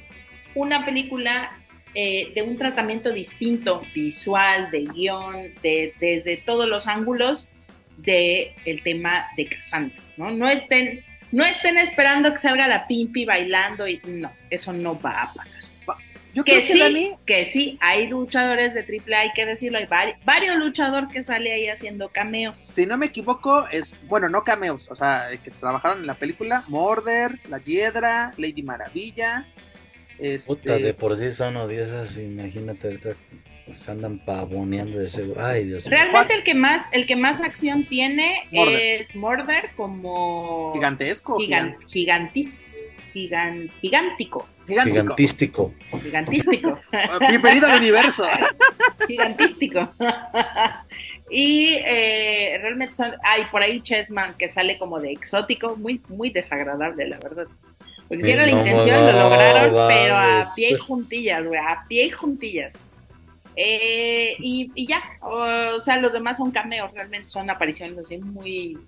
una película eh, de un tratamiento distinto, visual, de guion, de, desde todos los ángulos del el tema de Cassandra, ¿no? No estén, no estén esperando que salga la Pimpi bailando y no, eso no va a pasar. Yo Que creo que sí, Dani, que sí, hay luchadores de AAA, hay que decirlo, hay vari- varios luchadores que sale ahí haciendo cameos. si no me equivoco, es, bueno, no cameos, o sea, que trabajaron en la película, Morder, La Hiedra, Lady Maravilla, este, Puta, de por sí son odiosas, imagínate ahorita pues andan pavoneando de seguro. Ay, Dios mío. Realmente el que más, el que más acción tiene Morder. es Morder como gigantesco, gigan- gigantis- gigan- gigántico, gigántico. Gigantístico. gigantístico, Bienvenido al universo. gigantístico. y eh, realmente son, hay por ahí Chessman que sale como de exótico, muy, muy desagradable, la verdad. Porque si era la no, intención, no, lo lograron, pero a pie y juntillas, güey, a pie y juntillas. Eh, y, y ya, o sea, los demás son cameos, realmente son apariciones así muy.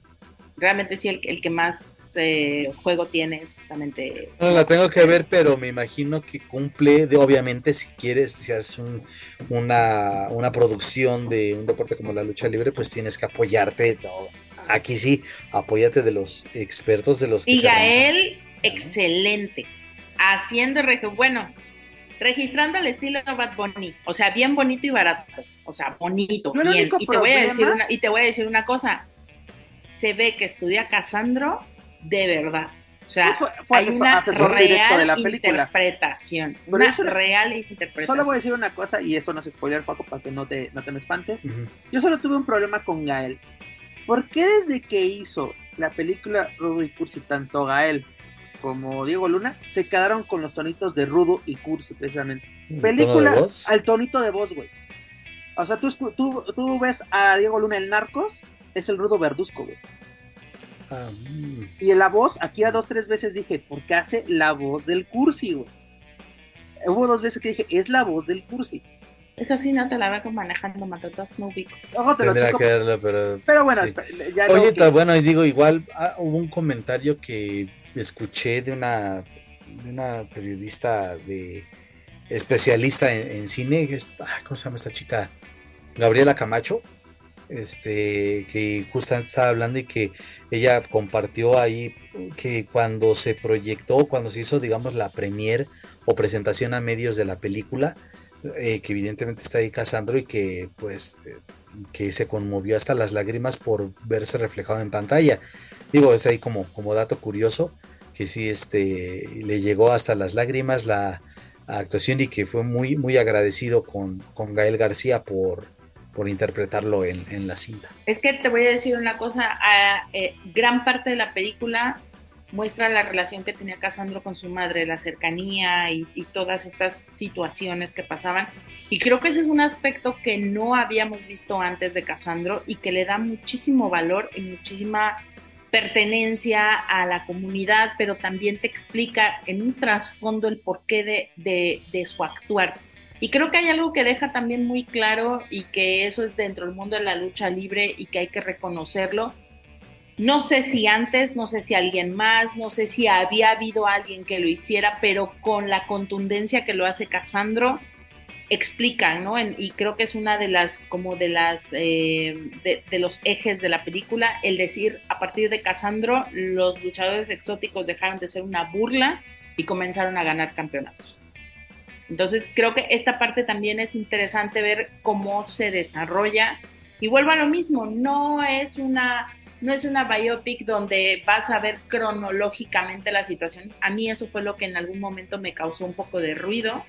Realmente sí, el, el que más eh, juego tiene es justamente. No la tengo que ver, pero me imagino que cumple, de, obviamente, si quieres, si haces un- una, una producción de un deporte como la lucha libre, pues tienes que apoyarte. no, aquí sí, apóyate de los expertos, de los que Y se Gael, excelente. Haciendo, bueno, registrando el estilo de Bad Bunny. O sea, bien bonito y barato. O sea, bonito, bien. Y te, voy a decir una, y te voy a decir una cosa. Se ve que estudia Casandro de verdad. O sea, Pues fue- fue hay asesor- una asesor directo real de la película. interpretación. Pero una eso no- real interpretación. Solo voy a decir una cosa, y esto no es spoiler, Paco, para que no te, no te me espantes. Yo solo tuve un problema con Gael. ¿Por qué desde que hizo la película Rudo y Cursi, tanto Gael como Diego Luna, se quedaron con los tonitos de Rudo y Cursi, precisamente? ¿Tono de Película al tonito de voz, güey. O sea, tú, escu- tú, tú ves a Diego Luna en Narcos, es el Rudo Verduzco, güey. Ah, mm. Y en la voz, aquí a dos, tres veces dije, ¿por qué hace la voz del Cursi, güey? Hubo dos veces que dije, es la voz del Cursi. Esa sí no te la veo manejando matatas, no ubico. Ojo, te lo que verlo, pero. Pero bueno, sí. espera, ya Oye, que- ta- bueno, y digo, igual ah, hubo un comentario que escuché de una, de una periodista de especialista en, en cine, que es- ah, ¿cómo se llama esta chica? Gabriela Camacho, este, que justamente estaba hablando y que ella compartió ahí que cuando se proyectó, cuando se hizo, digamos, la premier o presentación a medios de la película, eh, que evidentemente está ahí Casandro y que pues eh, que se conmovió hasta las lágrimas por verse reflejado en pantalla. Digo, es ahí como, como dato curioso, que sí, este, le llegó hasta las lágrimas la, actuación y que fue muy, muy agradecido con, con Gael García por, por interpretarlo en, en, la cinta. Es que te voy a decir una cosa, eh, gran parte de la película muestra la relación que tenía Casandro con su madre, la cercanía y, y, todas estas situaciones que pasaban. Y creo que ese es un aspecto que no habíamos visto antes de Casandro y que le da muchísimo valor y muchísima pertenencia a la comunidad, pero también te explica en un trasfondo el porqué de, de, de, su actuar. Y creo que hay algo que deja también muy claro y que eso es dentro del mundo de la lucha libre y que hay que reconocerlo. No sé si antes, no sé si alguien más, no sé si había habido alguien que lo hiciera, pero con la contundencia que lo hace Casandro, explican, ¿no? Y creo que es una de las, como de las, eh, de, los ejes de la película, el decir, a partir de Casandro, los luchadores exóticos dejaron de ser una burla y comenzaron a ganar campeonatos. Entonces creo que esta parte también es interesante ver cómo se desarrolla. Y vuelvo a lo mismo, no es una, no es una biopic donde vas a ver cronológicamente la situación. A mí eso fue lo que en algún momento me causó un poco de ruido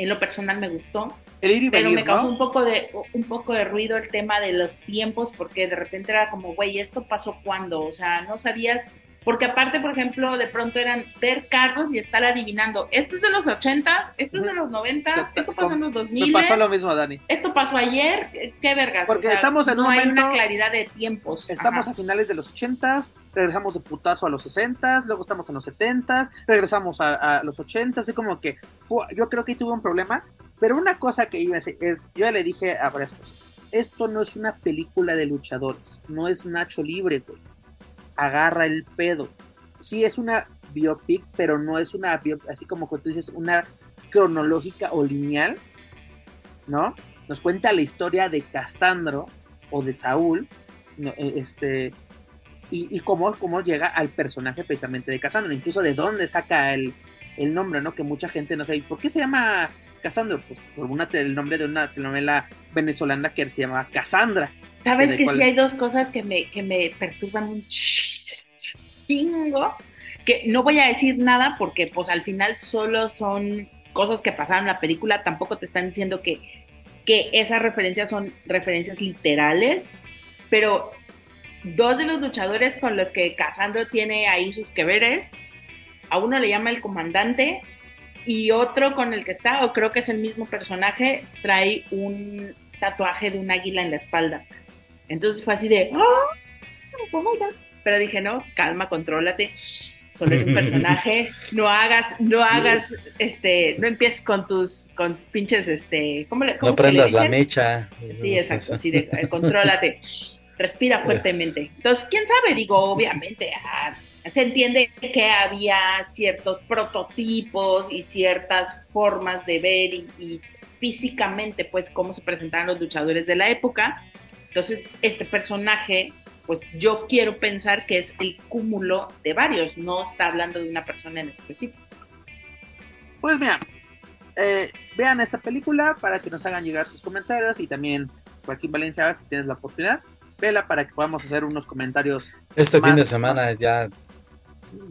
en lo personal me gustó. El pero venir, me causó ¿no? un poco de un poco de ruido el tema de los tiempos porque de repente era como, güey, esto pasó cuando, o sea, no sabías porque aparte, por ejemplo, de pronto eran ver carros y estar adivinando, esto es de los 80, esto es de los 90, esto pasó en los 2000. Me pasó lo mismo, Dani. Esto pasó ayer, qué vergas. Porque o sea, estamos en no un hay momento, una claridad de tiempos. Estamos Ajá. a finales de los 80, regresamos de putazo a los 60, luego estamos en los 70, regresamos a, a los 80, así como que fue, yo creo que tuve un problema, pero una cosa que iba a decir es, yo ya le dije a varias cosas, esto no es una película de luchadores, no es Nacho Libre, güey. Agarra el pedo. Sí es una biopic, pero no es una biopic, así como tú dices, una cronológica o lineal, ¿no? Nos cuenta la historia de Casandro o de Saúl, ¿no? este, y, cómo, cómo, llega al personaje precisamente de Casandro, incluso de dónde saca el, el nombre, ¿no? Que mucha gente no sabe. ¿Por qué se llama Casandro? Pues por una, el nombre de una telenovela venezolana que se llama Casandra. Sabes que cual... sí hay dos cosas que me, que me perturban un chingo, que no voy a decir nada porque pues al final solo son cosas que pasaron en la película, tampoco te están diciendo que, que esas referencias son referencias literales, pero dos de los luchadores con los que Casandro tiene ahí sus que veres, a uno le llama el comandante y otro con el que está, o creo que es el mismo personaje, trae un tatuaje de un águila en la espalda. Entonces fue así de, oh, oh pero dije, no, calma, contrólate, solo es un personaje, no hagas, no hagas, este, no empieces con tus, con pinches, este, ¿cómo le cómo No prendas la mecha. Sí, exacto, sí, de, eh, contrólate, respira fuertemente. Entonces, quién sabe, digo, obviamente, ah, se entiende que había ciertos prototipos y ciertas formas de ver y, y, físicamente, pues, cómo se presentaban los luchadores de la época. Entonces, este personaje, pues yo quiero pensar que es el cúmulo de varios, no está hablando de una persona en específico. Pues mira, eh, vean esta película para que nos hagan llegar sus comentarios y también Joaquín Valencia, si tienes la oportunidad, vela para que podamos hacer unos comentarios. Este fin de semana ya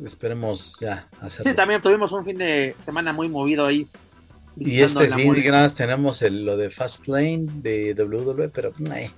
esperemos ya hacerlo. Sí, también tuvimos un fin de semana muy movido ahí. Y este fin de semana tenemos el, lo de Fastlane de WWE, pero eh.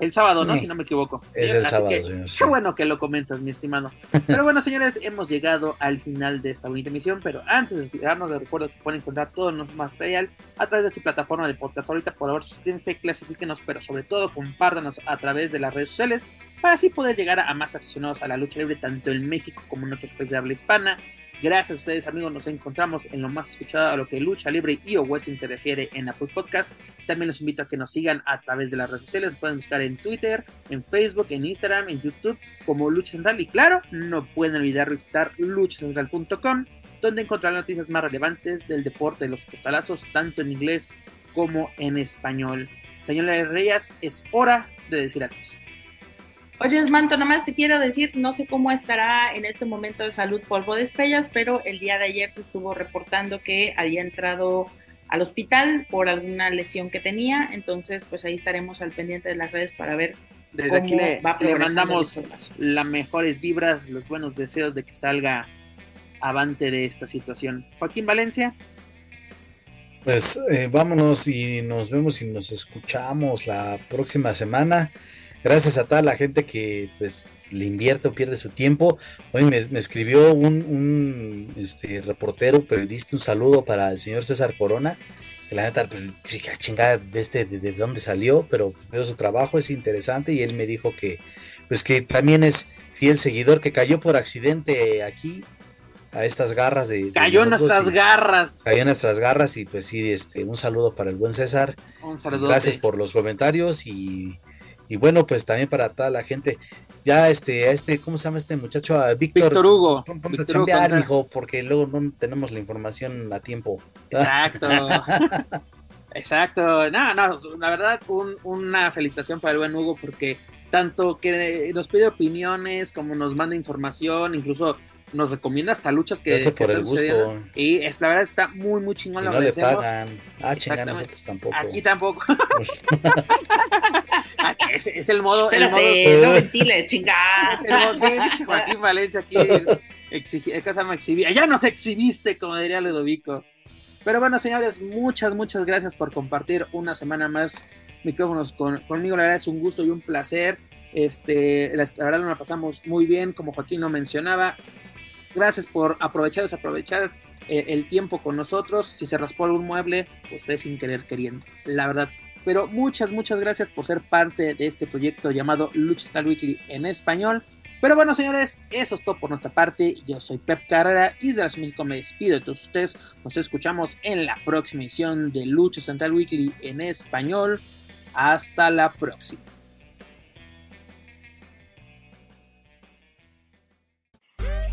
El sábado, ¿no? Sí. Si no me equivoco. Es el Así sábado, que, señor. Qué bueno que lo comentas, mi estimado. Pero bueno, señores, hemos llegado al final de esta bonita emisión. Pero antes de retirarnos, les recuerdo que pueden encontrar todo nuestro material a través de su plataforma de podcast. Ahorita, por favor, suscríbanse, clasifíquenos, pero sobre todo compártanos a través de las redes sociales para así poder llegar a más aficionados a la lucha libre, tanto en México como en otros países de habla hispana. Gracias a ustedes, amigos. Nos encontramos en lo más escuchado a lo que lucha libre y o wrestling se refiere en Apple Podcast. También los invito a que nos sigan a través de las redes sociales. Pueden buscar en Twitter, en Facebook, en Instagram, en YouTube como Lucha Central. Y claro, no pueden olvidar visitar luchacentral.com, donde encontrarán noticias más relevantes del deporte de los costalazos, tanto en inglés como en español. Señora Reyes, es hora de decir adiós. Oye, Manto, nomás te quiero decir, no sé cómo estará en este momento de salud Polvo de Estrellas, pero el día de ayer se estuvo reportando que había entrado al hospital por alguna lesión que tenía, entonces pues ahí estaremos al pendiente de las redes para ver Desde cómo aquí le, va le mandamos las mejores vibras, los buenos deseos de que salga avante de esta situación. Joaquín Valencia. Pues eh, vámonos y nos vemos y nos escuchamos la próxima semana. Gracias a toda la gente que pues le invierte o pierde su tiempo. Hoy me, escribió un, este, reportero, periodista, un saludo para el señor César Corona. Que la neta, pues, ah, chingada, de, este, de, dónde salió, pero veo su trabajo, es interesante. Y él me dijo que, pues, que también es fiel seguidor, que cayó por accidente aquí a estas garras de. Cayó en nuestras garras. Cayó en nuestras garras y pues sí, este, un saludo para el buen César. Un saludo. Gracias por los comentarios y, y, bueno, pues también para toda la gente. Ya este, este, ¿cómo se llama este muchacho? Víctor, Víctor Hugo. Ponte a chambear, hijo, porque luego no tenemos la información a tiempo. Exacto. Exacto. No, no, la verdad, un, una felicitación para el buen Hugo porque tanto que nos pide opiniones como nos manda información, incluso nos recomienda hasta luchas que, Eso por el gusto. Y es la verdad está muy muy chingón y no le pagan. Ah, chinga, nosotros tampoco. Aquí tampoco. es, el modo, el modo no ventile, chingada. Sí, Joaquín Valencia aquí exigí, casa me exhibía. Ya nos exhibiste, como diría Ludovico. Pero bueno, señores, muchas, muchas gracias por compartir una semana más micrófonos con, conmigo. La verdad es un gusto y un placer. Este, la, la verdad nos la pasamos muy bien, como Joaquín lo mencionaba. Gracias por aprovechar, desaprovechar eh, el tiempo con nosotros. Si se raspó algún mueble, pues fue sin querer queriendo, la verdad. Pero muchas, muchas gracias por ser parte de este proyecto llamado Lucha Star Weekly en español. Pero bueno, señores, eso es todo por nuestra parte. Yo soy Pep Carrera y desde México me despido de todos ustedes. Nos escuchamos en la próxima edición de Lucha Central Weekly en español. Hasta la próxima.